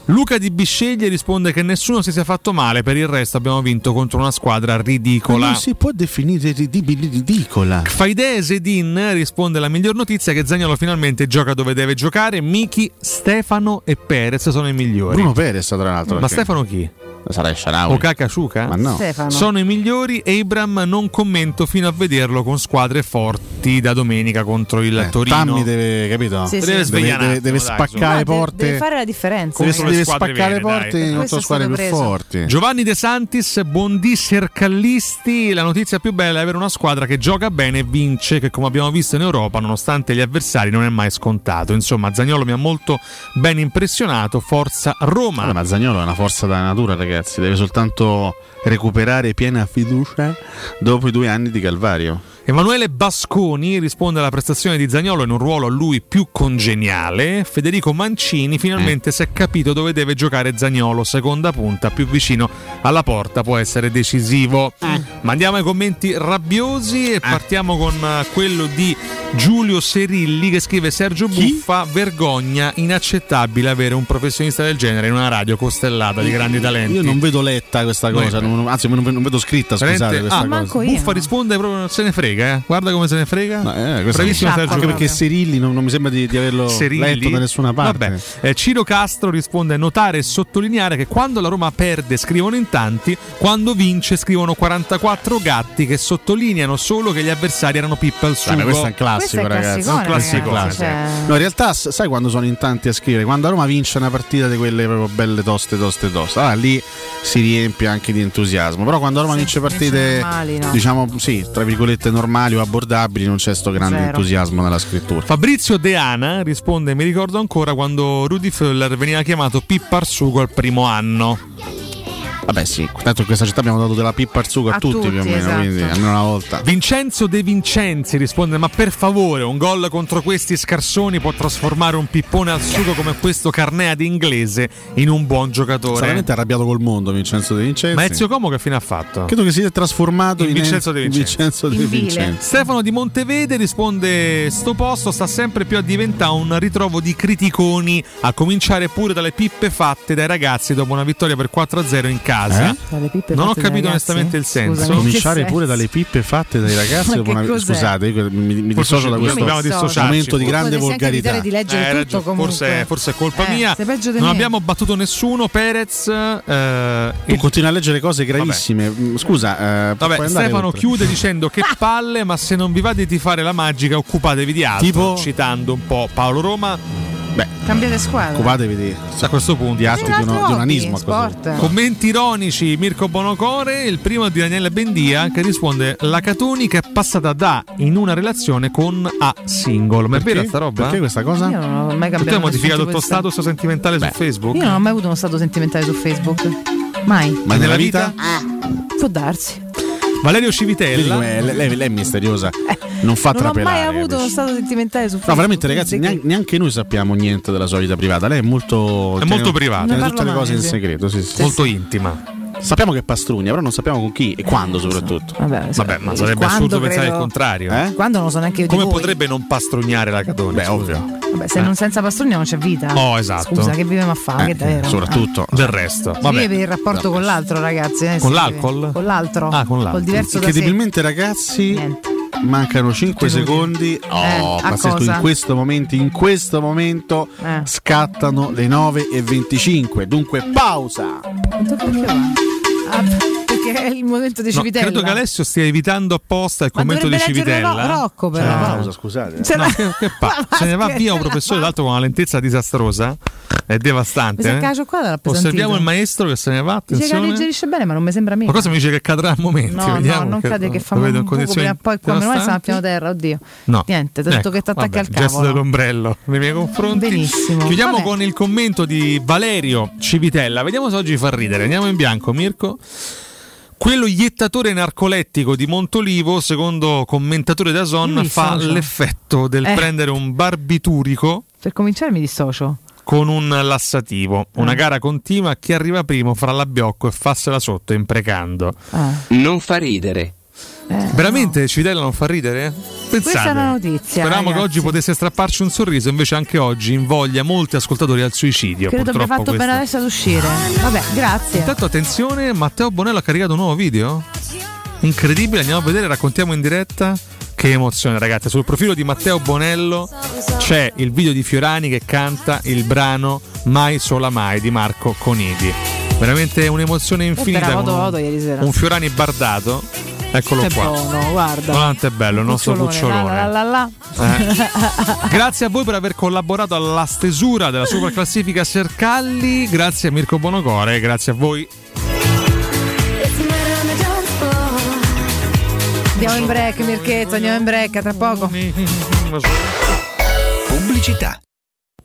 S9: Luca di Bisceglie risponde che nessuno si sia fatto male, per il resto abbiamo vinto contro una squadra
S8: Ma
S9: ridicola.
S8: non si può definire ridibile ridicola.
S9: Faideh Zedin risponde la miglior notizia è che Zagnolo finalmente gioca dove deve giocare. Miki, Stefano e Perez sono i migliori.
S8: Bruno Perez, tra l'altro.
S9: Ma
S8: perché-
S9: Stefano chi?
S8: Sarà il Sharawi.
S9: O Kakashuka?
S8: Ma no.
S6: Stefano.
S9: Sono i migliori. Abram non commento fino a vederlo con squadre forti da domenica contro il
S8: Eh,
S9: Torino.
S8: Tammy deve, capito?
S6: Sì, sì.
S9: Deve
S8: Deve, deve-
S9: attimo,
S8: deve
S9: dai,
S8: spaccare
S6: deve-
S8: porte.
S6: Deve fare la differenza.
S8: Deve, deve spaccare
S9: vere,
S8: porte
S9: dai.
S8: contro squadre più forti.
S9: Giovanni De Santis, Bondi Sercallisti. La notizia più bella è avere una squadra che gioca bene e vince, che come abbiamo visto in Europa, nonostante gli avversari, non è mai scontato. Insomma, Zagnolo mi ha molto ben impressionato. Forza Roma.
S8: Allora, ma Zagnolo è una forza della natura, ragazzi. Deve soltanto recuperare piena fiducia dopo i due anni di Calvario.
S9: Emanuele Basconi risponde alla prestazione di Zagnolo in un ruolo a lui più congeniale. Federico Mancini finalmente si è capito dove deve giocare Zagnolo, seconda punta, più vicino alla porta, può essere decisivo. Ma andiamo ai commenti rabbiosi e partiamo con eh, quello di Giulio Serilli che scrive Sergio Buffa, vergogna inaccettabile avere un professionista del genere in una radio costellata di grandi talenti.
S8: Io non vedo letta questa cosa, non- anzi non, non vedo scritta, scusate questa
S9: ah,
S8: cosa.
S9: Buffa risponde proprio non se ne frega, eh. guarda come se ne frega.
S8: Eh,
S9: Bravissimo
S8: anche
S9: Sergio
S8: perché
S9: Buffa.
S8: Serilli non, non mi sembra di, di averlo
S9: Serilli?
S8: letto da nessuna parte.
S9: Vabbè. Eh, Ciro Castro risponde: notare e sottolineare che quando la Roma perde scrivono in tanti, quando vince scrivono 44 gatti che sottolineano solo che gli avversari erano pippe al sugo.
S8: Vabbè, questo è un classico,
S6: Questo è
S8: ragazzi. un classico.
S6: ragazzi, cioè-
S8: No, in realtà, sai quando sono in tanti a scrivere? Quando a Roma vince una partita di quelle proprio belle toste, toste, toste. Allora lì si riempie anche di entusiasmo. Però quando Roma vince partite,
S6: normali, no.
S8: diciamo, sì, tra virgolette normali o abbordabili, non c'è sto grande
S6: Zero.
S8: entusiasmo nella scrittura.
S9: Fabrizio Deana risponde: Mi ricordo ancora quando Rudy Föller veniva chiamato Pippa al sugo al primo anno.
S8: Vabbè, sì, tanto in questa città abbiamo dato della pippa al sugo a,
S6: A
S8: tutti, più o
S6: tutti,
S8: meno,
S6: esatto.
S8: quindi almeno una volta.
S9: Vincenzo De Vincenzi risponde: Ma per favore, un gol contro questi scarsoni può trasformare un pippone al sugo come questo Carnea di inglese in un buon
S8: Sta
S9: giocatore.
S8: veramente arrabbiato col mondo Vincenzo De Vincenzi.
S9: Ma Ezio Como che fine ha fatto?
S8: Credo che si sia trasformato
S9: In
S8: in,
S9: Vincenzo De Vincenzi.
S8: Vincenzo De. Vincenzi.
S9: Stefano di Montevede risponde: Sto posto sta sempre più a diventare un ritrovo di criticoni, a cominciare pure dalle pippe fatte dai ragazzi dopo una vittoria per 4-0 in casa.
S8: Eh?
S6: Dalle pippe
S9: Non ho capito onestamente il senso.
S6: Scusami,
S8: Cominciare pure dalle pippe fatte dai ragazzi una... Scusate, io mi, mi dissocio da questo momento di grande volgarità.
S6: di leggere
S9: Eh,
S6: tutto
S9: forse, forse è colpa
S6: Eh,
S9: mia. Non
S6: me.
S9: abbiamo battuto nessuno. Perez. eh,
S8: Tu
S9: il-
S8: continui a leggere cose gravissime. Mm, Scusa, eh,
S9: Vabbè, Stefano
S8: oltre?
S9: chiude dicendo che palle, ma se non vi va di tifare la magica, occupatevi di altro.
S8: Tipo?
S9: Citando un po' Paolo Roma.
S8: Beh,
S6: Cambiate squadra.
S8: occupatevi di,
S9: A questo punto,
S8: di atti di, uno- di
S6: hobby,
S8: onanismo. a questo punto.
S6: sport.
S9: Commenti ironici, Mirko Bonocore, il primo di Daniele Bendia che risponde la Catoni che è passata da in una relazione con a single. Ma è
S8: Perché?
S9: vera sta roba?
S8: Perché questa cosa?
S6: Io non ho mai
S9: Tu hai
S6: cambiato
S9: modificato il tuo status sentimentale su Facebook?
S6: Io non ho mai avuto uno stato sentimentale su Facebook. Mai.
S8: Ma nella vita?
S6: Può darsi.
S9: Valerio Civitella.
S8: lei, lei- lei è misteriosa. Non fa
S6: non ho mai
S8: trapelare.
S6: avuto uno stato sentimentale su Facebook.
S8: No, veramente, ragazzi, neanche, neanche noi sappiamo niente della sua vita privata. Lei è molto.
S9: È molto privata.
S8: Tiene
S6: Ne
S8: tutte le cose in segreto. Sì, sì.
S9: Molto intima.
S8: Sappiamo che pastrugna, però non sappiamo con chi e quando, soprattutto.
S6: Vabbè,
S9: Vabbè, ma sarebbe
S6: quando
S9: assurdo pensare
S6: credo-
S9: il contrario.
S8: Eh?
S6: Quando non lo so neanche io
S9: Come
S6: voi.
S9: potrebbe non pastrugnare la Catoni?
S8: Beh, ovvio.
S6: Vabbè, se non senza pastrugna non c'è vita.
S9: Oh, esatto.
S6: Scusa, che viviamo a fare?
S8: Eh,
S6: che davvero?
S8: soprattutto.
S9: Del resto.
S6: Si
S9: Vabbè.
S6: vive il rapporto con l'altro, ragazzi. eh,
S9: Con l'alcol?
S6: Con l'altro.
S9: Ah, con l'altro.
S6: Col diverso.
S8: Incredibilmente, ragazzi,
S6: Niente.
S8: mancano 5
S6: Minuti.
S8: secondi. Oh,
S6: Eh,
S8: pazzesco. In questo momento, in questo momento
S6: Eh.
S8: scattano le 9 e 25. Dunque, pausa.
S6: È il momento di
S9: No,
S6: Civitella.
S9: credo che Alessio stia evitando apposta il
S6: Ma
S9: commento di Civitella.
S6: Ro- Rocco, però.
S8: C'è una
S6: no?
S8: pausa, scusate.
S6: Se
S9: No,
S6: no-
S9: che, che pa- se ne va via un professore, d'altro con una lentezza disastrosa. È devastante. eh.
S6: appesantito.
S9: Osserviamo il maestro che se ne va.
S6: Dice che
S9: Attenzione.
S6: alleggerisce bene, ma non mi sembra mia.
S9: Ma cosa mi dice che cadrà a momenti?
S6: No, no, non
S9: che-
S6: cade che fa un buco
S9: condizioni
S6: prima poi qua meno male siamo a piano terra, oddio.
S9: No.
S6: Niente, tanto
S9: Ecco,
S6: che ti attacchi
S9: vabbè,
S6: al
S9: il gesto
S6: cavolo.
S9: dell'ombrello nei miei confronti.
S6: Benissimo.
S9: Chiudiamo
S6: Vabbè.
S9: con il commento di Valerio Civitella. Vediamo se oggi fa ridere. Andiamo in bianco, Mirko. Quello iettatore narcolettico di Montolivo, secondo commentatore da
S6: mi
S9: fa
S6: dissocio.
S9: l'effetto del
S6: Eh.
S9: prendere un barbiturico
S6: Per cominciare mi dissocio.
S9: con un lassativo. Una
S6: Ah.
S9: gara continua, chi arriva primo fra l'abbiocco e fassela sotto imprecando.
S6: Ah,
S102: Non fa ridere.
S6: Eh,
S9: Veramente Civitella non fa ridere? Pensate.
S6: Questa è una notizia,
S9: Speravamo che
S6: ragazzi.
S9: oggi potesse strapparci un sorriso, invece anche oggi invoglia molti ascoltatori al suicidio.
S6: Credo abbia fatto bene
S9: questo.
S6: adesso ad uscire. Vabbè, grazie.
S9: Intanto attenzione, Matteo Bonello ha caricato un nuovo video. Incredibile, andiamo a vedere, raccontiamo in diretta. Che emozione ragazzi, sul profilo di Matteo Bonello c'è il video di Fiorani che canta il brano Mai sola mai di Marco Conidi. Veramente un'emozione infinita. con
S6: foto
S9: un- un Fiorani bardato. Eccolo
S6: Che
S9: qua.
S6: buono, guarda.
S9: Quanto è bello il nostro
S6: Cucciolone, la, la, la, la.
S9: Grazie a voi per aver collaborato alla stesura della super classifica Sercalli. Grazie a Mirko Bonocore, grazie a voi.
S6: Andiamo in break, Mirchetto, andiamo in break tra poco.
S103: Pubblicità.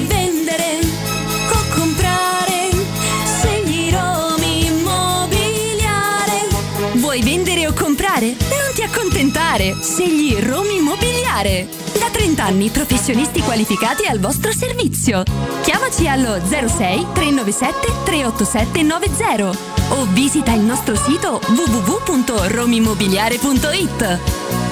S16: Vendere o comprare. Segni Romi Immobiliare. Vuoi vendere o comprare? Non ti accontentare. Scegli Romi Immobiliare. Da 30 anni professionisti qualificati al vostro servizio. Chiamaci allo 06 397 387 90 o visita il nostro sito www.romimmobiliare.it.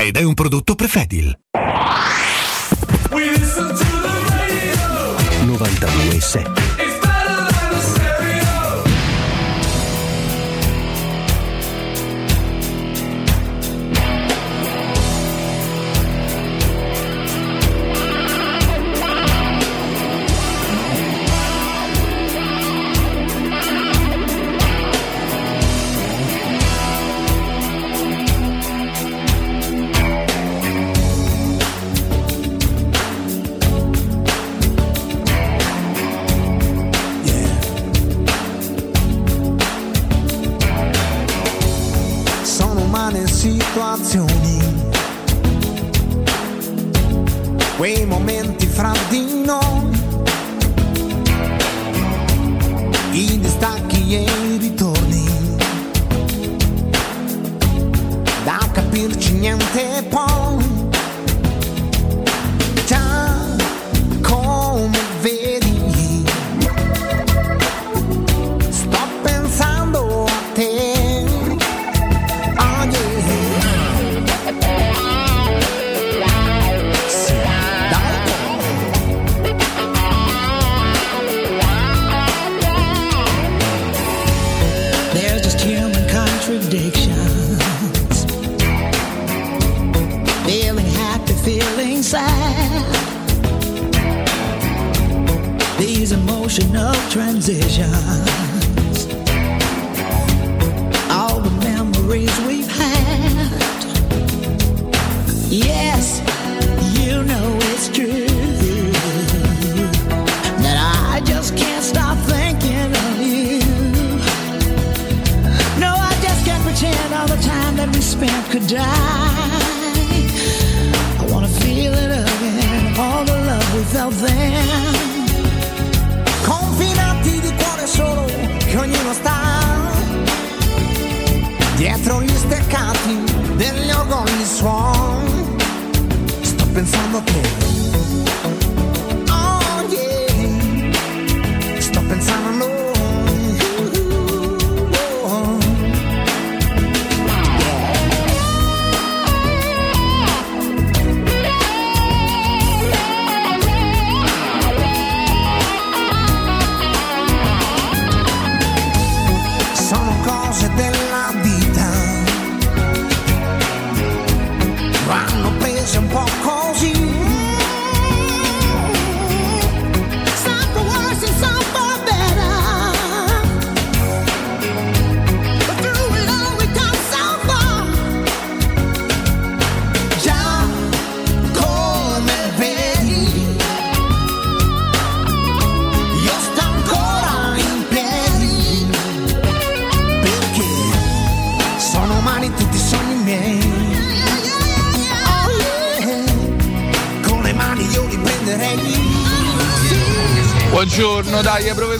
S104: ed è un prodotto Prefedil.
S105: 92.7.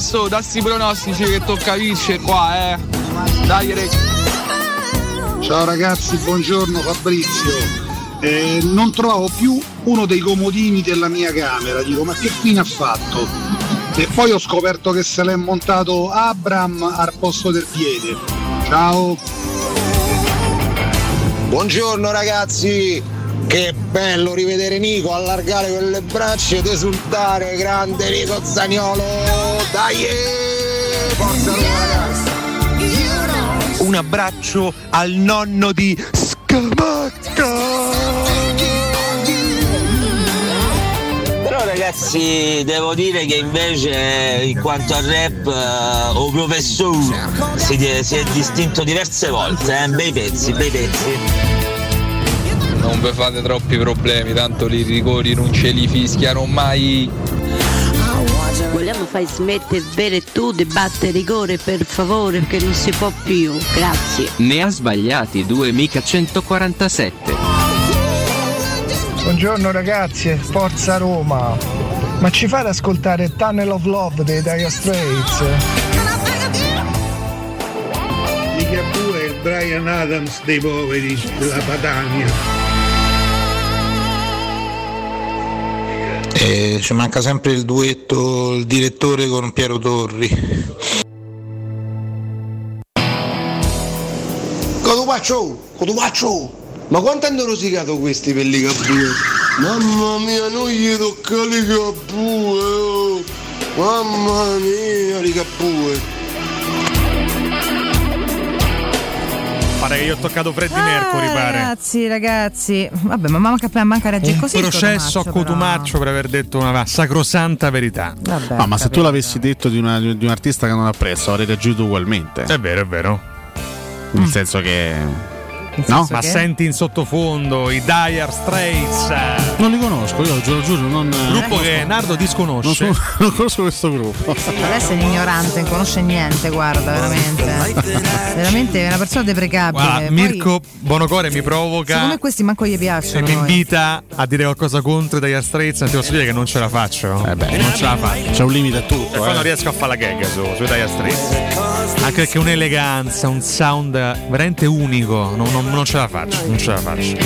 S106: professore, dassi i pronostici che tocca vincere qua, eh. Dai, re.
S59: Ciao ragazzi, buongiorno Fabrizio. Eh, non trovavo più uno dei comodini della mia camera, dico ma che fine ha fatto? E poi ho scoperto che se l'è montato Abram al posto del piede. Ciao!
S74: Buongiorno ragazzi, che bello rivedere Nico, allargare quelle braccia ed esultare, grande Nico Zagnolo, dai! eh, Forza Roma!
S107: Un abbraccio al nonno di
S54: Però ragazzi devo dire che invece in quanto al rap eh, o professore si, è- si è distinto diverse volte, eh? bei pezzi, bei pezzi.
S106: Non vi fate troppi problemi, tanto i rigori non ce li fischiano mai.
S108: Fai smettere bere tu di battere rigore per favore perché non si può più. Grazie.
S12: Ne ha sbagliati due, mica 147.
S109: Buongiorno ragazzi, forza Roma. Ma ci fate ascoltare Tunnel of Love dei Dire Straits?
S59: Mica pure il Brian Adams dei poveri della Padania.
S74: Eh, ci manca sempre il duetto, il direttore con Piero Torri. Codupaccio, Codupaccio, ma quanto hanno rosicato questi per Ligabue? Mamma mia, non gli tocca Ligabue, oh. Mamma mia, Ligabue.
S9: Pare che io ho toccato Freddie
S6: Ah,
S9: Mercury, pare.
S6: Ragazzi, ragazzi, vabbè, ma manca, manca reagire
S9: Un
S6: così. il
S9: processo a
S6: Cotumaccio,
S9: per aver detto una sacrosanta verità.
S6: Vabbè,
S8: No, ma se tu l'avessi detto di, una- di un artista che non apprezzo, avrei reagito ugualmente.
S9: È vero, è vero.
S8: Nel senso che. No?
S9: Ma
S6: che?
S9: senti in sottofondo i Dire Straits.
S8: Non li conosco, io giuro, giuro, non.
S9: Gruppo che Nardo
S8: non,
S9: disconosce.
S8: so- non conosco questo gruppo.
S6: Adesso è un ignorante, non conosce niente, guarda, veramente. veramente è una persona deprecabile.
S9: Guarda,
S6: Poi,
S9: Mirko Bonocore mi
S6: Secondo
S9: provoca
S6: me questi manco gli
S9: e
S6: piacciono.
S9: mi
S6: poi.
S9: invita a dire qualcosa contro i Dire Straits. Ti posso dire che non ce la faccio.
S8: Eh beh,
S9: non ce la faccio.
S8: C'è un limite a
S9: E
S8: tutto.
S9: poi non
S8: Eh.
S9: riesco a fare la gag su, sui Dire Straits. Anche perché un'eleganza, un sound veramente unico. Non, non- non ce la faccio, non ce la faccio.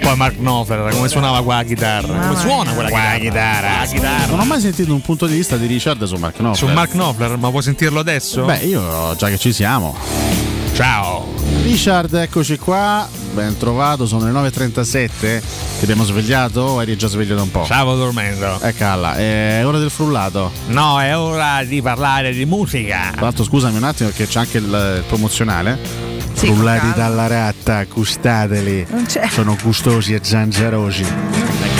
S9: Poi Mark Knopfler, come suonava qua la chitarra? Come suona quella chitarra? La chitarra.
S8: Non ho mai sentito un punto di vista di Richard su Mark Knopfler.
S9: Su Mark Knopfler, ma vuoi sentirlo adesso?
S8: Beh, io già che ci siamo.
S9: Ciao.
S8: Richard, eccoci qua. Ben trovato, sono le 9.37. Ti abbiamo svegliato o eri già sveglio da un po'?
S9: Stavo dormendo.
S8: Eh calla, è ora del frullato.
S9: No, è ora di parlare di musica.
S8: Tra l'altro scusami un attimo perché c'è anche il, il promozionale.
S6: Sì,
S8: Frullati dalla ratta, gustateli.
S6: Non c'è.
S8: Sono gustosi e zanzarosi.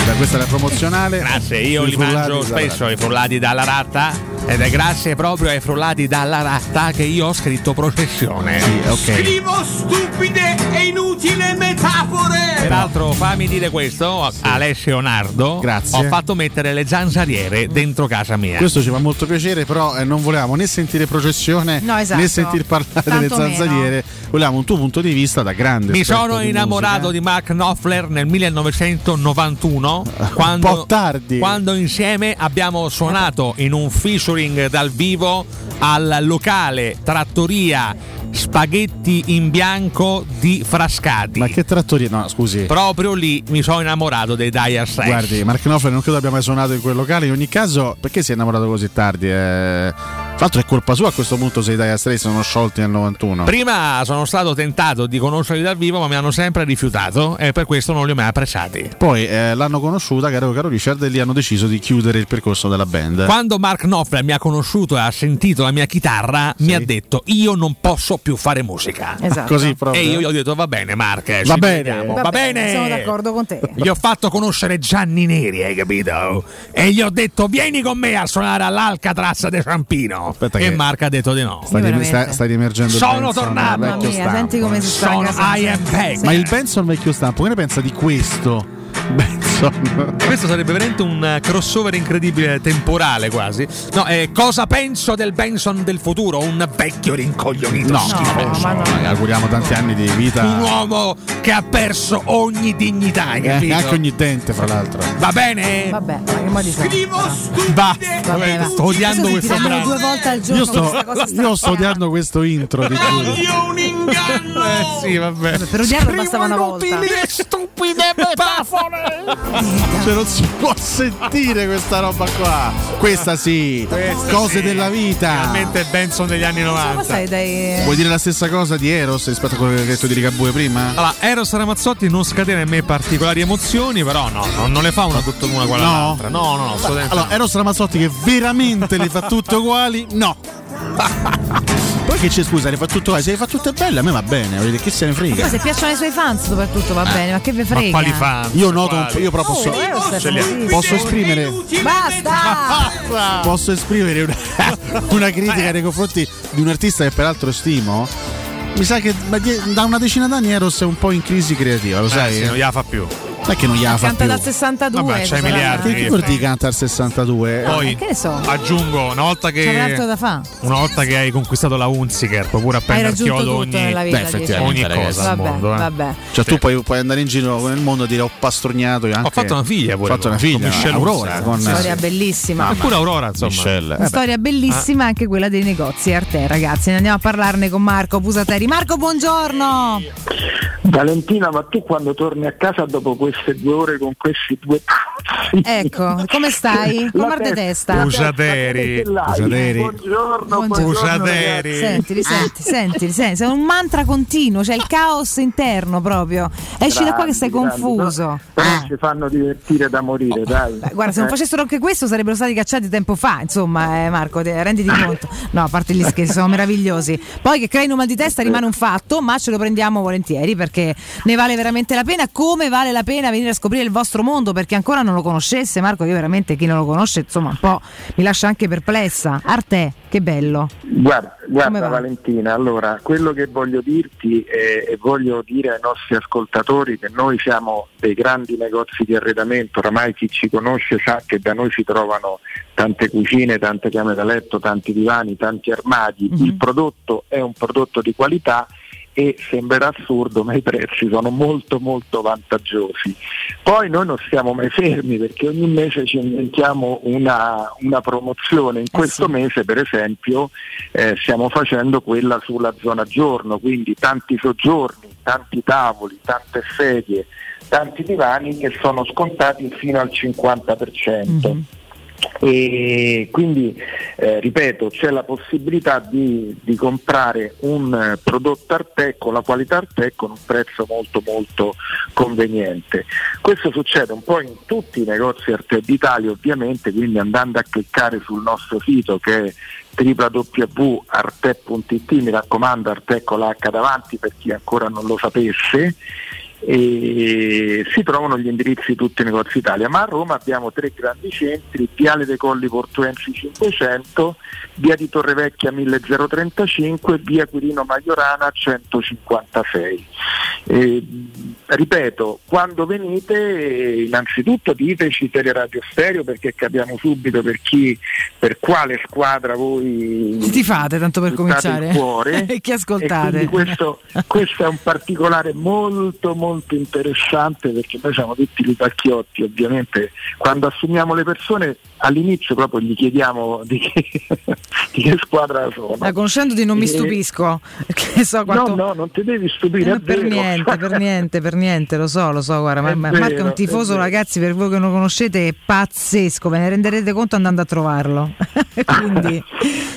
S8: Ecco, questa è la promozionale.
S9: Grazie, io
S8: I
S9: li mangio spesso i frullati dalla ratta ed è grazie proprio ai frullati dalla ratta che io ho scritto processione.
S8: Sì, ok.
S59: Scrivo stupide e inutili metafore!
S9: Peraltro, fammi dire questo, Alessio Nardo.
S8: Grazie.
S9: Ho fatto mettere le zanzariere dentro casa mia.
S8: Questo ci fa molto piacere, però eh, non volevamo né sentire processione
S6: No, esatto.
S8: né sentir parlare delle
S6: Tanto meno.
S8: zanzariere. Volevamo un tuo punto di vista da grande.
S9: Mi sono
S8: di
S9: innamorato
S8: musica.
S9: di Mark Knopfler nel 1991
S8: un
S9: quando,
S8: po' tardi.
S9: quando insieme abbiamo suonato in un featuring dal vivo al locale Trattoria Spaghetti in Bianco di Frascati.
S8: Ma che trattoria? No, scusi.
S9: Proprio lì mi sono innamorato dei Dire Straits.
S8: Guardi, Mark Knopfler non credo abbia mai suonato in quel locale. In ogni caso, perché si è innamorato così tardi? Eh, Tra l'altro è colpa sua a questo punto se i Dire Straits sono sciolti nel 91.
S9: Prima sono stato tentato di conoscerli dal vivo, ma mi hanno sempre rifiutato e per questo non li ho mai apprezzati.
S8: Poi eh, l'hanno conosciuta, caro, caro Richard, e lì hanno deciso di chiudere il percorso della band.
S9: Quando Mark Knopfler mi ha conosciuto e ha sentito la mia chitarra, mi ha detto: Io non posso più fare musica.
S6: Esatto.
S8: Così proprio.
S9: E io gli ho detto: Va bene, Mark, eh,
S8: Va
S9: ci
S8: bene.
S6: Va
S9: Va,
S6: bene,
S9: bene.
S6: Sono d'accordo con te.
S9: Gli ho fatto conoscere Gianni Neri, hai capito? E gli ho detto: Vieni con me a suonare all'Alcatraz de Ciampino.
S8: Aspetta
S9: e
S8: che-
S9: Mark ha detto di no.
S8: Sta, rim-
S6: veramente.
S8: sta, sta riemergendo
S9: Sono
S8: Benson
S9: tornato.
S6: mia, senti come si sta.
S9: I am back.
S8: Ma il Benson vecchio stampo, che ne pensa di questo? Benson.
S9: Questo sarebbe veramente un eh, crossover incredibile, temporale quasi. No, eh, cosa penso del Benson del futuro? Un vecchio rincoglionito
S8: No,
S9: schifoso.
S6: ma no.
S8: Gli auguriamo tanti anni di vita.
S9: Un uomo che ha perso ogni dignità, hai
S8: Eh,
S9: capito?
S8: anche ogni dente, fra l'altro.
S9: Va bene?
S6: Vabbè, ma che modi sono?
S59: Scrivo
S9: Va.
S59: stupide
S6: Vabbè, va.
S9: Sto odiando
S6: Questo
S9: brano.
S6: due volte al giorno
S8: Io sto, io sto odiando questo intro, ti giuro.
S59: Io un inganno!
S9: Eh sì, vabbè.
S6: Per odiarlo bastava una volta.
S59: e stupide metafore!
S8: Cioè, non si può sentire questa roba qua. Questa sì.
S9: Questa
S8: Cose
S9: sì.
S8: della vita.
S9: Finalmente Benson degli anni
S6: Ma
S9: 90.
S6: sai, dai.
S8: Vuoi dire la stessa cosa di Eros rispetto a quello che hai detto di Rigabue prima?
S9: Allora, Eros Ramazzotti non scatena in me particolari emozioni, però no, no, non le fa una tutta una quella
S8: No.
S9: l'altra. No, no, no,
S8: Allora. Eros Ramazzotti che veramente le fa tutte uguali? No. Poi che c'è, scusa, le fa uguali? Se le fa tutte belle, a me va bene. dire, Che se ne
S6: Ma
S8: frega?
S6: se piacciono ai suoi fans soprattutto va bene, ma che ve frega?
S9: Ma quali fan?
S8: Io noto un io proprio posso,
S6: Oh,
S9: Ce li ha.
S6: famosissimo.
S8: posso esprimere
S6: Basta!
S8: posso esprimere una, una critica nei confronti di un artista che peraltro stimo. Mi sa che da una decina d'anni Eros è un po' in crisi creativa, lo
S9: Eh,
S8: sai?
S9: sì, non gliela fa più.
S8: Non è che non gliela fa
S6: Canta
S8: più.
S6: dal 62.
S9: Vabbè, c'hai
S6: sarà-
S9: miliardi.
S8: Che ricordi canta al 62?
S9: Poi
S6: Eh, che ne so.
S9: aggiungo, una volta
S6: C'è altro
S9: che
S6: da fare.
S9: una volta che hai conquistato la Unziker, puoi pure
S6: Hai
S9: appendere
S6: raggiunto
S9: chiodo
S6: tutto
S9: ogni,
S6: nella vita.
S8: Beh,
S6: dici.
S8: effettivamente,
S9: ogni
S8: ragazzi.
S9: cosa al
S6: Vabbè,
S9: mondo. eh.
S6: vabbè.
S8: Cioè, tu puoi, puoi andare in giro nel mondo e dire ho pastornato. Anche,
S9: Ho fatto una figlia pure
S8: Ho fatto una
S9: con-
S8: figlia,
S9: con Michelle
S8: Aurora.
S9: Ursa.
S8: Con,
S6: Storia bellissima.
S9: Eppure Aurora, insomma.
S8: Michelle.
S6: Una
S8: Eh
S6: storia bellissima anche quella dei negozi Arte, ragazzi. Ne andiamo a parlarne con Marco Pusateri. Marco, buongiorno!
S110: Valentina, ma tu quando torni a casa dopo questo queste due ore con questi due
S6: Ecco, come stai? Con mal di testa.
S9: Pugiateri.
S110: Buongiorno, buongiorno.
S6: Sentili, senti, sentili, senti, sei un mantra continuo, c'è il caos interno proprio. Esci da qua che sei
S110: Grandi,
S6: confuso.
S110: Però ci fanno divertire da morire, dai.
S6: Beh, guarda, se non
S110: Eh.
S6: facessero anche questo sarebbero stati cacciati tempo fa, insomma, eh, Marco, te- renditi conto. No, a parte gli scherzi, sono meravigliosi. Poi che creino mal di testa rimane un fatto, ma ce lo prendiamo volentieri perché ne vale veramente la pena. Come vale la pena venire a scoprire il vostro mondo? Perché ancora non lo conoscesse, Marco, io veramente chi non lo conosce, insomma, un po' mi lascia anche perplessa. Arte, che bello.
S110: Guarda, guarda
S6: va?
S110: Valentina, allora quello che voglio dirti eh, e voglio dire ai nostri ascoltatori che noi siamo dei grandi negozi di arredamento, oramai chi ci conosce sa che da noi si trovano tante cucine, tante camere da letto, tanti divani, tanti armadi, il prodotto è un prodotto di qualità e sembrerà assurdo ma i prezzi sono molto molto vantaggiosi. Poi noi non stiamo mai fermi perché ogni mese ci inventiamo una, una promozione, in questo mese per esempio eh, stiamo facendo quella sulla zona giorno, quindi tanti soggiorni, tanti tavoli, tante sedie, tanti divani che sono scontati fino al 50%. E quindi eh, ripeto c'è la possibilità di, di comprare un eh, prodotto Arte con la qualità Arte con un prezzo molto molto conveniente. Questo succede un po' in tutti i negozi Arte d'Italia ovviamente, quindi andando a cliccare sul nostro sito che è www.arte.it, mi raccomando Arte con la H davanti per chi ancora non lo sapesse e si trovano gli indirizzi di tutti i negozi Italia, ma a Roma abbiamo tre grandi centri, Viale dei Colli Portuensi 500, Via di Torrevecchia 1035 e Via Quirino Maiorana 156. E, ripeto, quando venite innanzitutto diteci Teleradio Stereo perché capiamo subito per chi, per quale squadra voi
S6: ti fate tanto per cominciare?
S110: cuore
S6: e chi
S110: e
S6: ascoltate?
S110: quindi questo, questo è un particolare molto molto interessante perché noi siamo tutti lupacchiotti ovviamente. Quando assumiamo le persone all'inizio proprio gli chiediamo di che, di che squadra sono
S6: conoscendoti non mi
S110: E-
S6: stupisco, perché so quanto...
S110: no no non ti devi stupire
S6: Eh,
S110: è
S6: per niente, per niente, per niente, lo so, lo so, guarda, ma-
S110: È
S6: ma-
S110: vero,
S6: Marco è un
S110: è
S6: tifoso,
S110: vero.
S6: ragazzi, per voi che non lo conoscete, è pazzesco, ve ne renderete conto andando a trovarlo. Quindi,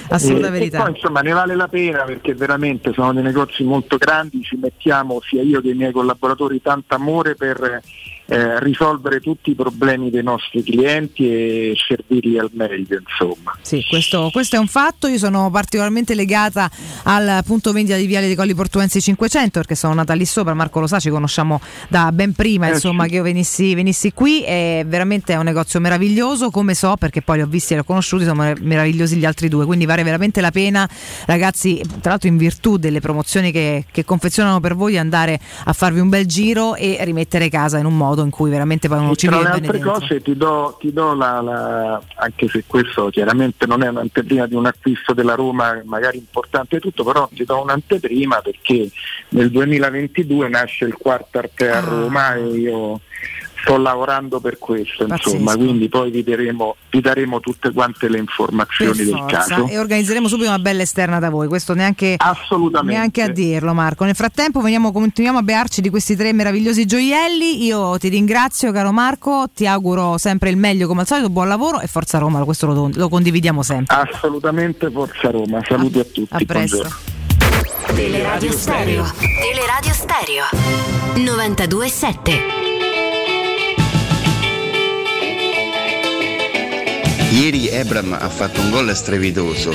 S6: assoluta
S110: E-
S6: verità.
S110: E poi insomma ne vale la pena perché veramente sono dei negozi molto grandi, ci mettiamo sia io che i miei collaboratori tanto amore per eh, risolvere tutti i problemi dei nostri clienti e servirli al meglio insomma.
S6: Sì, questo, questo è un fatto. Io sono particolarmente legata al punto vendita di Viale dei Colli Portuensi 500 perché sono nata lì sopra. Marco lo sa, ci conosciamo da ben prima
S110: Eh,
S6: insomma,
S110: sì.
S6: che io venissi, venissi qui. È veramente un negozio meraviglioso. Come so, perché poi li ho visti e li ho conosciuti, sono mer- meravigliosi gli altri due. Quindi vale veramente la pena, ragazzi, tra l'altro in virtù delle promozioni che, che confezionano per voi, andare a farvi un bel giro e rimettere casa in un modo in cui veramente uno ci
S110: Tra le altre cose ti do, ti do la, la- anche se questo chiaramente non è un'anteprima di un acquisto della Roma magari importante e tutto, però ti do un'anteprima perché nel 2022 nasce il quarto Arte
S6: Ah.
S110: a Roma e io sto lavorando per questo, insomma,
S6: Pazzesco.
S110: quindi poi vi daremo, vi daremo tutte quante le
S6: per
S110: informazioni del
S6: forza
S110: caso.
S6: e organizzeremo subito una bella esterna da voi questo neanche,
S110: Assolutamente.
S6: neanche a dirlo Marco nel frattempo veniamo, continuiamo a bearci di questi tre meravigliosi gioielli io ti ringrazio caro Marco ti auguro sempre il meglio come al solito buon lavoro e forza Roma questo lo, lo condividiamo sempre
S110: Assolutamente Forza Roma, saluti a tutti.
S6: a presto.
S110: buongiorno.
S108: Teleradio Stereo. Teleradio Stereo. 92.7.
S54: Ieri Ebram ha fatto un gol strepitoso,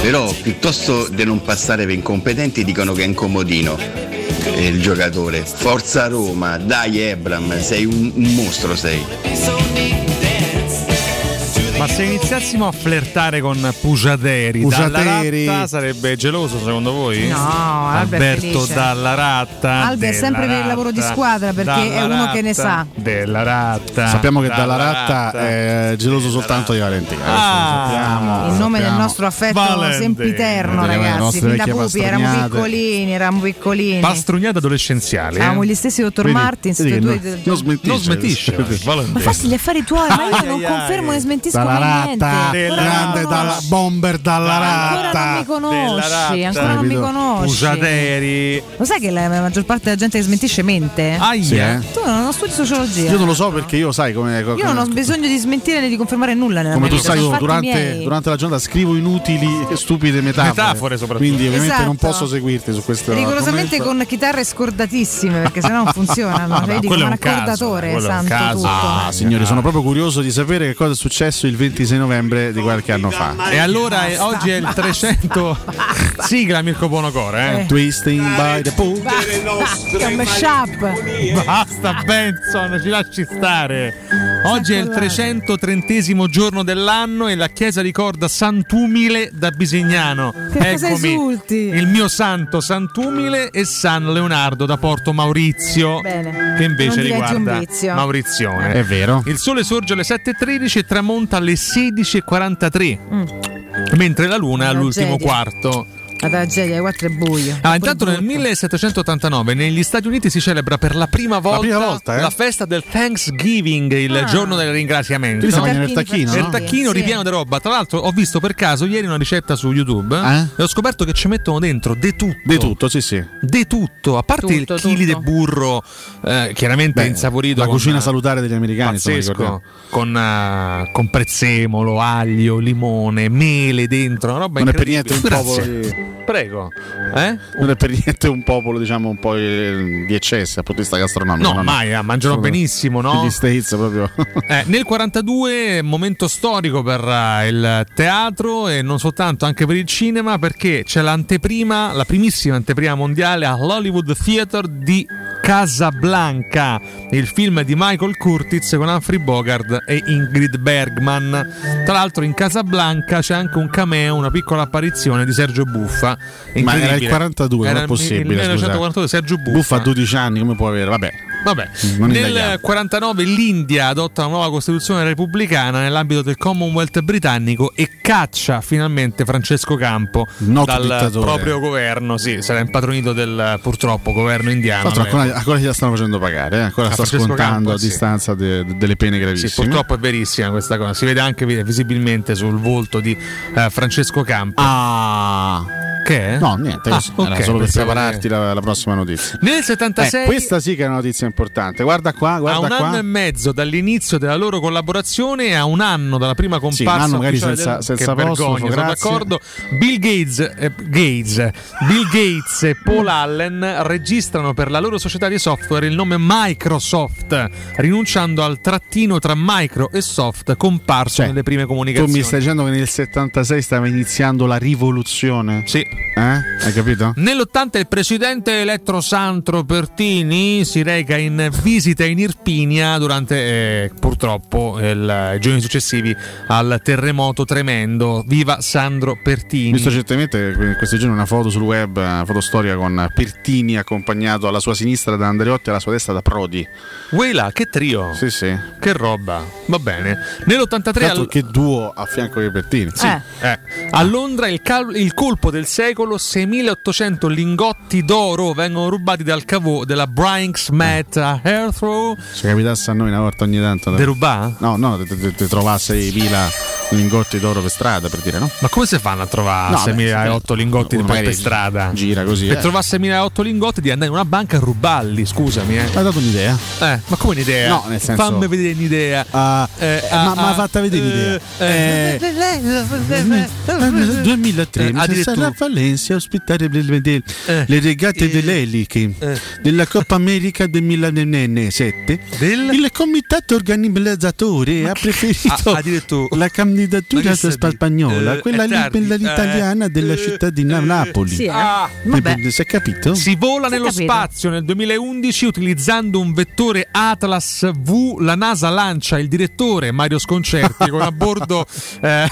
S54: però piuttosto di non passare per incompetenti dicono che è incomodino eh, il giocatore. Forza Roma, dai Ebram, sei un, un mostro sei.
S9: Ma se iniziassimo a flirtare con Pugiateri,
S8: Pugiateri.
S9: Dalla Ratta sarebbe geloso secondo voi?
S6: No,
S9: Alberto
S6: felice.
S9: Dalla Ratta.
S6: Albe è sempre per il lavoro di squadra, perché è uno che ne sa.
S9: Della Ratta.
S8: Sappiamo che dalla ratta è geloso soltanto di Valentina.
S9: Ah,
S8: sappiamo,
S6: in nome del nostro affetto
S9: Valente.
S6: sempiterno ragazzi fin da pupi eravamo
S8: pastrignate.
S6: piccolini eravamo piccolini
S9: Pastrugnate adolescenziali. eh?
S6: Avevamo gli stessi dottor
S8: Vedi,
S6: Martins
S8: vedi
S6: e
S8: non- non smentisce.
S9: Non smentisce.
S6: ma fatti gli affari tuoi ma io non confermo né smentisco
S8: Dalla ratta,
S6: Ancora non
S8: grande dalla bomber dalla
S6: Ancora
S8: ratta.
S6: non mi conosci, ancora non mi conosci.
S9: Pusateri.
S6: Lo sai che la maggior parte della gente che smentisce mente?
S9: Aia.
S8: Sì, eh.
S6: Tu non studi sociologia.
S8: Io non lo so perché io sai come
S6: Io non ho bisogno di smentire né di confermare nulla nella
S8: come
S6: mia
S8: tu
S6: vita.
S8: sai, io durante, durante la giornata scrivo inutili e stupide metafore.
S9: Metafore soprattutto.
S8: Quindi ovviamente non
S6: Esatto.
S8: posso seguirti su questo
S6: Rigorosamente
S8: argomento.
S6: con chitarre scordatissime perché sennò non funzionano.
S8: Vabbè,
S6: Vedi come un accordatore, santo
S8: caso.
S6: tutto.
S8: Ah, signori, sono proprio curioso di sapere che cosa è successo il 26 novembre di qualche anno fa.
S9: E allora eh, oggi è il 300 sigla Mirko Bonocore, eh.
S8: Twisting by the pool.
S6: Mashup.
S9: Basta Benson, ci lasci stare. Oggi è il 330 giorno dell'anno e la chiesa ricorda Sant'Umile da Bisignano.
S6: Che cosa
S9: Eccomi,
S6: esulti?
S9: il mio santo Sant'Umile e San Leonardo da Porto Maurizio.
S6: Bene.
S9: Che invece
S6: Non
S9: riguarda
S6: vizio.
S9: Maurizione.
S8: È vero.
S9: Il sole sorge alle 7.13 e tramonta alle 16.43.
S6: Mm.
S9: Mentre la luna è all'ultimo quarto.
S6: La tragedia, alle 4 è buio.
S9: Ah, intanto nel 1789 negli Stati Uniti si celebra per la prima volta
S8: prima volta, eh?
S9: la festa del Thanksgiving, il
S6: Ah.
S9: giorno del ringraziamento.
S8: Lì si mangia nel tacchino,
S9: Nel
S8: no?
S9: tacchino
S6: Sì.
S9: ripieno di roba. Tra l'altro ho visto per caso ieri una ricetta su YouTube
S8: Eh?
S9: e ho scoperto che ci mettono dentro de tutto.
S8: Di tutto, sì, sì.
S9: De tutto, a parte
S6: Tutto,
S9: il chili di burro eh, chiaramente
S8: Beh,
S9: insaporito.
S8: La
S9: con-
S8: cucina salutare degli americani,
S9: Pazzesco, con, eh, con prezzemolo, aglio, limone, mele dentro, una roba
S8: Non è per
S9: incredibile.
S8: niente un popolo di-
S9: Prego. Eh?
S8: Non è per niente un popolo, diciamo, un po' di eccesso dal punto di vista gastronomico.
S9: No, mai, eh, mangiano benissimo, no?
S8: Gli States proprio.
S9: Eh, nel 42 momento storico per eh, il teatro e non soltanto anche per il cinema perché c'è l'anteprima, la primissima anteprima mondiale all'Hollywood Theatre di Casablanca, il film di Michael Curtiz con Humphrey Bogart e Ingrid Bergman. Tra l'altro in Casablanca c'è anche un cameo, una piccola apparizione di Sergio Buffa.
S8: Ma era il
S9: Incredibile.
S8: 42,
S9: Era
S8: non è possibile.
S9: Il 1942
S8: scusa.
S9: Sergio Buffa.
S8: Buffa a 12 anni, come può avere? Vabbè.
S9: Vabbè,
S8: Non
S9: nel
S8: indaghiamo.
S9: 49 l'India adotta una nuova Costituzione repubblicana nell'ambito del Commonwealth britannico e caccia finalmente Francesco Campo
S8: Noto
S9: dal
S8: dittatore.
S9: proprio governo. Sì, sarà impatronito del purtroppo governo indiano.
S8: Tra l'altro ancora, ancora gliela stanno facendo pagare, eh? ancora
S9: A
S8: sta
S9: Francesco
S8: scontando
S9: Campo,
S8: a
S9: sì.
S8: distanza de- de- delle pene
S9: Sì,
S8: gravissime.
S9: purtroppo è verissima questa cosa. Si vede anche vi- visibilmente sul volto di eh, Francesco Campo.
S8: Ah,
S9: Che è?
S8: no, niente,
S9: Ah,
S8: così. era
S9: ok,
S8: solo per prepararti la, la prossima notizia.
S9: Nel 76
S8: Eh, questa sì che è una notizia importante. Guarda qua,
S9: a
S8: guarda
S9: un
S8: qua.
S9: anno e mezzo dall'inizio della loro collaborazione a un anno dalla prima
S8: Sì, un
S9: comparsa
S8: anno magari senza-
S9: del-
S8: senza
S9: che
S8: apostrofo,
S9: vergogna, sono d'accordo Bill Gates, eh, Gates, Bill Gates e Paul Allen registrano per la loro società di software il nome Microsoft rinunciando al trattino tra micro e soft comparso
S8: Cioè,
S9: nelle prime
S8: Tu
S9: comunicazioni
S8: mi stai dicendo che nel 76 stava iniziando la rivoluzione?
S9: sì
S8: Eh? Hai capito?
S9: Nell'80 il presidente eletto Sandro Pertini si reca in visita in Irpinia durante eh, purtroppo il- i giorni successivi al terremoto tremendo. Viva Sandro Pertini.
S8: Visto recentemente in questi giorni una foto sul web, una foto storica con Pertini accompagnato alla sua sinistra da Andreotti e alla sua destra da Prodi.
S9: Là, che trio,
S8: Sì, sì.
S9: che roba. Va bene. Nell'83
S8: Tra l'altro
S9: al-
S8: che duo a fianco di Pertini.
S9: Sì, eh. A Londra il, cal- il colpo del secolo, 6.800 lingotti d'oro vengono rubati dal cavò della Brinks Met a Heathrow.
S8: Se capitasse a noi una volta ogni tanto.
S9: Derubà?
S8: No, no, te, te, te trovasse i pila lingotti d'oro per strada per dire no?
S9: Ma come si fanno a trovare
S8: No,
S9: 6.008 lingotti
S8: magari
S9: per strada?
S8: gira così,
S9: Per
S8: eh.
S9: trovare 6.008 lingotti di andare in una banca a rubarli, scusami. Eh.
S8: Mi ha dato un'idea.
S9: Eh, ma come un'idea?
S8: No, nel senso-
S9: Fammi vedere un'idea.
S8: Ah,
S9: Eh,
S8: ma
S9: ah,
S8: ma
S9: ah,
S8: fatta vedere l'idea.
S9: eh,
S8: Eh, 2003
S9: Eh,
S8: sarà a Valencia a ospitare le, regate delle eliche
S9: Eh.
S8: della Coppa America del 2007
S9: Del?
S8: il comitato organizzatore ha preferito
S9: Ah, addirittura.
S8: la
S9: Ma
S8: candidatura spagnola
S9: Eh,
S8: quella
S9: è
S8: lì, quella italiana
S9: Eh,
S8: della
S9: eh,
S8: città di
S9: eh,
S8: Napoli
S6: Sì, eh.
S9: Ah.
S8: Si è capito?
S9: Si vola
S6: Si è
S9: nello
S6: capito.
S9: spazio nel 2011 utilizzando un vettore Atlas V. La NASA lancia il direttore Mario Sconcerti con a bordo eh,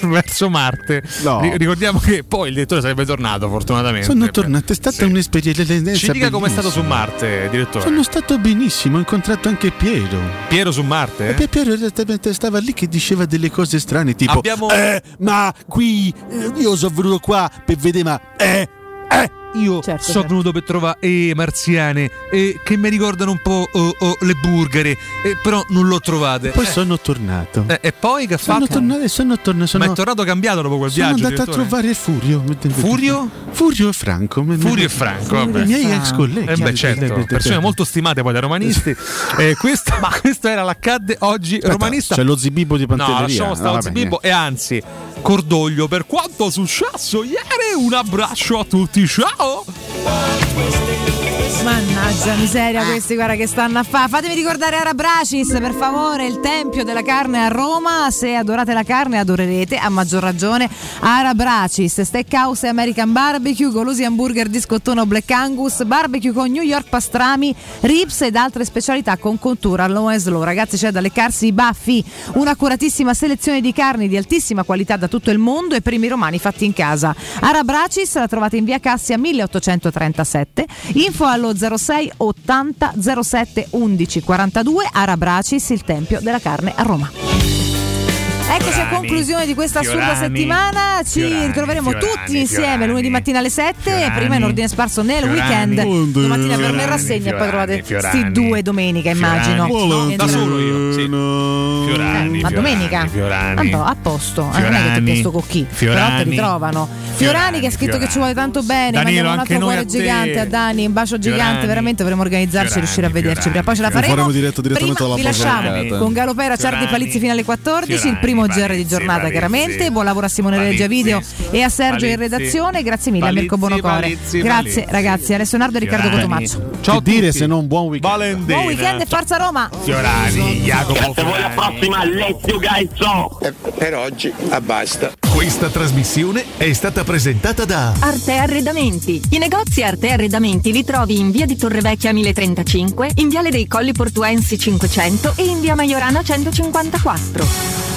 S9: verso Marte.
S8: No.
S9: Ri- ricordiamo che poi il direttore sarebbe tornato, fortunatamente.
S8: sono tornato è stata
S9: Sì.
S8: un'esperienza
S9: Ci dica com'è stato su. Marte, direttore.
S8: sono stato benissimo ho incontrato anche Piero
S9: Piero su Marte?
S8: E Piero esattamente stava lì che diceva delle cose strane, tipo:
S9: Abbiamo-
S8: Eh, ma qui eh, io sono venuto qua per vedere, ma eh,
S9: Eh, io
S6: Certo,
S9: sono
S6: certo.
S9: venuto per trovare eh, marziane eh, che mi ricordano un po' oh, oh, le burgere, eh, però non l'ho trovate.
S8: Poi
S9: Eh,
S8: sono tornato.
S9: eh, e poi che ha
S8: Sono
S9: fatto?
S8: tornato e sono tornato. Sono,
S9: Ma è tornato cambiato dopo quel
S8: sono
S9: viaggio.
S8: andato a trovare Furio.
S9: Furio?
S8: Furio e Franco.
S9: Furio e Franco.
S8: I miei ex colleghi.
S9: Eh beh, certo, persone molto stimate poi dai romanisti. Eh, questo, questo era l'accadde oggi romanista.
S8: C'è lo zibibo di Pantelleria.
S9: No, lasciamo
S8: No,
S9: stare
S8: vabbè,
S9: Zibibbo e anzi, cordoglio per quanto successo ieri. Un abbraccio a tutti, ciao! Oh.
S6: Mannaggia miseria questi guarda che stanno a fare. Fatemi ricordare Arabracis per favore, il tempio della carne a Roma. Se adorate la carne adorerete a maggior ragione Arabracis, Steakhouse e American Barbecue, golosi hamburger di scottone Black Angus, barbecue con New York pastrami, ribs ed altre specialità con contura low and slow. Ragazzi c'è da leccarsi i baffi, un'accuratissima selezione di carni di altissima qualità da tutto il mondo e primi romani fatti in casa. Arabracis la trovate in via Cassia 1837, info allo 06 80 07 11 42 Arabracis, il tempio della carne a Roma. Eccoci a conclusione di questa assurda
S9: Fiorani,
S6: settimana. Ci
S9: Fiorani,
S6: ritroveremo
S9: Fiorani,
S6: tutti insieme lunedì mattina alle 7.
S9: Fiorani,
S6: prima in ordine sparso nel
S9: Fiorani,
S6: weekend. Domattina per me rassegna e poi trovate
S9: Fiorani,
S6: sti due domenica, immagino.
S9: Fiorani.
S6: Niente
S9: da solo io, sì. Fiorani,
S6: Eh, ma domenica?
S9: Fiorani.
S6: No, a posto. Eh, non è che ti ho chiesto con chi. Però
S9: Fiorani,
S6: te li trovano. Fiorani che ha scritto che ci vuole tanto bene.
S9: Danilo,
S6: Mandiamo un altro cuore gigante a Dani, un bacio gigante.
S9: Fiorani.
S6: Veramente dovremmo organizzarci e riuscire a vederci. Prima poi ce la faremo.
S8: Faremo diretto direttamente
S6: Prima
S8: dalla
S6: vi lasciamo con Galopera, Ciardi Palizzi fino alle 14. il
S9: Fiorani,
S6: primo GR di giornata,
S9: Palizzi.
S6: chiaramente. Buon lavoro a Simone
S9: Palizzi.
S6: Regia Video e a Sergio in redazione. Grazie mille a Mirko Bonocore. Grazie ragazzi, Alessio Nardo e Riccardo. Cotomaccio.
S9: Ciao
S8: che dire se non buon weekend?
S9: Valendina.
S6: Buon weekend e forza Roma!
S9: Fiorani, Jacopo
S111: voi alla prossima Alessio Gaizzo per oggi basta
S112: Questa trasmissione è stata presentata da
S21: Arte Arredamenti. I negozi Arte Arredamenti li trovi in via di Torrevecchia 1035, in viale dei Colli Portuensi 500 e in via Maiorana 154.